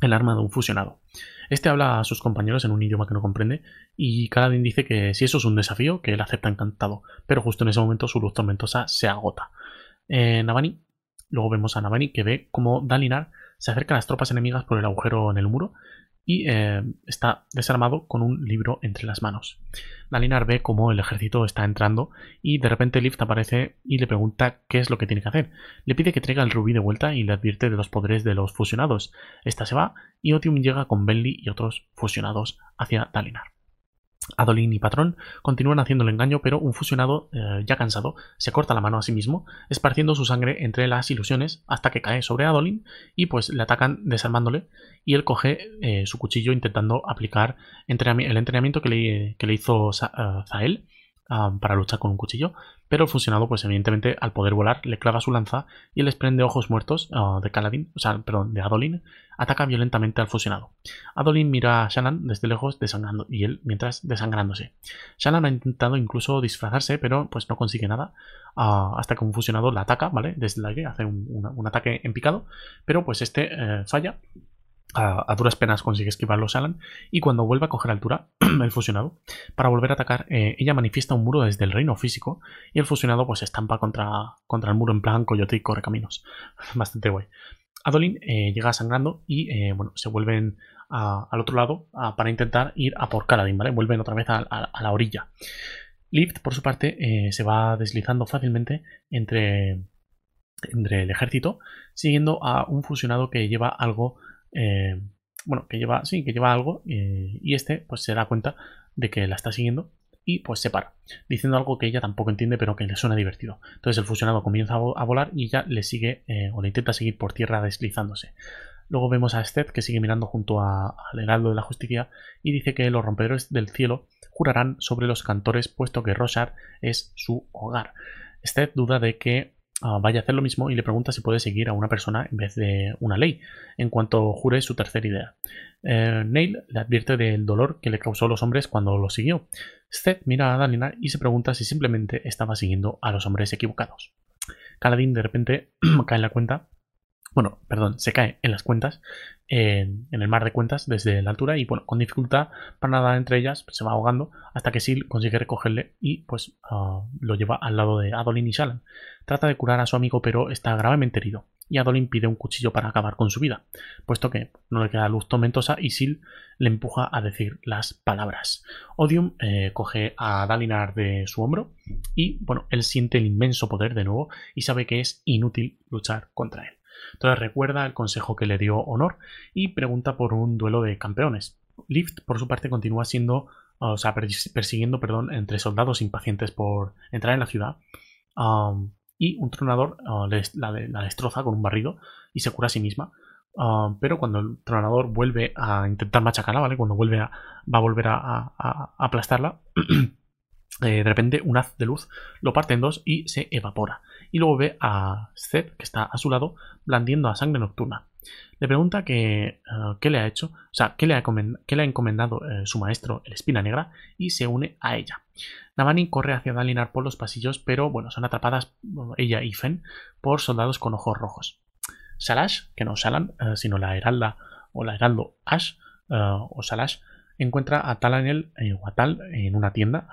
el arma de un fusionado. Este habla a sus compañeros en un idioma que no comprende y Kaladin dice que si eso es un desafío, que él acepta encantado, pero justo en ese momento su luz tormentosa se agota. Eh, Navani, luego vemos a Navani que ve como Dalinar se acerca a las tropas enemigas por el agujero en el muro y eh, está desarmado con un libro entre las manos. Dalinar ve cómo el ejército está entrando y de repente Lift aparece y le pregunta qué es lo que tiene que hacer. Le pide que traiga el rubí de vuelta y le advierte de los poderes de los fusionados. Esta se va y Otium llega con Benly y otros fusionados hacia Dalinar. Adolin y Patrón continúan haciendo el engaño, pero un fusionado, eh, ya cansado, se corta la mano a sí mismo, esparciendo su sangre entre las ilusiones hasta que cae sobre Adolin y pues le atacan desarmándole y él coge eh, su cuchillo intentando aplicar el entrenamiento que le, que le hizo eh, Zael Para luchar con un cuchillo, pero el fusionado, pues evidentemente, al poder volar, le clava su lanza y el desprende ojos muertos ah, de Kaladin, o sea, perdón, de Adolin, ataca violentamente al fusionado. Adolin mira a Shannon desde lejos desangrando y él mientras desangrándose. Shannon ha intentado incluso disfrazarse, pero pues no consigue nada ah, hasta que un fusionado la ataca, ¿vale? Desde hace un, ataque en picado, pero pues este eh, falla a, duras penas consigue esquivarlo Alan y cuando vuelve a coger altura, el fusionado, para volver a atacar, eh, ella manifiesta un muro desde el reino físico y el fusionado pues estampa contra, contra el muro en plan coyote y corre caminos. Bastante guay. Adolin eh, llega sangrando y eh, bueno, se vuelven al otro lado para intentar ir a por Kaladin, ¿vale? Vuelven otra vez a, la orilla. Lift, por su parte, se va deslizando fácilmente entre, entre el ejército, siguiendo a un fusionado que lleva algo eh, bueno, que lleva, algo eh, y este pues se da cuenta de que la está siguiendo y pues se para, diciendo algo que ella tampoco entiende pero que le suena divertido. Entonces el fusionado comienza a volar y ella le sigue eh, o le intenta seguir por tierra deslizándose. Luego vemos a Steth que sigue mirando junto al heraldo de la justicia y dice que los rompedores del cielo jurarán sobre los cantores puesto que Roshar es su hogar. Steth duda de que Ah, vaya a hacer lo mismo y le pregunta si puede seguir a una persona en vez de una ley, en cuanto jure su tercera idea. Eh, Neil le advierte del dolor que le causó a los hombres cuando lo siguió. Seth mira a Dalinar y se pregunta si simplemente estaba siguiendo a los hombres equivocados. Kaladin de repente cae en la cuenta bueno, perdón, se cae en las cuentas, en, el mar de cuentas desde la altura y bueno, con dificultad para nada entre ellas se va ahogando hasta que Sil consigue recogerle y pues ah, lo lleva al lado de Adolin y Shalan. Trata de curar a su amigo pero está gravemente herido y Adolin pide un cuchillo para acabar con su vida, puesto que no le queda luz tormentosa y Sil le empuja a decir las palabras. Odium eh, coge a Dalinar de su hombro y bueno, él siente el inmenso poder de nuevo y sabe que es inútil luchar contra él. Entonces recuerda el consejo que le dio Honor y pregunta por un duelo de campeones. Lift, por su parte, continúa siendo, o sea, persiguiendo, perdón, entre soldados impacientes por entrar en la ciudad. Y un tronador uh, la, destroza con un barrido y se cura a sí misma. Um, pero cuando el tronador vuelve a intentar machacarla, ¿vale? Cuando vuelve a, va a volver a aplastarla, Eh, de repente un haz de luz lo parte en dos y se evapora. Y luego ve a Seth, que está a su lado, blandiendo a sangre nocturna. Le pregunta eh, qué le ha hecho, o sea, qué le ha, le ha encomendado eh, su maestro, el Espina Negra, y se une a ella. Navani corre hacia Dalinar por los pasillos, pero bueno, son atrapadas ella y Fen por soldados con ojos rojos. Salash, que no Salan, eh, sino la Heralda o la Heraldo Ash, o Salash, encuentra a Talanel o a Tal en una tienda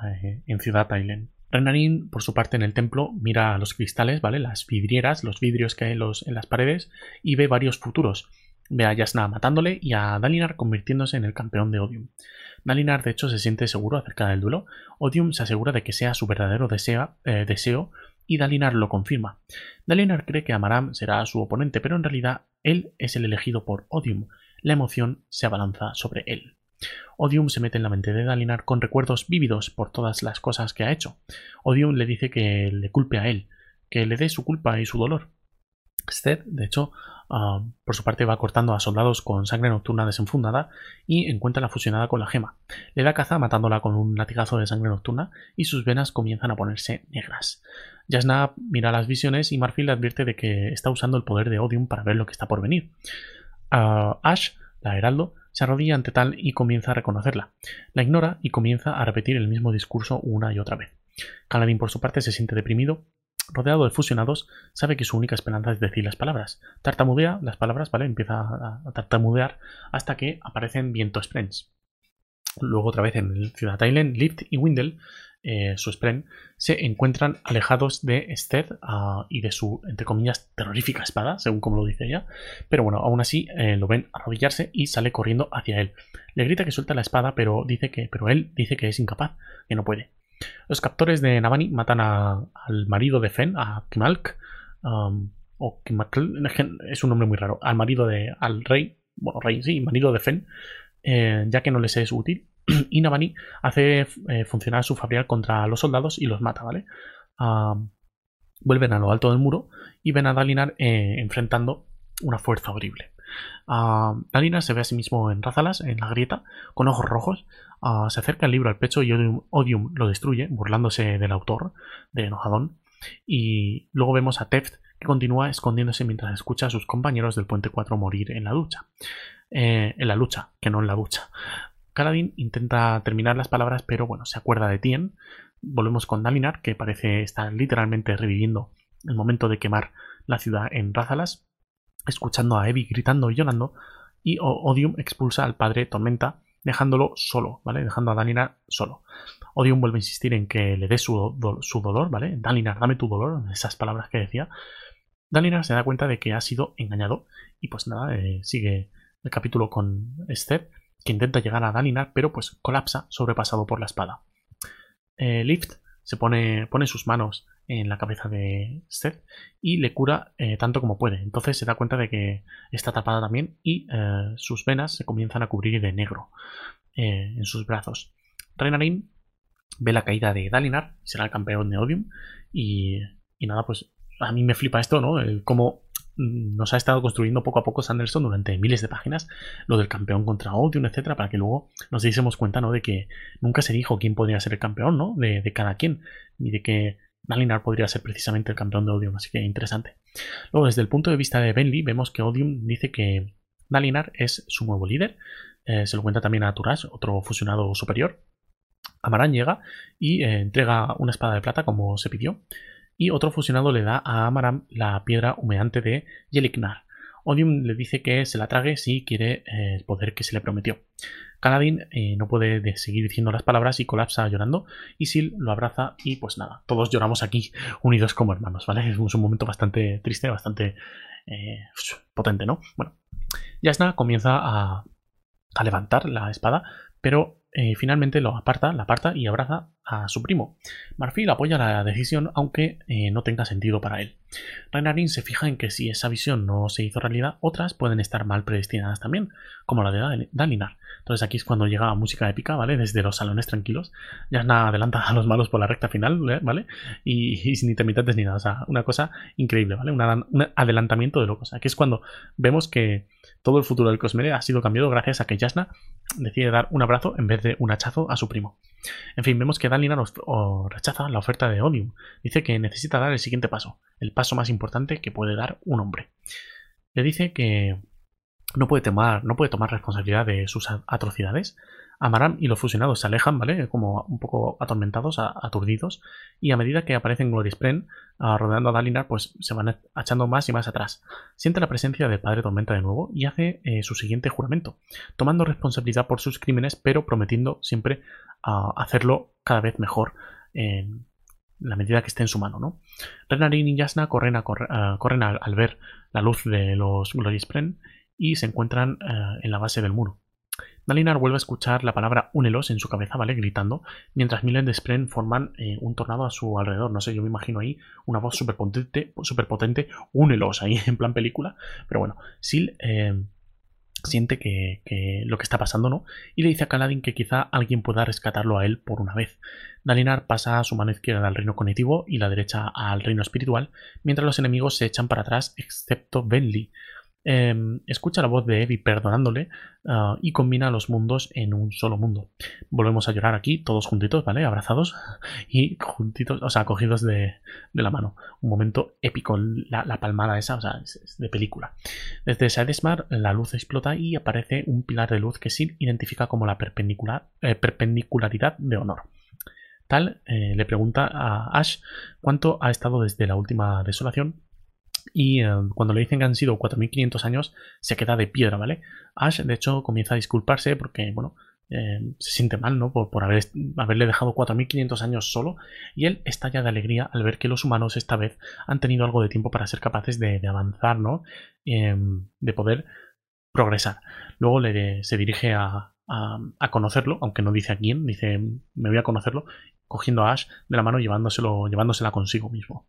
en Ciudad Thailand. Renarin, por su parte, en el templo, mira los cristales, ¿vale? Las vidrieras, los vidrios que hay en, los, en las paredes, y ve varios futuros. Ve a Yasna matándole y a Dalinar convirtiéndose en el campeón de Odium. Dalinar, de hecho, se siente seguro acerca del duelo. Odium se asegura de que sea su verdadero eh, deseo y Dalinar lo confirma. Dalinar cree que Amaram será su oponente, pero en realidad él es el elegido por Odium. La emoción se abalanza sobre él. Odium se mete en la mente de Dalinar con recuerdos vívidos por todas las cosas que ha hecho. Odium le dice que le culpe a él, que le dé su culpa y su dolor. Sted, de hecho, ah, por su parte va cortando a soldados con sangre nocturna desenfundada y encuentra la fusionada con la gema. Le da caza matándola con un latigazo de sangre nocturna y sus venas comienzan a ponerse negras. Jasna mira las visiones y Marfil le advierte de que está usando el poder de Odium para ver lo que está por venir. Ah, Ash, la heraldo, se arrodilla ante tal y comienza a reconocerla. La ignora y comienza a repetir el mismo discurso una y otra vez. Kaladin, por su parte, se siente deprimido. Rodeado de fusionados, sabe que su única esperanza es decir las palabras. Tartamudea las palabras, ¿vale? Empieza a tartamudear hasta que aparecen vientos sprens. Luego otra vez en el Ciudad Island, Lift y Windel eh, su Spren, se encuentran alejados de Esther ah, y de su, entre comillas, terrorífica espada, según como lo dice ella. Pero bueno, aún así eh, lo ven arrodillarse y sale corriendo hacia él. Le grita que suelta la espada, pero, dice que, pero él dice que es incapaz, que no puede. Los captores de Navani matan al marido de Fen, a Kimalk, um, o Kimalk, es un nombre muy raro, al marido de, al rey, bueno, rey, sí, marido de Fen, eh, ya que no les es útil y Navani hace eh, funcionar su fabrial contra los soldados y los mata, ¿vale? Ah, vuelven a lo alto del muro y ven a Dalinar eh, enfrentando una fuerza horrible. Uh, Dalinar se ve a sí mismo en Rázalas, en la grieta, con ojos rojos. Ah, se acerca el libro al pecho y Odium, lo destruye, burlándose del autor, de Enojadón. Y luego vemos a Teft, que continúa escondiéndose mientras escucha a sus compañeros del Puente 4 morir en la ducha. Eh, en la lucha, que no en la ducha. Kaladin intenta terminar las palabras, pero bueno, se acuerda de Tien. Volvemos con Dalinar, que parece estar literalmente reviviendo el momento de quemar la ciudad en Rázalas, escuchando a Evi gritando y llorando, y Odium expulsa al padre Tormenta, dejándolo solo, ¿vale? Dejando a Dalinar solo. Odium vuelve a insistir en que le dé su, dolor, ¿vale? Dalinar, dame tu dolor, esas palabras que decía. Dalinar se da cuenta de que ha sido engañado y pues nada, eh, sigue el capítulo con Step que intenta llegar a Dalinar, pero pues colapsa sobrepasado por la espada. Eh, Lift se pone, pone sus manos en la cabeza de Seth y le cura eh, tanto como puede. Entonces se da cuenta de que está tapada también y eh, sus venas se comienzan a cubrir de negro en sus brazos. Renarin ve la caída de Dalinar, será el campeón de Odium y, y nada, pues a mí me flipa esto, ¿no? El nos ha estado construyendo poco a poco Sanderson durante miles de páginas lo del campeón contra Odium, etcétera, para que luego nos diésemos cuenta, ¿no? De que nunca se dijo quién podría ser el campeón, ¿no? De, cada quien, ni de que Dalinar podría ser precisamente el campeón de Odium, así que interesante. Luego, desde el punto de vista de Benly, vemos que Odium dice que Dalinar es su nuevo líder. Eh, se lo cuenta también a Turash, otro fusionado superior. Amaran llega y eh, entrega una espada de plata como se pidió y otro fusionado le da a Amaram la piedra humeante de Yeliknar. Odium le dice que se la trague si quiere eh, el poder que se le prometió. Kaladin eh, no puede seguir diciendo las palabras y colapsa llorando. Y Sil lo abraza y pues nada, todos lloramos aquí unidos como hermanos, ¿vale? Es un momento bastante triste, bastante eh, potente, ¿no? Bueno, Yasna comienza a, levantar la espada, pero finalmente lo aparta, la aparta y abraza a su primo. Marfil apoya la decisión aunque eh, no tenga sentido para él. Renarin se fija en que si esa visión no se hizo realidad, otras pueden estar mal predestinadas también, como la de Dalinar. Entonces aquí es cuando llega música épica, ¿vale? Desde los salones tranquilos. Ya nada adelanta a los malos por la recta final, ¿eh? ¿vale? Y, sin intermitentes ni nada. O sea, una cosa increíble, ¿vale? un adelantamiento de locos. Aquí es cuando vemos que todo el futuro del Cosmere ha sido cambiado gracias a que Jasna decide dar un abrazo en vez de un hachazo a su primo. En fin, vemos que rechaza la oferta de Odium. Dice que necesita dar el siguiente paso, el paso más importante que puede dar un hombre. Le dice que no puede tomar, no puede tomar responsabilidad de sus atrocidades. Amaram y los fusionados se alejan, ¿vale? Como un poco atormentados, aturdidos. Y a medida que aparecen Glory Spren rodeando a Dalinar, pues se van echando más y más atrás. Siente la presencia del Padre Tormenta de nuevo y hace eh, su siguiente juramento, tomando responsabilidad por sus crímenes, pero prometiendo siempre hacerlo cada vez mejor en la medida que esté en su mano, ¿no? Renarin y Yasna uh, corren al, al, ver la luz de los Glory Spren y se encuentran uh, en la base del muro. Dalinar vuelve a escuchar la palabra únelos en su cabeza, ¿vale? Gritando, mientras miles de Spren forman eh, un tornado a su alrededor. No sé, yo me imagino ahí una voz súper potente, únelos ahí en plan película. Pero bueno, Sil eh, siente que, lo que está pasando, ¿no? Y le dice a Kaladin que quizá alguien pueda rescatarlo a él por una vez. Dalinar pasa a su mano izquierda al reino cognitivo y la derecha al reino espiritual, mientras los enemigos se echan para atrás, excepto Benly eh, escucha la voz de Evie perdonándole uh, y combina los mundos en un solo mundo. Volvemos a llorar aquí, todos juntitos, ¿vale? Abrazados y juntitos, o sea, cogidos de, de la mano. Un momento épico, la, la palmada esa, o sea, es, de película. Desde Sidesmar la luz explota y aparece un pilar de luz que Sid identifica como la perpendicular, eh, perpendicularidad de honor. Tal eh, le pregunta a Ash cuánto ha estado desde la última desolación y eh, cuando le dicen que han sido 4.500 años, se queda de piedra, ¿vale? Ash, de hecho, comienza a disculparse porque, bueno, eh, se siente mal, ¿no? Por, por haber, haberle dejado 4.500 años solo. Y él estalla de alegría al ver que los humanos esta vez han tenido algo de tiempo para ser capaces de, avanzar, ¿no? Eh, de poder progresar. Luego le, se dirige a, a, a, conocerlo, aunque no dice a quién, dice me voy a conocerlo, cogiendo a Ash de la mano llevándoselo, llevándosela consigo mismo.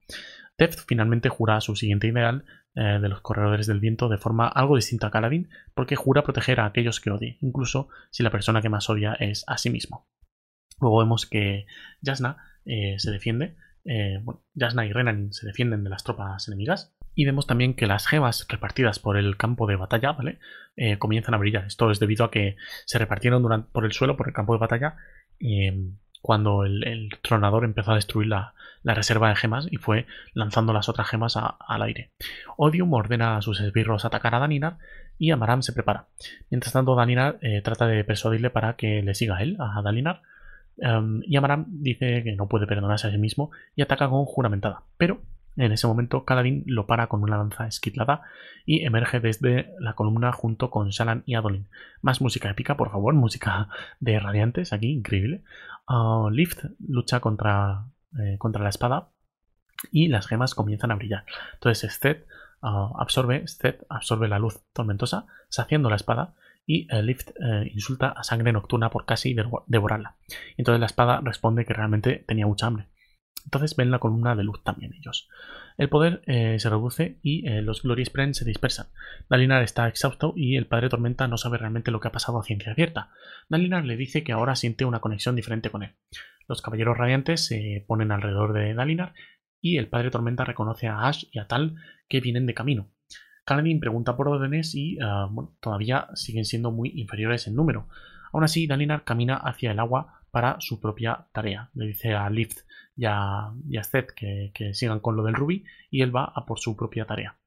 Teft finalmente jura su siguiente ideal eh, de los corredores del viento de forma algo distinta a Kaladin, porque jura proteger a aquellos que odie, incluso si la persona que más odia es a sí mismo. Luego vemos que Jasna eh, se defiende, eh, bueno, Jasna y Renan se defienden de las tropas enemigas, y vemos también que las gemas repartidas por el campo de batalla, ¿vale? Eh, comienzan a brillar. Esto es debido a que se repartieron por el suelo, por el campo de batalla, cuando el, tronador empezó a destruir la, reserva de gemas y fue lanzando las otras gemas al aire. Odium ordena a sus esbirros atacar a Daninar y Amaram se prepara. Mientras tanto, Daninar eh, trata de persuadirle para que le siga a él, a Dalinar. Um, y Amaram dice que no puede perdonarse a sí mismo y ataca con juramentada. Pero en ese momento, Kaladin lo para con una lanza esquitlada y emerge desde la columna junto con Shalan y Adolin. Más música épica, por favor, música de radiantes aquí, increíble. Uh, Lift lucha contra, eh, contra la espada y las gemas comienzan a brillar. Entonces, Seth uh, absorbe, absorbe la luz tormentosa, saciando la espada y uh, Lift eh, insulta a Sangre Nocturna por casi devorarla. Entonces la espada responde que realmente tenía mucha hambre. Entonces ven la columna de luz también ellos. El poder eh, se reduce y eh, los Glory Spren se dispersan. Dalinar está exhausto y el Padre Tormenta no sabe realmente lo que ha pasado a ciencia cierta. Dalinar le dice que ahora siente una conexión diferente con él. Los Caballeros Radiantes se ponen alrededor de Dalinar y el Padre Tormenta reconoce a Ash y a Tal que vienen de camino. Kaladin pregunta por órdenes y bueno, todavía siguen siendo muy inferiores en número. Aún así, Dalinar camina hacia el agua para su propia tarea. Le dice a Lift y a, y que, que, sigan con lo del Ruby y él va a por su propia tarea.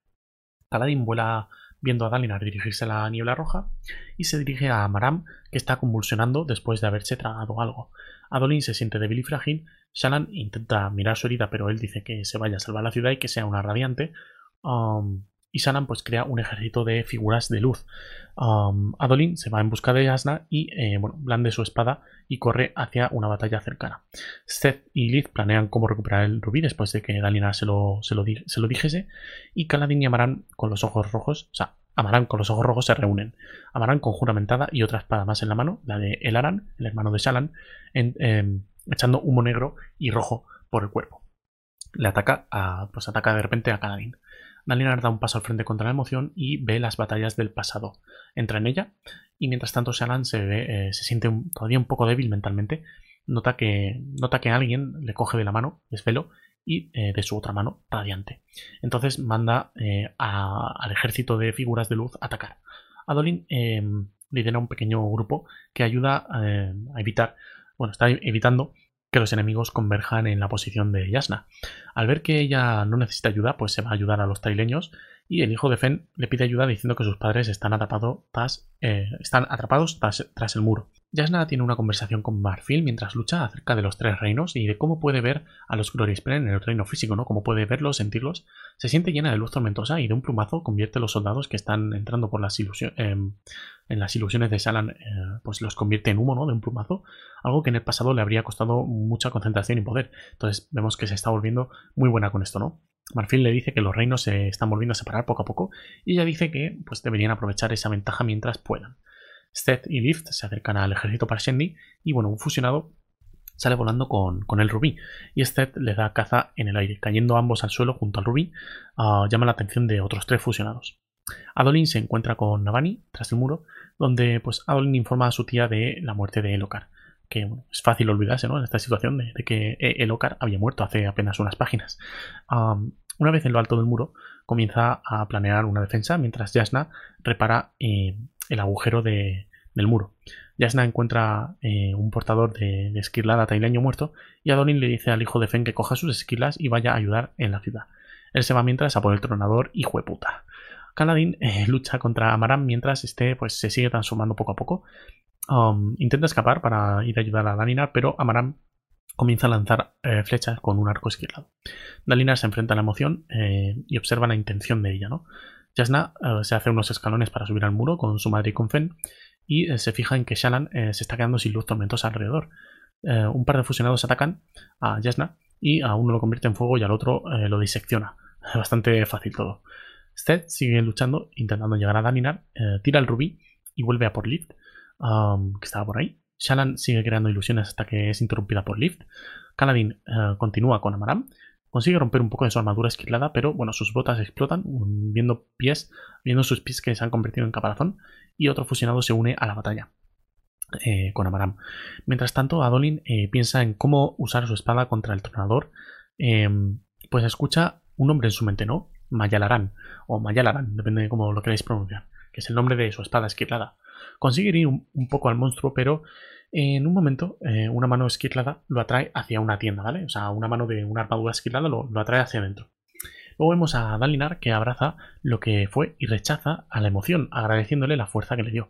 Paladin vuela viendo a Dalinar dirigirse a la niebla roja y se dirige a Maram que está convulsionando después de haberse tragado algo. Adolin se siente débil y frágil. Shalan intenta mirar su herida, pero él dice que se vaya a salvar la ciudad y que sea una radiante. Um, y Sanan pues crea un ejército de figuras de luz. Um, Adolin se va en busca de Asna y eh, blande su espada y corre hacia una batalla cercana. Seth y Liz planean cómo recuperar el rubí después de que Dalina se lo, se lo, se lo dijese y Kaladin y Amaran con los ojos rojos, o sea, Amaran con los ojos rojos se reúnen. Amaran con juramentada y otra espada más en la mano, la de Elaran, el hermano de Shalan, eh, echando humo negro y rojo por el cuerpo. Le ataca a, pues ataca de repente a Kaladin. Dalinar da un paso al frente contra la emoción y ve las batallas del pasado. Entra en ella y mientras tanto Shalan se, ve, eh, se siente todavía un poco débil mentalmente. Nota que, nota que alguien le coge de la mano, desvelo, y eh, de su otra mano, radiante. Entonces manda eh, al ejército de figuras de luz a atacar. Adolin lidera un pequeño grupo que ayuda a evitar, bueno, está evitando que los enemigos converjan en la posición de Yasna. Al ver que ella no necesita ayuda, pues se va a ayudar a los taileños y el hijo de Fen le pide ayuda diciendo que sus padres están, eh, están atrapados tras, el muro. Jasna tiene una conversación con Marfil mientras lucha acerca de los tres reinos y de cómo puede ver a los Glorispren en el reino físico, ¿no? Cómo puede verlos, sentirlos. Se siente llena de luz tormentosa y de un plumazo convierte a los soldados que están entrando por las ilusiones, em, en las ilusiones de Salan, eh, pues los convierte en humo, ¿no? De un plumazo. Algo que en el pasado le habría costado mucha concentración y poder. Entonces vemos que se está volviendo muy buena con esto, ¿no? Marfil le dice que los reinos se están volviendo a separar poco a poco y ella dice que pues, deberían aprovechar esa ventaja mientras puedan. Seth y Lift se acercan al ejército Parshendi y bueno, un fusionado sale volando con, el rubí y Seth le da caza en el aire, cayendo ambos al suelo junto al rubí, ah, llama la atención de otros tres fusionados. Adolin se encuentra con Navani tras el muro, donde pues Adolin informa a su tía de la muerte de Elokar que es fácil olvidarse ¿no? en esta situación de, que el Ocar había muerto hace apenas unas páginas. una vez en lo alto del muro, comienza a planear una defensa mientras Yasna repara eh, el agujero del muro. Yasna encuentra eh, un portador de, de esquirlada taileño muerto y Adolin le dice al hijo de Fen que coja sus esquilas y vaya a ayudar en la ciudad. Él se va mientras a por el tronador hijo de puta. Kaladin eh, lucha contra Amaram mientras este pues, se sigue transformando poco a poco Um, intenta escapar para ir a ayudar a Dalinar, pero Amaram comienza a lanzar eh, flechas con un arco esquirlado. Dalinar se enfrenta a la emoción y observa la intención de ella. ¿no? Jasna eh, se hace unos escalones para subir al muro con su madre y con Fen y se fija en que Shannon se está quedando sin luz tormentosa alrededor. un par de fusionados atacan a Jasna y a uno lo convierte en fuego y al otro lo disecciona. Bastante fácil todo. Seth sigue luchando, intentando llegar a Dalinar, tira el rubí y vuelve a por Lift que estaba por ahí. Shannon sigue creando ilusiones hasta que es interrumpida por Lift. Kaladin eh, continúa con Amaram. Consigue romper un poco de su armadura esquilada, pero bueno, sus botas explotan, viendo pies, viendo sus pies que se han convertido en caparazón, y otro fusionado se une a la batalla. Eh, con Amaram. Mientras tanto, Adolin eh, piensa en cómo usar su espada contra el tronador. Em, pues escucha un nombre en su mente, ¿no? Mayalarán, o Mayalarán, depende de cómo lo queráis pronunciar, que es el nombre de su espada esquilada. Consigue ir un, poco al monstruo, pero en un momento eh, una mano esquilada lo atrae hacia una tienda, ¿vale? O sea, una mano de una armadura esquilada lo, atrae hacia adentro. Luego vemos a Dalinar que abraza lo que fue y rechaza a la emoción, agradeciéndole la fuerza que le dio.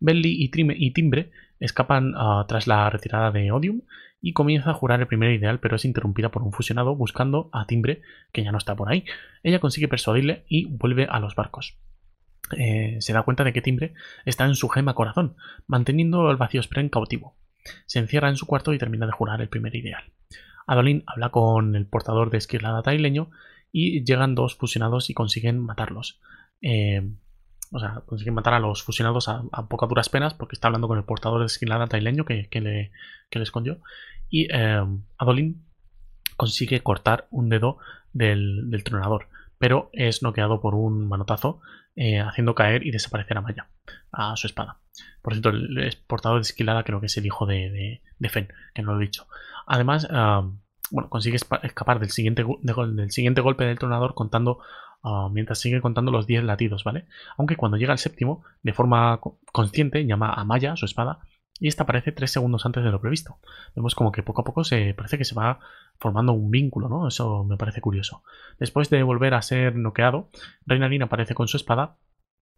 Belly y, Timbre escapan tras la retirada de Odium y comienza a jurar el primer ideal, pero es interrumpida por un fusionado buscando a Timbre, que ya no está por ahí. Ella consigue persuadirle y vuelve a los barcos. Eh, se da cuenta de que Timbre está en su gema corazón, manteniendo el vacío Spren cautivo. Se encierra en su cuarto y termina de jurar el primer ideal. Adolin habla con el portador de esquirlada taileño y llegan dos fusionados y consiguen matarlos. Eh, o sea, consiguen matar a los fusionados a, pocas duras penas porque está hablando con el portador de esquirlada taileño que, le, escondió. Y eh, Adolin consigue cortar un dedo del tronador, pero es noqueado por un manotazo eh, haciendo caer y desaparecer a Maya, a su espada. Por cierto, el portador de esquilada creo que es el hijo de, de, Fen, que no lo he dicho. Además, bueno, consigue escapar del siguiente, golpe del tronador contando mientras sigue contando los 10 latidos, ¿vale? Aunque cuando llega al séptimo, de forma consciente, llama a Maya, su espada, y esta aparece tres segundos antes de lo previsto. Vemos como que poco a poco se parece que se va formando un vínculo, ¿no? Eso me parece curioso. Después de volver a ser noqueado, Reinarin aparece con su espada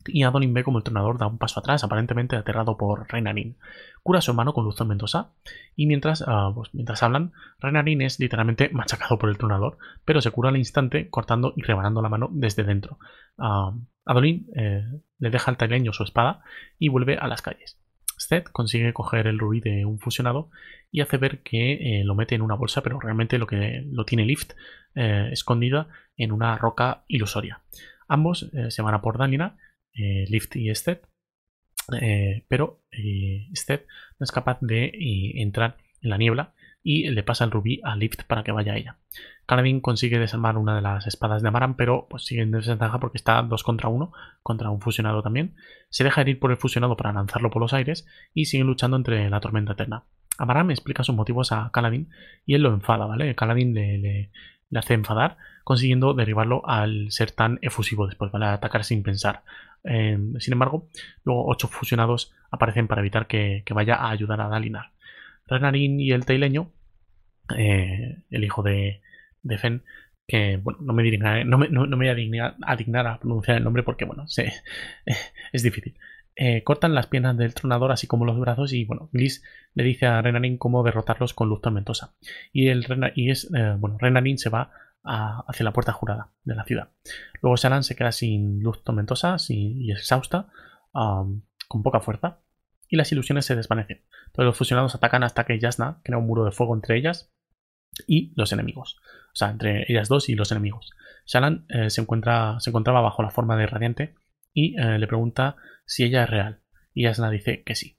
y Adonin ve como el tronador da un paso atrás, aparentemente aterrado por Reinarin. Cura su hermano con luz tormentosa y mientras, uh, pues, mientras hablan, Reinarin es literalmente machacado por el tronador, pero se cura al instante cortando y rebanando la mano desde dentro. Uh, Adolin eh, le deja al taileño su espada y vuelve a las calles. Seth consigue coger el rubí de un fusionado y hace ver que eh, lo mete en una bolsa, pero realmente lo que lo tiene Lift eh, escondida en una roca ilusoria. Ambos eh, se van a por Danina, Lift y Seth, pero Seth no es capaz de entrar en la niebla y le pasa el rubí a Lift para que vaya a ella. Kaladin consigue desarmar una de las espadas de Amaran, pero pues sigue en desventaja porque está dos contra uno, contra un fusionado también. Se deja herir por el fusionado para lanzarlo por los aires y sigue luchando entre la tormenta eterna. Amaram explica sus motivos a Kaladin y él lo enfada, ¿vale? Kaladin le, hace enfadar, consiguiendo derribarlo al ser tan efusivo después, ¿vale? atacar sin pensar. Em, sin embargo, luego ocho fusionados aparecen para evitar que, que vaya a ayudar a Dalinar. Renarin y el Teileño, eh, el hijo de, de Fen, que bueno, no me, no me, no, me voy a dignar, a pronunciar el nombre porque bueno, es difícil. Eh, cortan las piernas del tronador así como los brazos y bueno, Gliss le dice a Renarin cómo derrotarlos con luz tormentosa. Y, el, y es, eh, bueno, Renarin se va hacia la puerta jurada de la ciudad. Luego Shalan se queda sin luz tormentosa y exhausta, con poca fuerza, y las ilusiones se desvanecen. Todos los fusionados atacan hasta que Yasna crea un muro de fuego entre ellas y los enemigos. O sea, entre ellas dos y los enemigos. Shalan eh, se, encuentra, se encontraba bajo la forma de Radiante y le pregunta si ella es real. Y Asna dice que sí.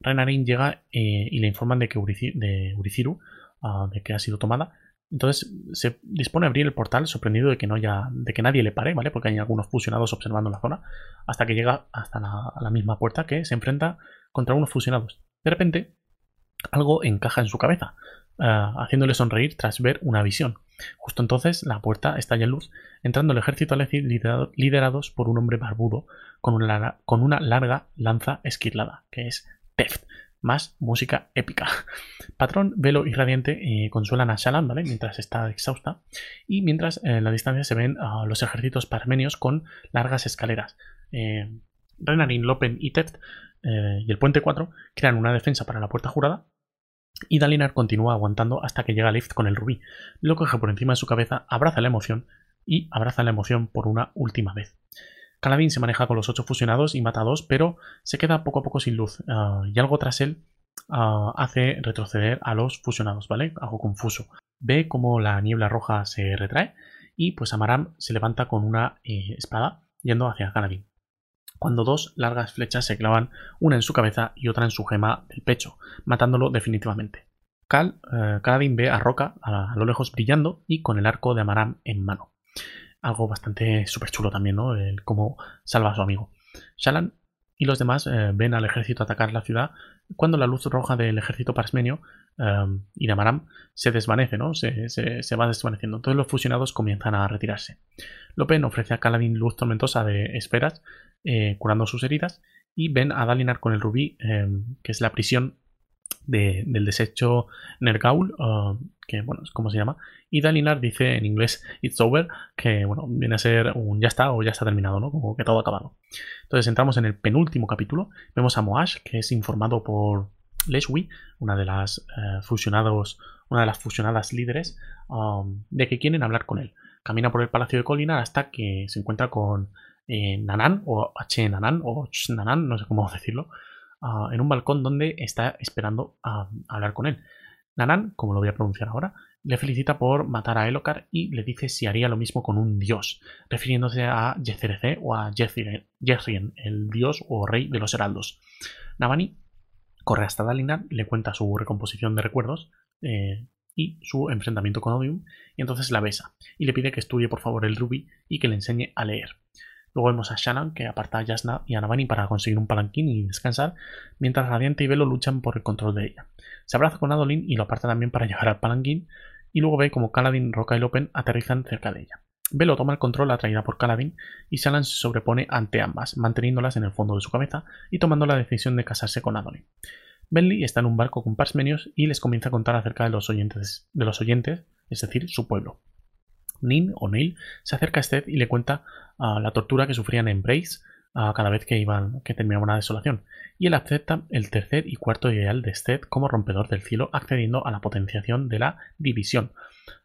Renarin llega eh, y le informan de que de Uriciru, ah, de que ha sido tomada. Entonces se dispone a abrir el portal, sorprendido de que no haya, de que nadie le pare, ¿vale? Porque hay algunos fusionados observando la zona, hasta que llega hasta la, misma puerta que se enfrenta contra unos fusionados. De repente, algo encaja en su cabeza, ah, haciéndole sonreír tras ver una visión. Justo entonces la puerta estalla en luz, entrando el ejército liderados por un hombre barbudo con una, larga lanza esquilada, que es Teft, más música épica. Patrón, Velo y Radiante eh, consuelan a Shalan, ¿vale? Mientras está exhausta. Y mientras en la distancia se ven a los ejércitos parmenios con largas escaleras. Eh, Renarin, Lopen y Teft eh, y el Puente 4 crean una defensa para la puerta jurada y Dalinar continúa aguantando hasta que llega Lift con el rubí. Lo coge por encima de su cabeza, abraza la emoción y abraza la emoción por una última vez. Caladín se maneja con los ocho fusionados y mata a dos, pero se queda poco a poco sin luz. Ah, y algo tras él ah, hace retroceder a los fusionados, ¿vale? Algo confuso. Ve como la niebla roja se retrae y pues Amaram se levanta con una eh, espada yendo hacia Caladín cuando dos largas flechas se clavan una en su cabeza y otra en su gema del pecho, matándolo definitivamente. Cal, eh, ve a Roca a, lo lejos brillando y con el arco de Amaram en mano. Algo bastante súper chulo también, ¿no? El cómo salva a su amigo. Shalan y los demás eh, ven al ejército atacar la ciudad cuando la luz roja del ejército parsmenio em, y de Amaram se desvanece, ¿no? Se, se, va desvaneciendo. Entonces los fusionados comienzan a retirarse. Lopen ofrece a Kaladin luz tormentosa de esferas, eh, curando sus heridas, y ven a Dalinar con el rubí, em, que es la prisión del desecho Nergaul, uh, que bueno, es como se llama, y Dalinar dice en inglés It's over, que bueno, viene a ser un ya está o ya está terminado, ¿no? Como que todo ha acabado. Entonces entramos en el penúltimo capítulo, vemos a Moash, que es informado por Leswi, una de las eh, fusionados, una de las fusionadas líderes, um, de que quieren hablar con él. Camina por el palacio de Colina hasta que se encuentra con eh, Nanan, o H Nanan, o Ch Nanan, no sé cómo decirlo, en un balcón donde está esperando a, hablar con él. Nanan, como lo voy a pronunciar ahora, le felicita por matar a Elokar y le dice si haría lo mismo con un dios, refiriéndose a Yecerece o a Jezrien, el dios o rey de los heraldos. Navani corre hasta Dalinar, le cuenta su recomposición de recuerdos eh, y su enfrentamiento con Odium, y entonces la besa y le pide que estudie por favor el Ruby y que le enseñe a leer. Luego vemos a Shannon que aparta a Yasna y a Navani para conseguir un palanquín y descansar, mientras Radiante y Velo luchan por el control de ella. Se abraza con Adolin y lo aparta también para llevar al palanquín, y luego ve como Kaladin, Roca y Lopen aterrizan cerca de ella. Velo toma el control atraída por Kaladin y Shannon se sobrepone ante ambas, manteniéndolas en el fondo de su cabeza y tomando la decisión de casarse con Adolin. Bentley está en un barco con Parsmenios y les comienza a contar acerca de los oyentes, de los oyentes es decir, su pueblo. Nin o Neil se acerca a Sted y le cuenta la tortura que sufrían en Brace ah, cada vez que iban que terminaba una desolación. Y él acepta el tercer y cuarto ideal de Sted como rompedor del cielo, accediendo a la potenciación de la división.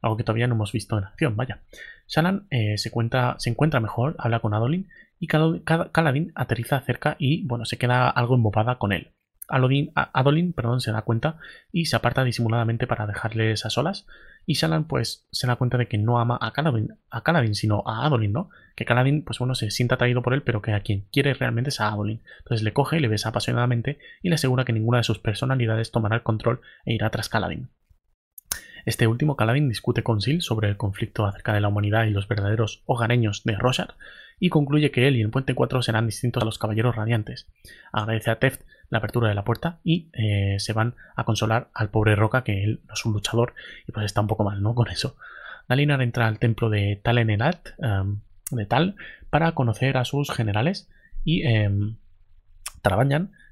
Algo que todavía no hemos visto en acción, vaya. Shannon eh, se, encuentra mejor, habla con Adolin y Kaladin aterriza cerca y bueno, se queda algo embobada con él. Adolin perdón, se da cuenta y se aparta disimuladamente para dejarles a solas. Y Shalan pues se da cuenta de que no ama a Kaladin, a sino a Adolin, ¿no? Que Kaladin, pues bueno, se sienta atraído por él, pero que a quien quiere realmente es a Adolin. Entonces le coge, le besa apasionadamente y le asegura que ninguna de sus personalidades tomará el control e irá tras Kaladin. Este último, Kaladin, discute con Sil sobre el conflicto acerca de la humanidad y los verdaderos hogareños de Roshar y concluye que él y el Puente 4 serán distintos a los Caballeros Radiantes. Agradece a Teft la apertura de la puerta y eh, se van a consolar al pobre Roca, que él no es un luchador y pues está un poco mal, ¿no? Con eso. Dalinar entra al templo de Talenelat, em, de Tal, para conocer a sus generales y eh,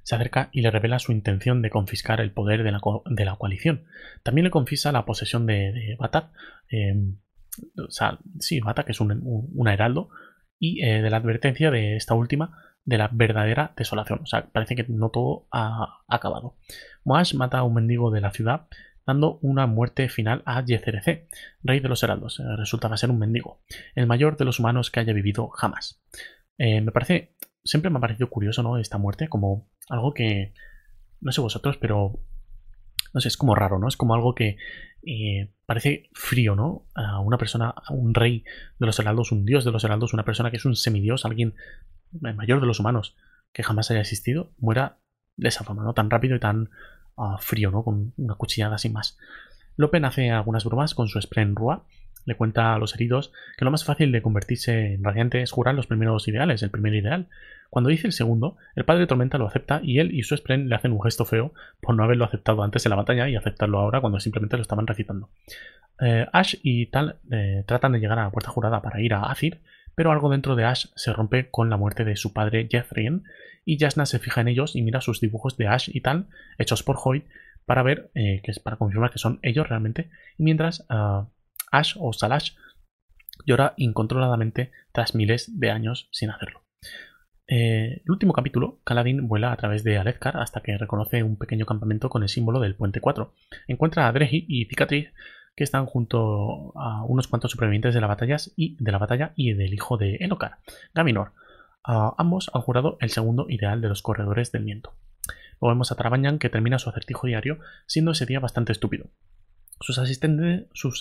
se acerca y le revela su intención de confiscar el poder de la, coalición. También le confiesa la posesión de, de Batar, em, o sea, sí, mata, que es un, heraldo, y eh, de la advertencia de esta última de la verdadera desolación. O sea, parece que no todo ha acabado. Moash mata a un mendigo de la ciudad dando una muerte final a Yecerece, rey de los heraldos. Eh, resulta ser un mendigo, el mayor de los humanos que haya vivido jamás. Eh, me parece, siempre me ha parecido curioso, ¿no? Esta muerte, como algo que, no sé vosotros, pero no sé, es como raro, ¿no? Es como algo que eh, parece frío, ¿no? A una persona, a un rey de los heraldos, un dios de los heraldos, una persona que es un semidios, alguien mayor de los humanos que jamás haya existido, muera de esa forma, ¿no? Tan rápido y tan ah, frío, ¿no? Con una cuchillada sin más. Lopen hace algunas bromas con su spray Rua. Le cuenta a los heridos que lo más fácil de convertirse en radiante es jurar los primeros ideales, el primer ideal. Cuando dice el segundo, el padre Tormenta lo acepta y él y su Spren le hacen un gesto feo por no haberlo aceptado antes en la batalla y aceptarlo ahora cuando simplemente lo estaban recitando. Eh, Ash y Tal eh, tratan de llegar a la puerta jurada para ir a Azir, pero algo dentro de Ash se rompe con la muerte de su padre Jeffrey y Jasna se fija en ellos y mira sus dibujos de Ash y Tal hechos por Hoyt para ver, eh, que es para confirmar que son ellos realmente, y mientras Ash o Salash llora incontroladamente tras miles de años sin hacerlo. Eh, el último capítulo, Kaladin vuela a través de Alezkar hasta que reconoce un pequeño campamento con el símbolo del Puente 4. Encuentra a Drehi y Cicatriz que están junto a unos cuantos supervivientes de la, batalla y, de la batalla y del hijo de Elokar, Gaminor. ambos han jurado el segundo ideal de los corredores del viento. Luego vemos a Trabañan que termina su acertijo diario, siendo ese día bastante estúpido. Sus,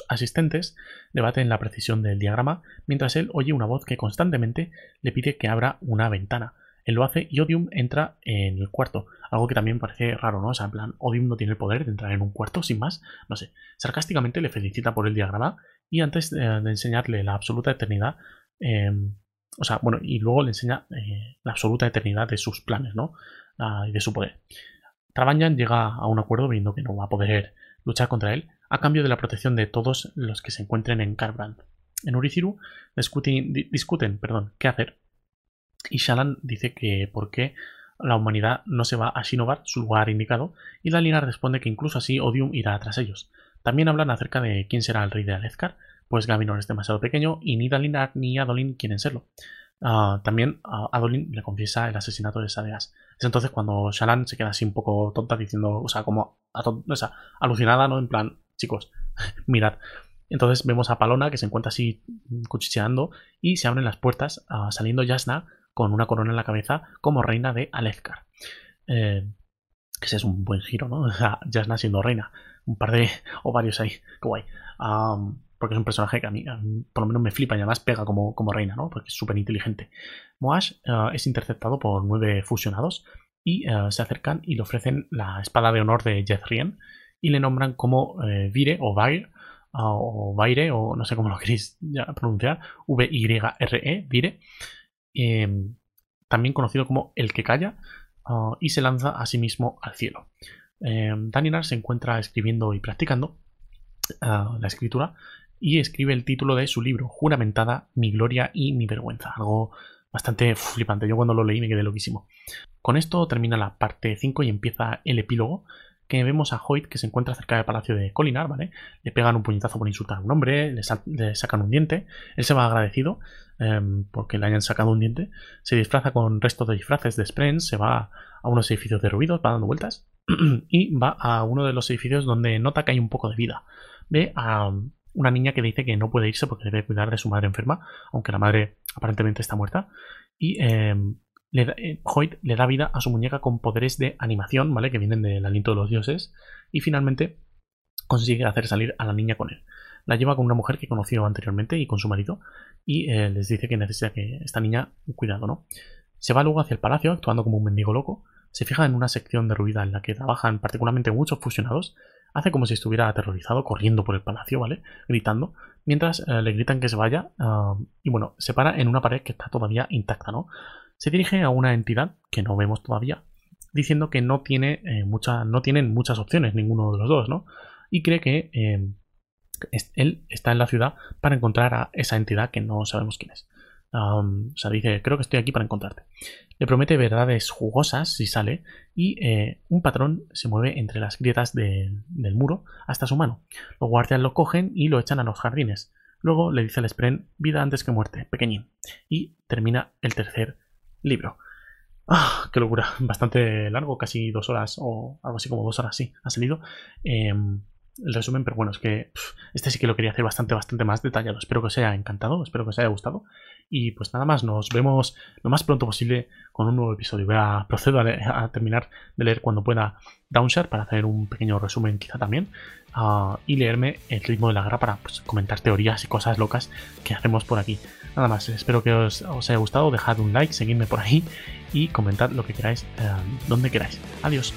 asistentes debaten la precisión del diagrama, mientras él oye una voz que constantemente le pide que abra una ventana. Él lo hace y Odium entra en el cuarto, algo que también parece raro, ¿no? O sea, en plan, Odium no tiene el poder de entrar en un cuarto sin más, no sé. Sarcásticamente le felicita por el diagrama y antes de, enseñarle la absoluta eternidad, em, o sea, bueno, y luego le enseña eh, la absoluta eternidad de sus planes, ¿no? Ah, y de su poder. Trabanyan llega a un acuerdo viendo que no va a poder luchar contra él a cambio de la protección de todos los que se encuentren en Carbrand. En Uriciru discuten, discuten perdón, qué hacer y Shalan dice que por qué la humanidad no se va a Shinobar, su lugar indicado, y Dalinar responde que incluso así Odium irá tras ellos. También hablan acerca de quién será el rey de Alezkar, pues Gavinor es demasiado pequeño y ni Dalinar ni Adolin quieren serlo. Ah, también uh, Adolin le confiesa el asesinato de Sadeas. Es entonces cuando Shalan se queda así un poco tonta diciendo, o sea, como o sea, alucinada, ¿no? En plan, chicos, mirad. Entonces vemos a Palona que se encuentra así cuchicheando y se abren las puertas ah, saliendo Yasna con una corona en la cabeza como reina de Alezkar. Eh, ese es un buen giro, ¿no? O sea, Yasna siendo reina. Un par de o varios ahí. Qué guay. porque es un personaje que a mí, por lo menos me flipa y además pega como, como reina, ¿no? Porque es súper inteligente. Moash eh, es interceptado por nueve fusionados y eh, se acercan y le ofrecen la espada de honor de Jezrien y le nombran como Vire o Vair o Vaire o no sé cómo lo queréis pronunciar, V-Y-R-E, Vire, em, también conocido como el que calla ah, y se lanza a sí mismo al cielo. Eh, Daninar se encuentra escribiendo y practicando ah, la escritura y escribe el título de su libro, Juramentada, mi gloria y mi vergüenza. Algo bastante flipante. Yo cuando lo leí me quedé loquísimo. Con esto termina la parte 5 y empieza el epílogo, que vemos a Hoyt que se encuentra cerca del palacio de Colinar, ¿vale? Le pegan un puñetazo por insultar a un hombre, le, sacan un diente, él se va agradecido em, porque le hayan sacado un diente, se disfraza con restos de disfraces de Sprens, se va a unos edificios derruidos, va dando vueltas y va a uno de los edificios donde nota que hay un poco de vida. Ve a una niña que dice que no puede irse porque debe cuidar de su madre enferma, aunque la madre aparentemente está muerta, y em, le eh, Hoyt le da vida a su muñeca con poderes de animación, ¿vale? Que vienen del aliento de los dioses. Y finalmente consigue hacer salir a la niña con él. La lleva con una mujer que conoció anteriormente y con su marido. Y eh, les dice que necesita que esta niña cuidado, ¿no? Se va luego hacia el palacio actuando como un mendigo loco. Se fija en una sección derruida en la que trabajan particularmente muchos fusionados. Hace como si estuviera aterrorizado corriendo por el palacio, ¿vale? Gritando. Mientras eh, le gritan que se vaya. Ah, y bueno, se para en una pared que está todavía intacta, ¿no? se dirige a una entidad que no vemos todavía, diciendo que no, tiene, eh, no tienen muchas opciones ninguno de los dos, ¿no? Y cree que eh, él está en la ciudad para encontrar a esa entidad que no sabemos quién es. o sea, dice, creo que estoy aquí para encontrarte. Le promete verdades jugosas si sale y eh, un patrón se mueve entre las grietas del muro hasta su mano. Los guardias lo cogen y lo echan a los jardines. Luego le dice al Spren vida antes que muerte, pequeñín. Y termina el tercer libro. ¡Ah! ¡Qué locura! Bastante largo, casi dos horas o algo así como dos horas, sí, ha salido. Em, el resumen, pero bueno, es que este sí que lo quería hacer bastante, bastante más detallado. Espero que os haya encantado, espero que os haya gustado. Y pues nada más, nos vemos lo más pronto posible con un nuevo episodio. Voy a procedo a, terminar de leer cuando pueda Downshare para hacer un pequeño resumen quizá también. Ah, y leerme el ritmo de la guerra para pues, comentar teorías y cosas locas que hacemos por aquí. Nada más, espero que os, haya gustado, dejad un like, seguidme por ahí y comentad lo que queráis, eh, donde queráis. Adiós.